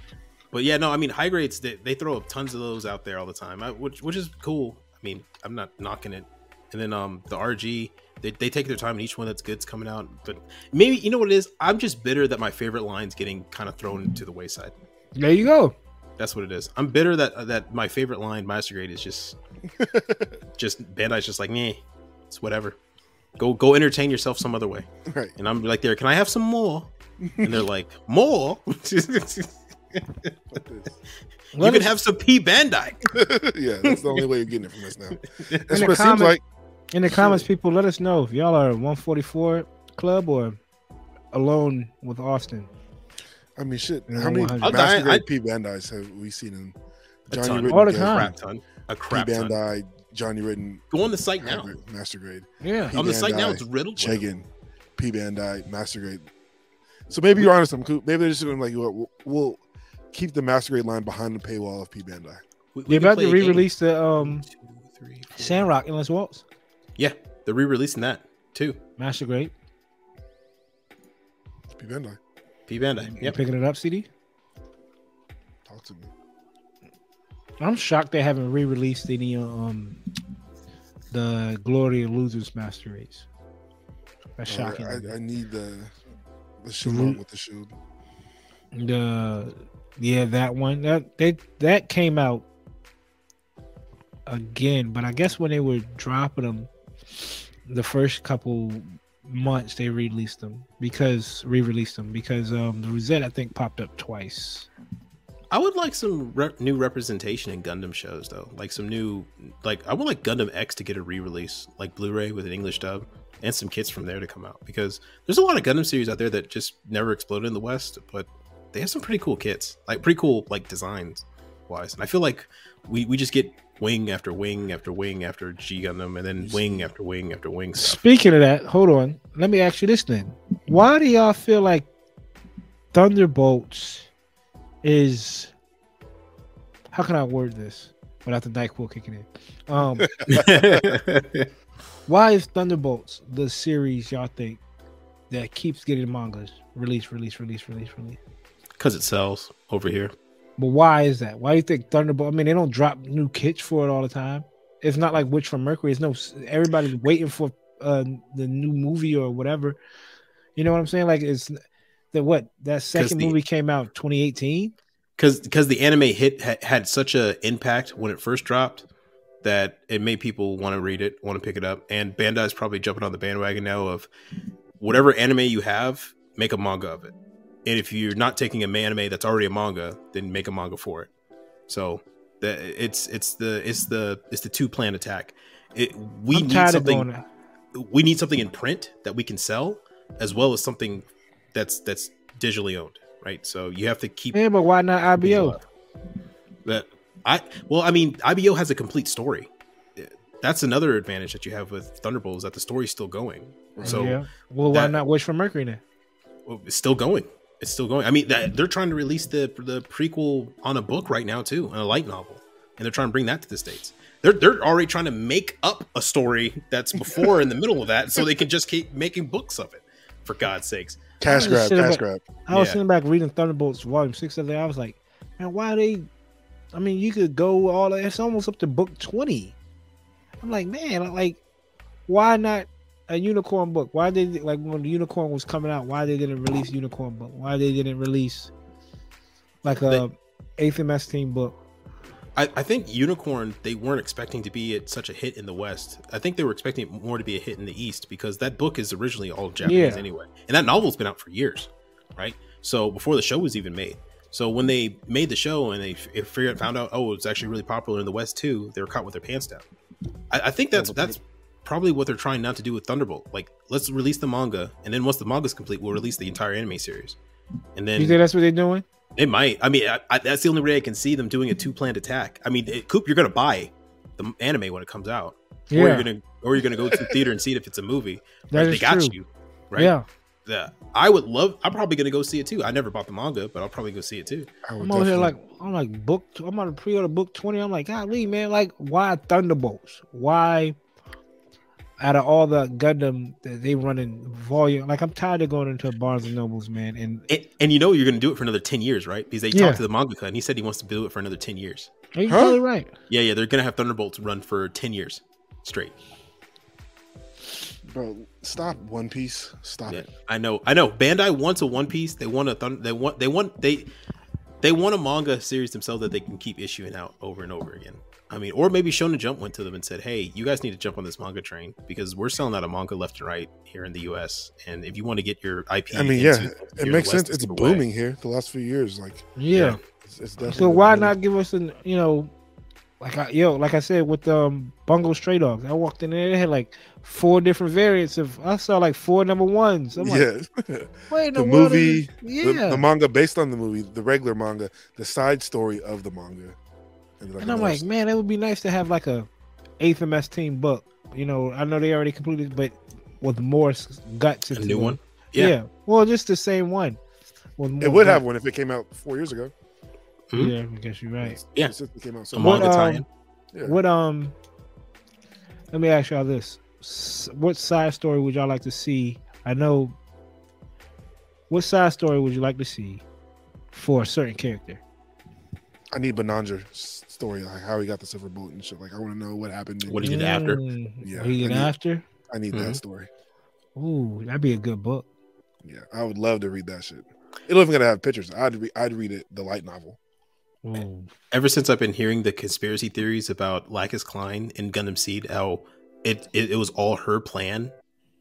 But yeah, no, I mean high grades. They, they throw up tons of those out there all the time, I, which which is cool. I mean, I'm not knocking it. And then um the RG, they, they take their time, and each one that's good's coming out. But maybe you know what it is. I'm just bitter that my favorite line's getting kind of thrown to the wayside. There you go. That's what it is. I'm bitter that uh, that my favorite line, Master Grade, is just (laughs) just Bandai's just like, nah, it's whatever. Go go entertain yourself some other way. Right. And I'm like, there, can I have some more? And they're like, more? (laughs) you Fuck this. Can have some P Bandai. (laughs) yeah, that's the only way you're getting it from us now. That's the what it seems like. In the comments, people, let us know if y'all are 144 club or alone with Austin. I mean, shit. Yeah, How many 100. I'll Master die- Grade I- P Bandai's have we seen in A Johnny ton. Ridden? All the Dev, time. crap ton. A P crap ton. Bandai, Johnny Ridden, Go on the site now. Hybrid, Master Grade, Yeah. P On the site now, it's riddled. with them. P Bandai, Master Grade. So maybe you're onto some cool. Maybe they're just going to like, we'll, we'll keep the Master Grade line behind the paywall of P Bandai. We- we They're about to re-release the um One, two, three, four. Sandrock Endless Waltz. Yeah, they're re-releasing that too. Master Grade. P Bandai, P Bandai. You Yep. picking it up, CD? talk to me. I'm shocked they haven't re-released any um the Glory of Losers Master Race. That's Uh, shocking. I, I need the the shield Mhm. with the shield. the yeah, that one that they that came out again, but I guess when they were dropping them, the first couple months they released them because re-released them because um the Rosette I think popped up twice. I would like some new representation in Gundam shows though. Like some new, like I would like Gundam X to get a re-release, like Blu-ray with an English dub, and some kits from there to come out because there's a lot of Gundam series out there that just never exploded in the West, but they have some pretty cool kits, like pretty cool like designs wise. And I feel like we we just get wing after wing after wing after G Gundam, and then wing after wing after wing stuff. Speaking of that, hold on. Let me ask you this then. Why do y'all feel like Thunderbolts is how can I word this without the NyQuil kicking in? Um (laughs) why is Thunderbolts the series y'all think that keeps getting mangas release, release, release, release, release? Because it sells over here. But why is that? Why do you think Thunderbolt? I mean, they don't drop new kits for it all the time. It's not like Witch from Mercury. It's no everybody's waiting for uh the new movie or whatever. You know what I'm saying? Like it's the what that second the- movie came out 2018. because because the anime hit ha- had such a impact when it first dropped that it made people want to read it, want to pick it up, and Bandai's probably jumping on the bandwagon now of whatever anime you have, make a manga of it. And if you're not taking a anime that's already a manga, then make a manga for it. So the it's it's the it's the it's the two plan attack. It, we I'm need something we need something in print that we can sell as well as something that's that's digitally owned, right? So you have to keep Yeah, but why not IBO? that I well, I mean, IBO has a complete story. That's another advantage that you have with Thunderbolt is that the story's still going. Oh, so yeah. Well, why that- not Witch from Mercury then? well, it's still going. It's still going. I mean, that, they're trying to release the the prequel on a book right now too, on a light novel, and they're trying to bring that to the states. They're they're already trying to make up a story that's (laughs) before in the middle of that, so they can just keep making books of it. For God's sakes, Cash grab, cash been- grab. I was Yeah. sitting back reading Thunderbolts Volume Six the other day. I was like, man, why are they? I mean, you could go all. It's almost up to book twenty. I'm like, man, like, why not a unicorn book? Why did like when the unicorn was coming out? Why they didn't release unicorn book? Why they didn't release like a eighth MS team book? I, I think Unicorn they weren't expecting to be at such a hit in the West. I think they were expecting it more to be a hit in the East because that book is originally all Japanese Yeah. anyway, and that novel's been out for years, right? So before the show was even made. So when they made the show and they figured found out oh it's actually really popular in the West too, they were caught with their pants down. I, I think that's that's probably what they're trying not to do with Thunderbolt. Like let's release the manga, and then once the manga's complete, we'll release the entire anime series, and then You think that's what they're doing? it might. I mean, I, I, that's the only way I can see them doing a two planned attack. I mean, it, Coop, you're gonna buy the anime when it comes out, or Yeah, you're gonna or you're gonna go to the theater and see it if it's a movie. that Right? is They got true. you, right? Yeah, Yeah. I would love. I'm probably gonna go see it too. I never bought the manga, but I'll probably go see it too. I would I'm over here like I'm like book. I'm on a pre-order book twenty. I'm like, golly, man, like why Thunderbolts? Why? Out of all the Gundam that they run in volume, like I'm tired of going into Barnes and Nobles, man. And And, and you know you're gonna do it for another ten years, right? Because they Yeah. talked to the mangaka and he said he wants to do it for another ten years. are you Huh? totally right? Yeah, yeah, they're gonna have Thunderbolts run for ten years straight. bro, stop One Piece. Stop Yeah, it. I know, I know. Bandai wants a One Piece. They want a Thun- they want they want they they want a manga series themselves that they can keep issuing out over and over again. I mean, or maybe Shonen Jump went to them and said, "Hey, you guys need to jump on this manga train because we're selling out a manga left and right here in the U.S. And if you want to get your IP, I mean, yeah, it makes sense. It's the way. booming here the last few years. Like, Yeah. it's, it's So why booming. not give us an you know, like I yo, like I said with um Bungo Stray Dogs, I walked in there, they had like four different variants of. I saw like four number ones. I'm like, yeah, (laughs) wait, the the movie, yeah. the, the manga based on the movie, the regular manga, the side story of the manga, and, like And I'm another like, man, it would be nice to have like a eighth MS team book. You know, I know they already completed, but with more s- guts. A new it. one? Yeah. Yeah. Well, just the same one. with It more would have one if it came out four years ago. Mhm. Yeah, I guess you're right. Yeah. It came out so A What, um. Yeah. What um? Let me ask y'all this: What side story would y'all like to see? I know. What side story would you like to see for a certain character? I need Banagher's story, like how he got the silver bullet and shit. Like, I want to know what happened. What he did after? Mm, Yeah, what he did I need- after. I need Mhm. that story. Ooh, that'd be a good book. Yeah, I would love to read that shit. It don't even gotta have pictures. I'd re- I'd read it, the light novel. Ooh. ever since I've been hearing the conspiracy theories about Lacus Clyne and Gundam Seed, how it, it it was all her plan,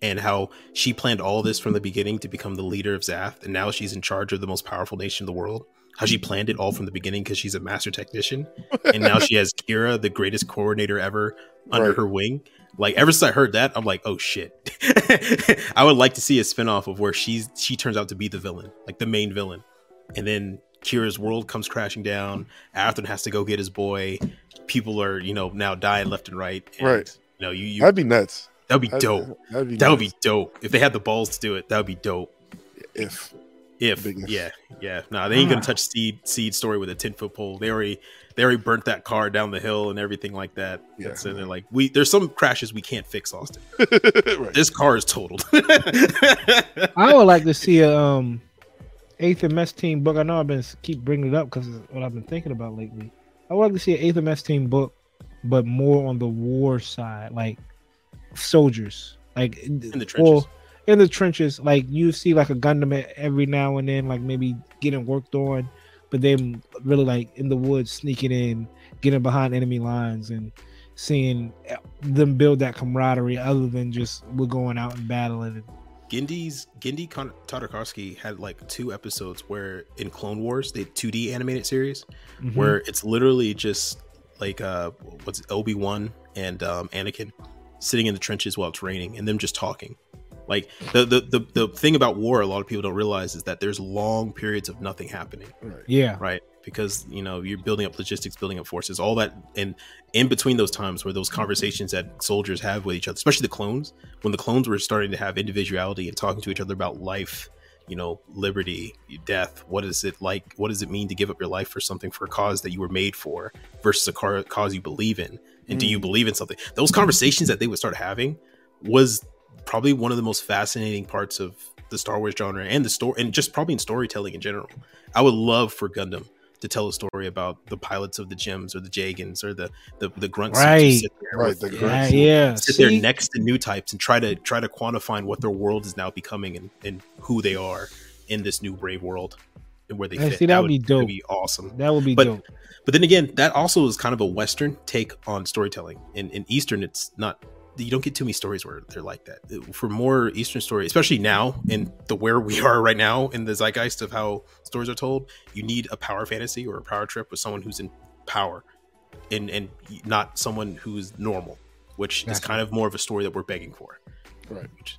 and how she planned all this from the beginning to become the leader of ZAFT, and now she's in charge of the most powerful nation in the world. How she planned it all from the beginning because she's a master technician, and now (laughs) she has Kira, the greatest coordinator ever, under Right. her wing. Like ever since I heard that, I'm like, oh shit. (laughs) I would like to see a spinoff of where she's she turns out to be the villain, like the main villain, and then Kira's world comes crashing down. Athrun has to go get his boy, people are you know now dying left and right. And, Right. You know, you, you That'd be nuts. that'd be That'd- dope. That'd be That would be dope if they had the balls to do it. That would be dope. if If Big yeah, yeah, no, they ain't gonna Ah. touch seed seed story with a ten foot pole. They already they already burnt that car down the hill and everything like that. Yeah. That's and they're like we there's some crashes we can't fix, Austin. (laughs) right. This car is totaled. (laughs) I would like to see a um eighth MS team book. I know I've been keep bringing it up because it's what I've been thinking about lately. I would like to see an eighth MS team book, but more on the war side, like soldiers, like in the trenches. In the trenches, like you see like a Gundam every now and then, like maybe getting worked on, but then really like in the woods, sneaking in, getting behind enemy lines, and seeing eh, them build that camaraderie other than just we're going out and battling. Genndy's Genndy Kon- Tartakovsky had like two episodes where in Clone Wars, the 2D animated series, Mhm. where it's literally just like uh what's Obi Wan and um, Anakin sitting in the trenches while it's raining and them just talking. Like the, the the the thing about war, a lot of people don't realize is that there's long periods of nothing happening, right. yeah, right? Because you know you're building up logistics, building up forces, all that, and in between those times where those conversations that soldiers have with each other, especially the clones, when the clones were starting to have individuality and talking to each other about life, you know, liberty, death. What is it like? What does it mean to give up your life for something for a cause that you were made for versus a car- cause you believe in? And do you mm. believe in something? Those conversations that they would start having was probably one of the most fascinating parts of the Star Wars genre and the story, and just probably in storytelling in general. I would love for Gundam to tell a story about the pilots of the GMs or the Jegans or the the, the grunt suits who Right. sit there Right, the yeah, grunts. yeah. sit there next to new types and try to try to quantify what their world is now becoming and, and who they are in this new brave world and where they Yeah, fit. see, that would be dope. that'd dope. be awesome. That would be But- dope. But then again, that also is kind of a Western take on storytelling. In in Eastern, it's not. You don't get too many stories where they're like that. For more Eastern story, especially now in the where we are right now in the zeitgeist of how stories are told, you need a power fantasy or a power trip with someone who's in power, and and not someone who's normal, which is Gotcha. kind of more of a story that we're begging for. Right. Which,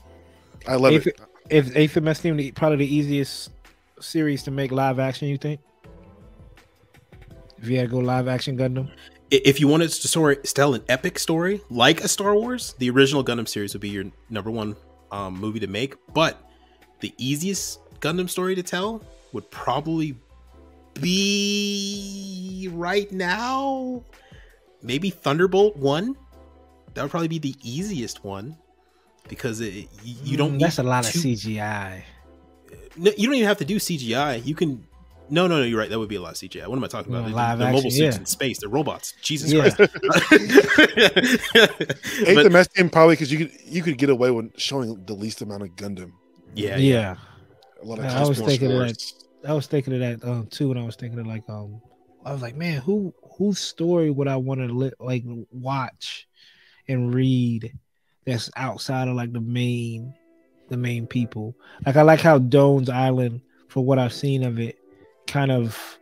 I love If it. If Eighth MS probably the easiest series to make live action, you think? If you had to go live action Gundam, i- if you wanted to story, tell an epic story like a Star Wars, the original Gundam series would be your number one um, movie to make. But the easiest Gundam story to tell would probably be right now, maybe Thunderbolt One. That would probably be the easiest one because it, you don't. Mm, that's a lot of CGI. No, you don't even have to do CGI. You can. No, no, no. You're right. That would be a lot of CGI. What am I talking about? No, They're, live they're mobile action, suits yeah. in space. They're robots. Jesus Yeah. Christ. (laughs) Eighth But- MS team probably because you could you could get away with showing the least amount of Gundam. yeah, Yeah, A lot of I was thinking of stores. I was thinking of that um, too, and I was thinking of like um, I was like, man, who whose story would I want to li- like watch and read that's outside of like the main the main people. Like I like how Doan's Island, for what I've seen of it, kind of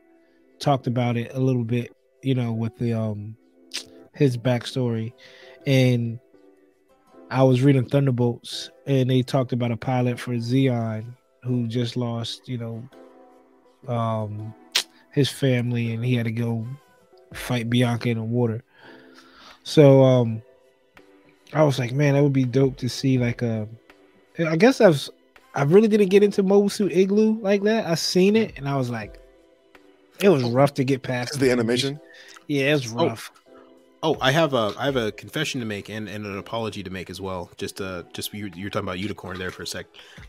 talked about it a little bit, you know, with the um his backstory. And I was reading Thunderbolts and they talked about a pilot for Zeon who just lost, you know, um his family and he had to go fight Bianca in the water. So um I was like, man, that would be dope to see like a I guess I've I really didn't get into Mobile Suit Igloo like that. I seen it and I was like it was oh. rough to get past the animation? Yeah, it was Oh. Oh, I have a I have a confession to make and, and an apology to make as well. Just uh just you you're talking about unicorn there for a sec.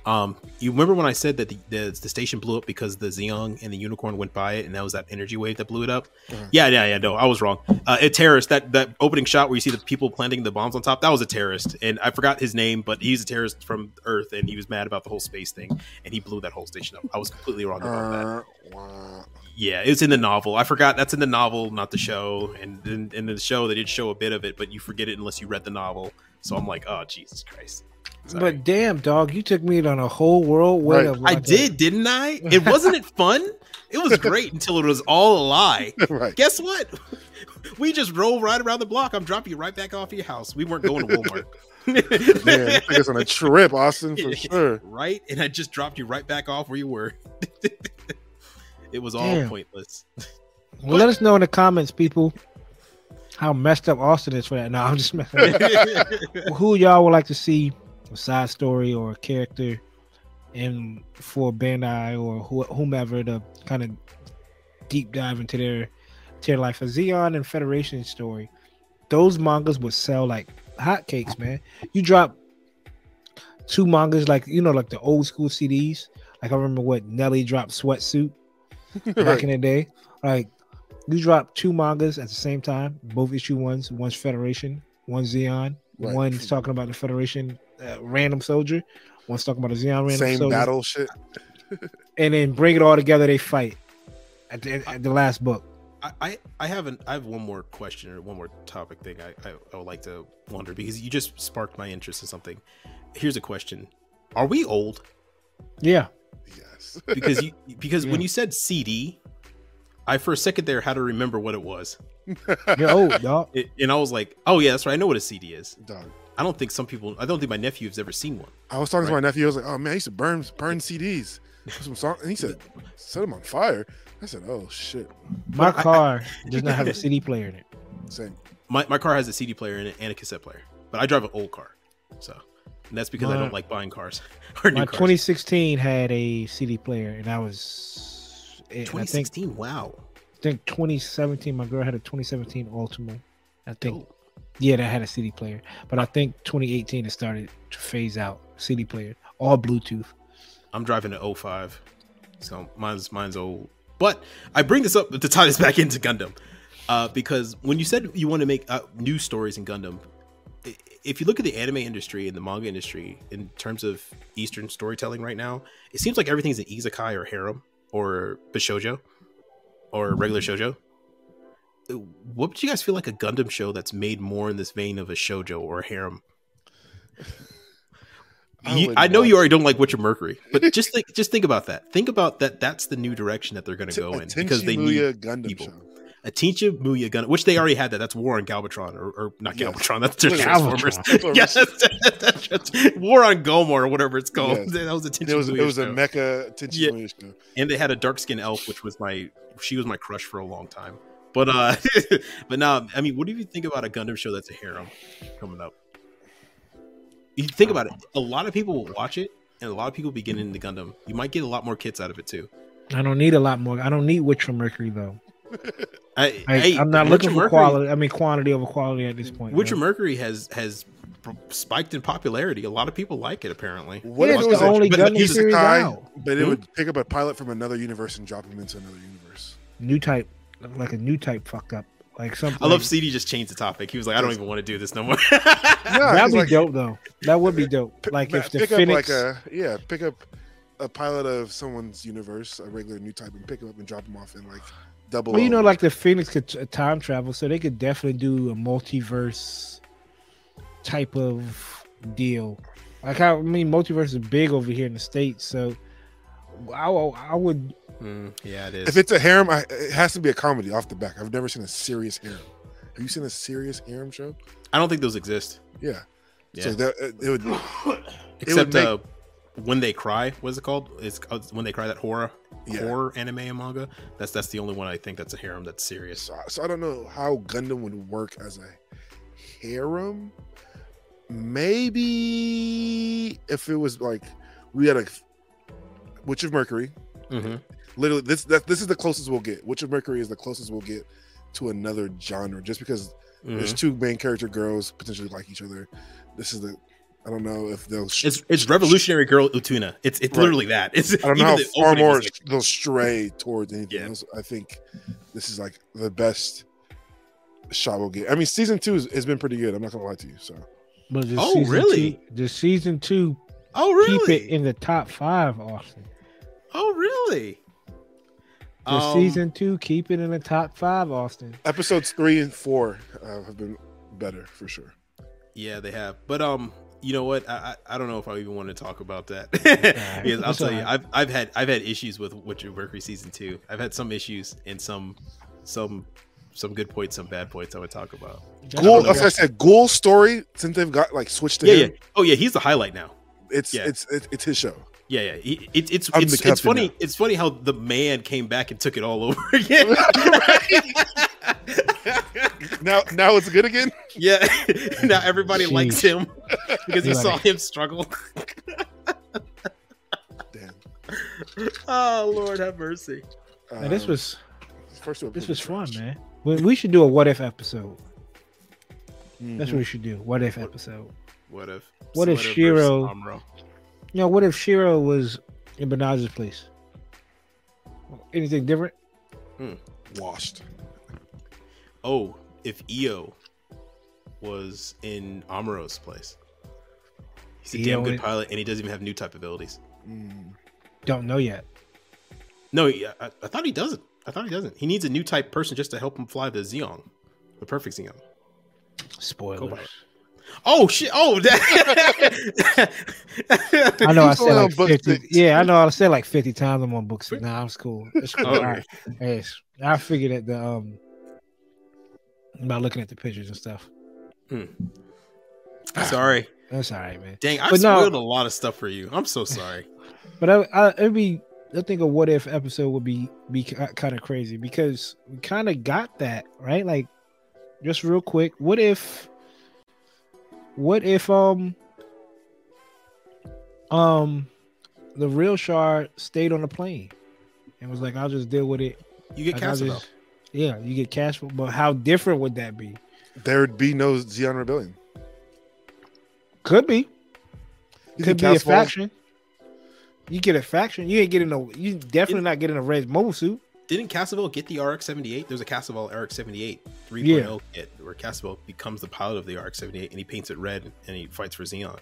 Um, you remember when I said that the, the the station blew up because the Xeon and the unicorn went by it, and that was that energy wave that blew it up? Uh-huh. Yeah, yeah, yeah. No, I was wrong. Uh, a terrorist. That that opening shot where you see the people planting the bombs on top. That was a terrorist, and I forgot his name, but he's a terrorist from Earth, and he was mad about the whole space thing, and he blew that whole station up. I was completely wrong about that. Wow. Yeah, it's in the novel. I forgot that's in the novel, not the show. And in, in the show, they did show a bit of it, but you forget it unless you read the novel. So I'm like, oh Jesus Christ! Sorry. But damn, dog, you took me on a whole world way Right. of I did, didn't I? It (laughs) wasn't it fun. It was great until it was all a lie. (laughs) right. Guess what? (laughs) We just drove right around the block. I'm dropping you right back off your house. We weren't going to Walmart. Man, you took us on a trip, Austin, for sure. right? And I just dropped you right back off where you were. It was all Damn. pointless. Well, let us know in the comments, people. how messed up Austin is for that. No, I'm just messing. with. (laughs) Who y'all would like to see a side story or a character in for Bandai or who, whomever to kind of deep dive into their their life? A Zeon and Federation story. Those mangas would sell like hotcakes, man. You drop two mangas like you know, like the old school CDs. Like I remember what Nelly dropped sweatsuit back in the day. Like you drop two mangas at the same time, both issue ones. One's Federation, one's Zeon. Right. One's talking about the Federation uh, random soldier. One's talking about the Zeon random Same soldier. battle shit. (laughs) And then bring it all together. They fight at the, at the last book. I, I I haven't I have one more question or one more topic thing I, I, I would like to wonder because you just sparked my interest in something. Here's a question: Are we old? Yeah, Yes. (laughs) Because you because when you said CD, I for a second there had to remember what it was, you're old, dog. it, and I was like, oh yeah, that's right, I know what a CD is. Dog. I don't think some people, I don't think my nephew has ever seen one. I was talking to my nephew. I was like, "Oh man, I used to burn burn CDs." Some song, and he said, "Set them on fire." I said, "Oh shit." My But I- car (laughs) does not have a CD player in it. Same. My my car has a CD player in it and a cassette player, but I drive an old car, so and that's because I don't like buying cars (laughs) or new My cars. 2016 had a CD player, and I was. I think 2016, wow. I think 2017. My girl had a 2017 Altima. I think Dope. yeah, that had a CD player. But I think 2018 it started to phase out CD player, all Bluetooth. I'm driving an 05, so mine's mine's old. But I bring this up to tie this back into Gundam, uh, because when you said you want to make uh, new stories in Gundam, if you look at the anime industry and the manga industry in terms of Eastern storytelling right now, it seems like everything's an isekai or harem or bishojo or regular shojo. Uh, What would you guys feel like a Gundam show that's made more in this vein of a shojo or a harem? (laughs) I You- I know you already don't like Witch of Mercury, but (laughs) just think, just think about that. Think about that. That's the new direction that they're going to go in because they need Gundam people. show. A Tenchi Muyo gun, which they already had that. That's War on Galvatron, or, or not Yes. Galvatron. That's just Galvatron. Transformers. yes, (laughs) that's just War on Gomor or whatever it's called. Yes. That was a Tenchi It was Muyo it was a mecha Tenchi Yeah. Muyo show. and they had a dark skinned elf, which was my she was my crush for a long time. But uh, (laughs) but now I mean, what do you think about a Gundam show that's a harem coming up? You think about it. A lot of people will watch it, and a lot of people be getting into Gundam. You might get a lot more kids out of it too. I don't need a lot more. I don't need Witch from Mercury though. (laughs) I, I, hey, I'm not Witcher looking for Mercury- quality. I mean quantity over quality at this point. Witcher man. Mercury has has spiked in popularity. A lot of people like it apparently. What Yeah, if it was the only but Gundam series guy, out. but it Hmm? would pick up a pilot from another universe and drop him into another universe? New type, like a new type fuck up, like something. I love CD just changed the topic. He was like, I don't even want to do this no more. (laughs) Yeah, That'd be like, dope though. That would be dope. p- Like if the pick Phoenix, up like a yeah, pick up a pilot of someone's universe, a regular new type, and pick him up and drop him off in like double. well, you know, like the Phoenix could time travel, so they could definitely do a multiverse type of deal. Like how I mean, multiverse is big over here in the states, so I, I would. Mm, yeah, it is. if it's a harem, I, it has to be a comedy off the back. I've never seen a serious harem. Have you seen a serious harem show? I don't think those exist. Yeah. Yeah. So that it would Except make- uh, when they cry, what is it called? It's called when they cry that horror Yeah. horror anime and manga. That's that's the only one I think that's a harem that's serious. So, so I don't know how Gundam would work as a harem. Maybe if it was like we had a Witch of Mercury. hmm Literally, this that this is the closest we'll get. Witch of Mercury is the closest we'll get to another genre, just because there's two main character girls potentially like each other. This is the I don't know if they'll. sh- It's it's Revolutionary Girl Utena. It's it's Right. literally that. It's I don't know how far more like- they'll stray towards anything Yeah. else. I think this is like the best shot we'll get. I mean, season two has, has been pretty good. I'm not gonna lie to you. So But just Oh, season really? Two, just season two, oh really? keep it in the top five, Austin. oh really? Just Um, season two, keep it in the top five, Austin. episodes three and four uh, have been better for sure. Yeah, they have. But um, you know what? I I, I don't know if I even want to talk about that. alright. (laughs) because I'll It's tell you. I've I've had I've had issues with Witch of Mercury season two. I've had some issues and some some some good points, some bad points. I would talk about. Guel, know. as I said, Guel story since they've got like switched to Yeah, yeah. Oh yeah, he's the highlight now. It's Yeah. it's it's it's his show. Yeah, yeah. He, it, it's I'm it's, it's funny. now. It's funny how the man came back and took it all over (laughs) again. Now now now it's good again. Yeah, (laughs) now everybody likes him (laughs) because he You saw him struggle. Damn. (laughs) oh Lord, have mercy. Man, this Um, was first one this was fun, trash. man. We, we should do a what if episode. That's Mhm. what we should do. What if episode. What if? What if Shiro- Amuro? You know, what if Shiro was in Benaz's place? Anything different? washed. Oh, if Io was in Amuro's place. He's a Io damn good pilot, and he doesn't even have new type abilities. Mm. Don't know yet. No, he- I, I thought he doesn't. I thought he doesn't. He needs a new type person just to help him fly the Zeong, the perfect Zeong. Spoilers. Oh shit! Oh, (laughs) that. I know I said like 50. Yeah, I know I said like 50 times I'm on book six. Nah, it's cool. It's cool. (laughs) Oh, All right. Yes. I figured that the um about looking at the pictures and stuff. Sorry, That's all right, man. dang! I But no- spoiled a lot of stuff for you. I'm so sorry. (sighs) But I, I it'd be I think a what if episode would be be kind of crazy because we kind of got that right. Like, just real quick, what if, what if um, um, the real Char stayed on the plane and was like, I'll just deal with it. You get Like, just- yeah, you get cash, for- but how different would that be? There'd be no Zeon Rebellion. Could be, You could be a faction. You get a faction. You ain't getting no. You definitely not getting a red mobile suit. Didn't Casval get the RX-78? There's a Casval RX-78 3.0 Yeah. kit where Casval becomes the pilot of the RX-78 and he paints it red and he fights for Zeon.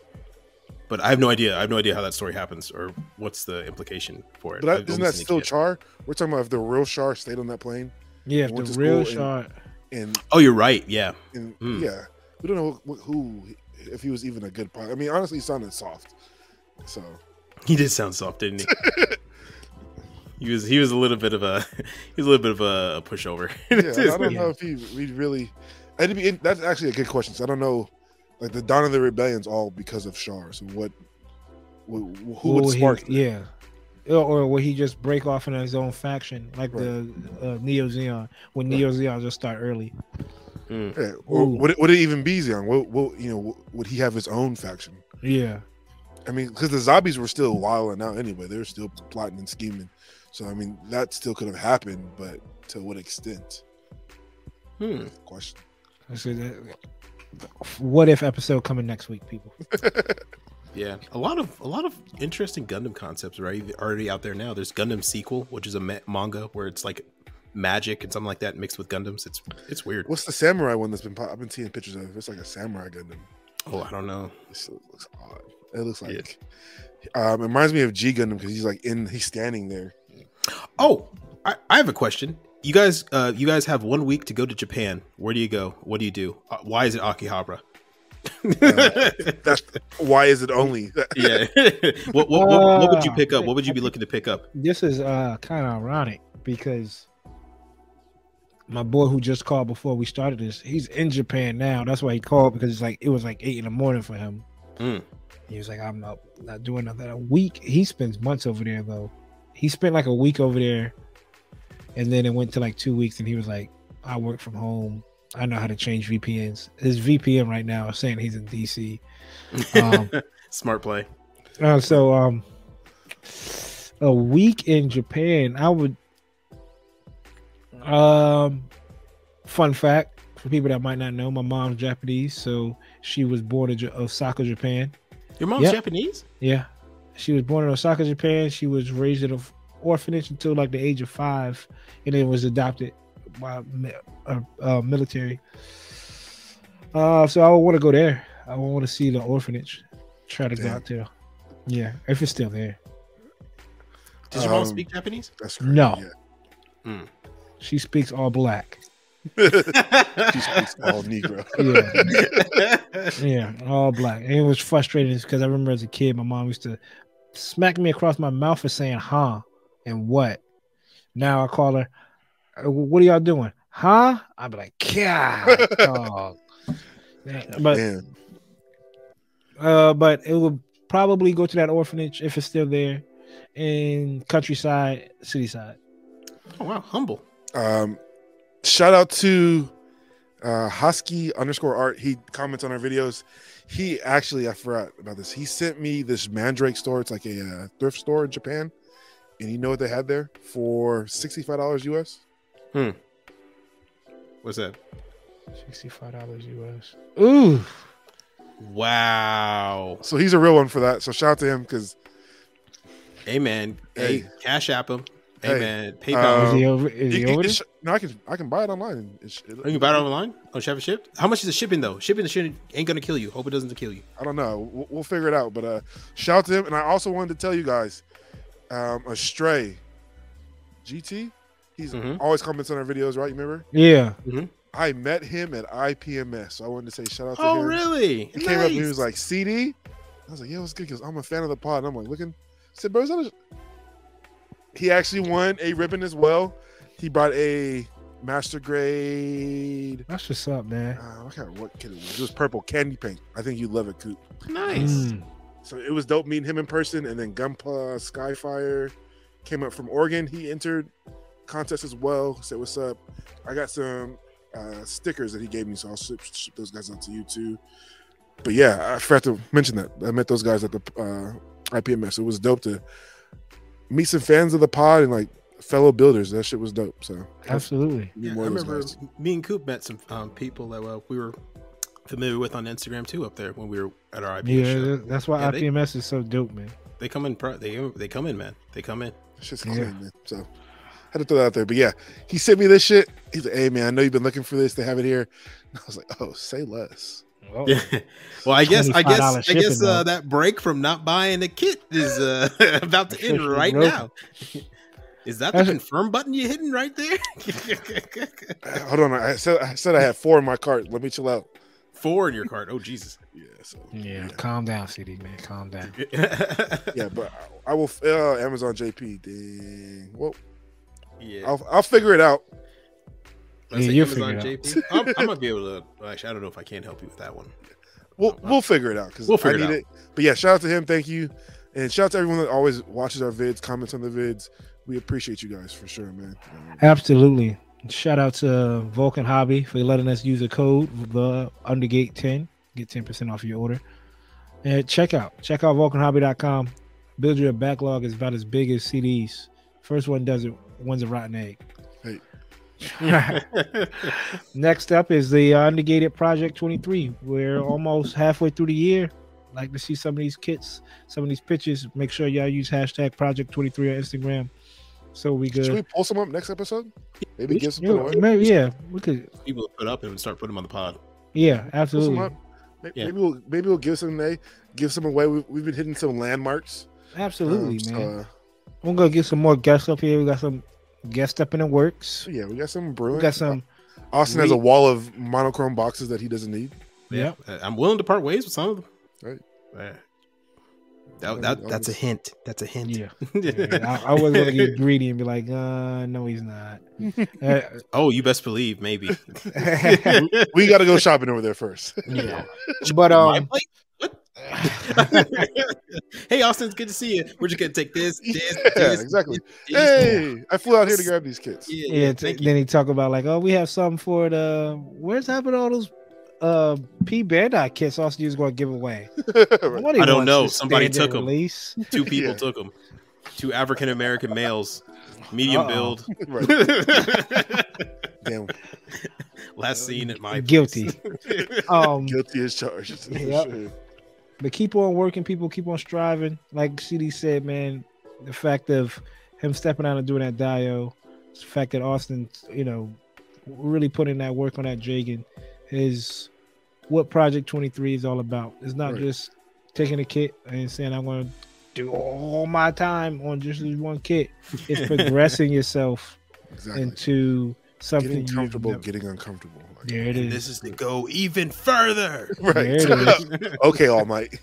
But I have no idea. I have no idea how that story happens or what's the implication for it. But I've that, isn't that still. Char? We're talking about if the real Char stayed on that plane Yeah, Went the to real school Char. and Oh, you're right. Yeah. and Hmm. yeah, we don't know wh- who if he was even a good pilot. I mean, honestly, he sounded soft. So He did sound soft, didn't he? (laughs) he was he was a little bit of a (laughs) he was a little bit of a, a pushover. (laughs) yeah, I don't Yeah. know if he we really. It'd be that's actually a good question. So I don't know, like the Dawn of the Rebellion's all because of Char. So what? wh- wh- Who would Or spark? that? yeah. Or, or will he just break off in his own faction like Right. the uh, Neo Zeon when Neo Zeon just start early? Mm. Yeah. Or Ooh. would it, would it even be Zeon? What, what, you know, would he have his own faction? Yeah. I mean, because the zombies were still wilding out anyway. They were still plotting and scheming. So I mean, that still could have happened, but to what extent? Hmm. Question. I said that- What if episode coming next week, people? (laughs) Yeah, a lot of a lot of interesting Gundam concepts are already, already out there now. There's Gundam sequel, which is a ma- manga where it's like magic and something like that mixed with Gundams. It's it's weird. What's the samurai one that's been? I've been seeing pictures of. It's like a samurai Gundam. Oh, I don't know. This looks odd. It looks Yeah. like. Um, it reminds me of G Gundam because he's like in. He's standing there. Oh, I, I have a question. You guys, uh, you guys have one week to go to Japan. Where do you go? What do you do? Uh, why is it Akihabara? (laughs) That's why is it only? yeah. (laughs) what, what, what, what would you pick up? What would you be looking to pick up? This is uh kind of ironic because my boy who just called before we started this, he's in Japan now. That's why he called because it's like it was like eight in the morning for him. Mm. He was like, I'm not not doing nothing. A week. He spends months over there though. He spent like a week over there, and then it went to like two weeks, and he was like, I work from home. I know how to change VPNs. His VPN right now is saying he's in DC. Um, (laughs) Smart play. Uh, so um a week in Japan, I would um fun fact for people that might not know, my mom's Japanese, so she was born in Osaka, Japan. Your mom's Yeah. Japanese? Yeah. She was born in Osaka, Japan. She was raised in an orphanage until like the age of five and then was adopted by mi- uh, uh, military. Uh, so I want to go there. I want to see the orphanage. Try to go out there. Yeah, if it's still there. Does your mom Um, speak Japanese? That's crazy. No. Yeah. She speaks all black. (laughs) She speaks all Negro. Yeah, yeah, all black. And it was frustrating because I remember as a kid, my mom used to smack me across my mouth for saying "huh" and "what." Now I call her, "Uh, "What are y'all doing?" Huh? I'd be like, "God, (laughs) dog." Yeah, But Man, uh, but it would probably go to that orphanage if it's still there, in countryside, city side. oh wow, humble. um, shout out to uh, Husky underscore art. He comments on our videos. He actually, I forgot about this. He sent me this Mandarake store. It's like a uh, thrift store in Japan, and you know what they had there for sixty five dollars US. What's that? Sixty-five dollars US. Ooh, Wow. So he's a real one for that. So shout out to him because Hey man. Hey, Hey. cash app him. Hey, Hey. man. PayPal. is he over? Is he over there? no, I can I can buy it online. And it's, it, Oh, you can buy it online? Oh, should have it shipped? How much is the shipping though? Shipping the shit ain't gonna kill you. Hope it doesn't kill you. I don't know. We'll, we'll figure it out. But uh, shout out to him. And I also wanted to tell you guys, um, Astray, GT. He's Mhm. always comments on our videos, right? You remember? Yeah. I met him at IPMS, so I wanted to say shout out to Oh, him. really? He came up and he was like, "CD." I was like, "Yeah, what's good?" Because I'm a fan of the pod. And I'm like, looking. I said, "Bro, is that a-" He actually won a ribbon as well. He brought a master grade. That's what's up, man. Uh, what kind of what kid it was? It was purple candy paint. I think you love it, Coop. nice. Mm. So it was dope meeting him in person. And then Gunpla Skyfire came up from Oregon. He entered contest as well. Say what's up. I got some uh, stickers that he gave me, so I'll ship, ship those guys out to you too. But yeah, I forgot to mention that I met those guys at the uh, IPMS. It was dope to meet some fans of the pod and like fellow builders. That shit was dope. So Absolutely. Yeah, I remember guys. me and Coop met some um, people that uh, we were familiar with on Instagram too up there when we were at our IP Yeah, show. that's why Yeah, they- IPMS is so dope, man. They come in. Pro- they they come in, man. They come in. That shit's Yeah. man. So had to throw that out there. But yeah, he sent me this shit. He's like, "Hey man, I know you've been looking for this. They have it here." And (laughs) I was like, "Oh, say less." Oh, Yeah. (laughs) Well, I guess I guess $25 I guess uh, that break from not buying the kit is uh, (laughs) about to end right broken. now. Is that the That's- confirm button you're hitting right there? Uh, Hold on, I said I said I had four in my cart. Let me chill out. Four in your cart. Oh Jesus. Yeah, so Yeah, calm down, CD man. Calm down. yeah, but I, I will. Uh, Amazon JP. Dang. Well, yeah. I'll I'll figure it out. Let's Yeah, you'll Amazon figure it JP. I'm, I might be able to. well, Actually, I don't know if I can help you with that one. We'll we'll figure it out because We'll I figure it out. it. But yeah, shout out to him. Thank you, and shout out to everyone that always watches our vids, comments on the vids. We appreciate you guys for sure, man. Um, Absolutely. Shout out to Vulcan Hobby for letting us use a code the Undergate 10. Get 10% off your order. And check out check out vulcanhobby.com. Build your backlog is about as big as CDs. First one does it, one's a rotten egg. Hey. (laughs) Next up is the uh, Undergated Project 23. We're almost halfway through the year. Like to see some of these kits, some of these pictures. Make sure y'all use hashtag Project 23 on Instagram. So we Should we pull some up next episode? Maybe give some Yeah, maybe, yeah, we could. People put up and start putting them on the pod. Yeah, Pull some absolutely. up. Maybe, Yeah. maybe we'll maybe we'll give some away. Give some away. We've, we've been hitting some landmarks. Absolutely, Um, so, man. uh, We're gonna get some more guests up here. We got some guests up in the works. yeah, we got some We brewing. got some. Austen has a wall of monochrome boxes that he doesn't need. Yeah. Uh, I'm willing to part ways with some of them. Right. Yeah. That, that, that's a hint. That's a hint. Yeah, (laughs) yeah. I, I wasn't gonna get greedy and be like, uh, no, he's not. (laughs) Uh, oh, you best believe, maybe. (laughs) We got to go shopping over there first. yeah, but My um, plate? What? (laughs) hey, Austen, it's good to see you. We're just gonna take this, this, (laughs) yeah, this, exactly. this, Hey, I flew out here to grab these kits. Yeah, yeah. yeah, t- thank you. then he talk about like, oh, we have something for the. Where's happening all those uh P Bandai kits? Also, was going to give away. (laughs) Nobody I don't know. Somebody took them. Release. Two people Yeah. took them. Two African American males, medium Uh-oh. build. right. Damn, Last seen at my Guilty. Um, guilty as charged. Yep. sure. But keep on working people keep on striving like cd said man the fact of him stepping out and doing that dio the fact that austen you know really putting that work on that Jegan is what project 23 is all about it's not Right. just taking a kit and saying i'm going to do all my time on just this one kit it's (laughs) progressing yourself Exactly. into something Getting comfortable, never- getting uncomfortable. Like, there it is This is to go even further. (laughs) right. There it is. (laughs) okay, All Might. (laughs)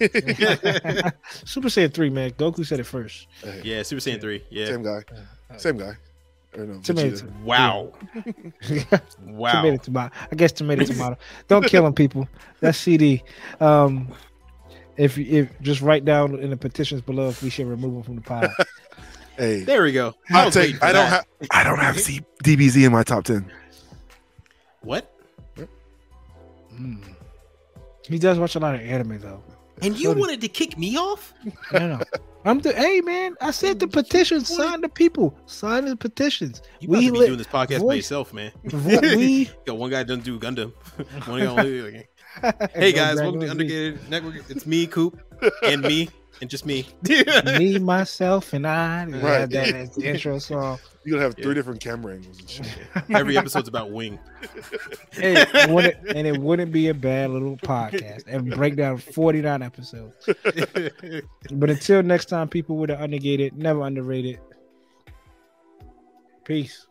super saiyan 3 man goku said it first Yeah, Super Saiyan 3. Yeah. Same guy. Same guy. Or no, Tomato. Vegeta. Wow. Wow. Tomato, tomato. I guess tomato, tomato. Don't kill them, people. That's CD. Um, if if just write down in the petitions below if we should remove them from the pod. Hey, There we go. I hot was take. I don't have. I don't have C- DBZ in my top ten. What? Mm. He does watch a lot of anime though. And you So wanted to kick me off? No, no. I'm the hey man. I said the petitions. Sign the people. Sign the petitions. You We to be lit- doing this podcast by yourself, man. (laughs) We (laughs) Got one guy doesn't do Gundam. (laughs) one guy only. Hey guys, welcome to Undergated Network. It's me, Coop, and me, and just me. (laughs) me, myself, and I. Right. had that (laughs) as the intro song. You're gonna have three Yeah. different camera angles and shit. (laughs) Every episode's about Wing. Hey, it and it wouldn't be a bad little podcast and break down 49 episodes. But until next time, people with an undergated, never underrated. Peace.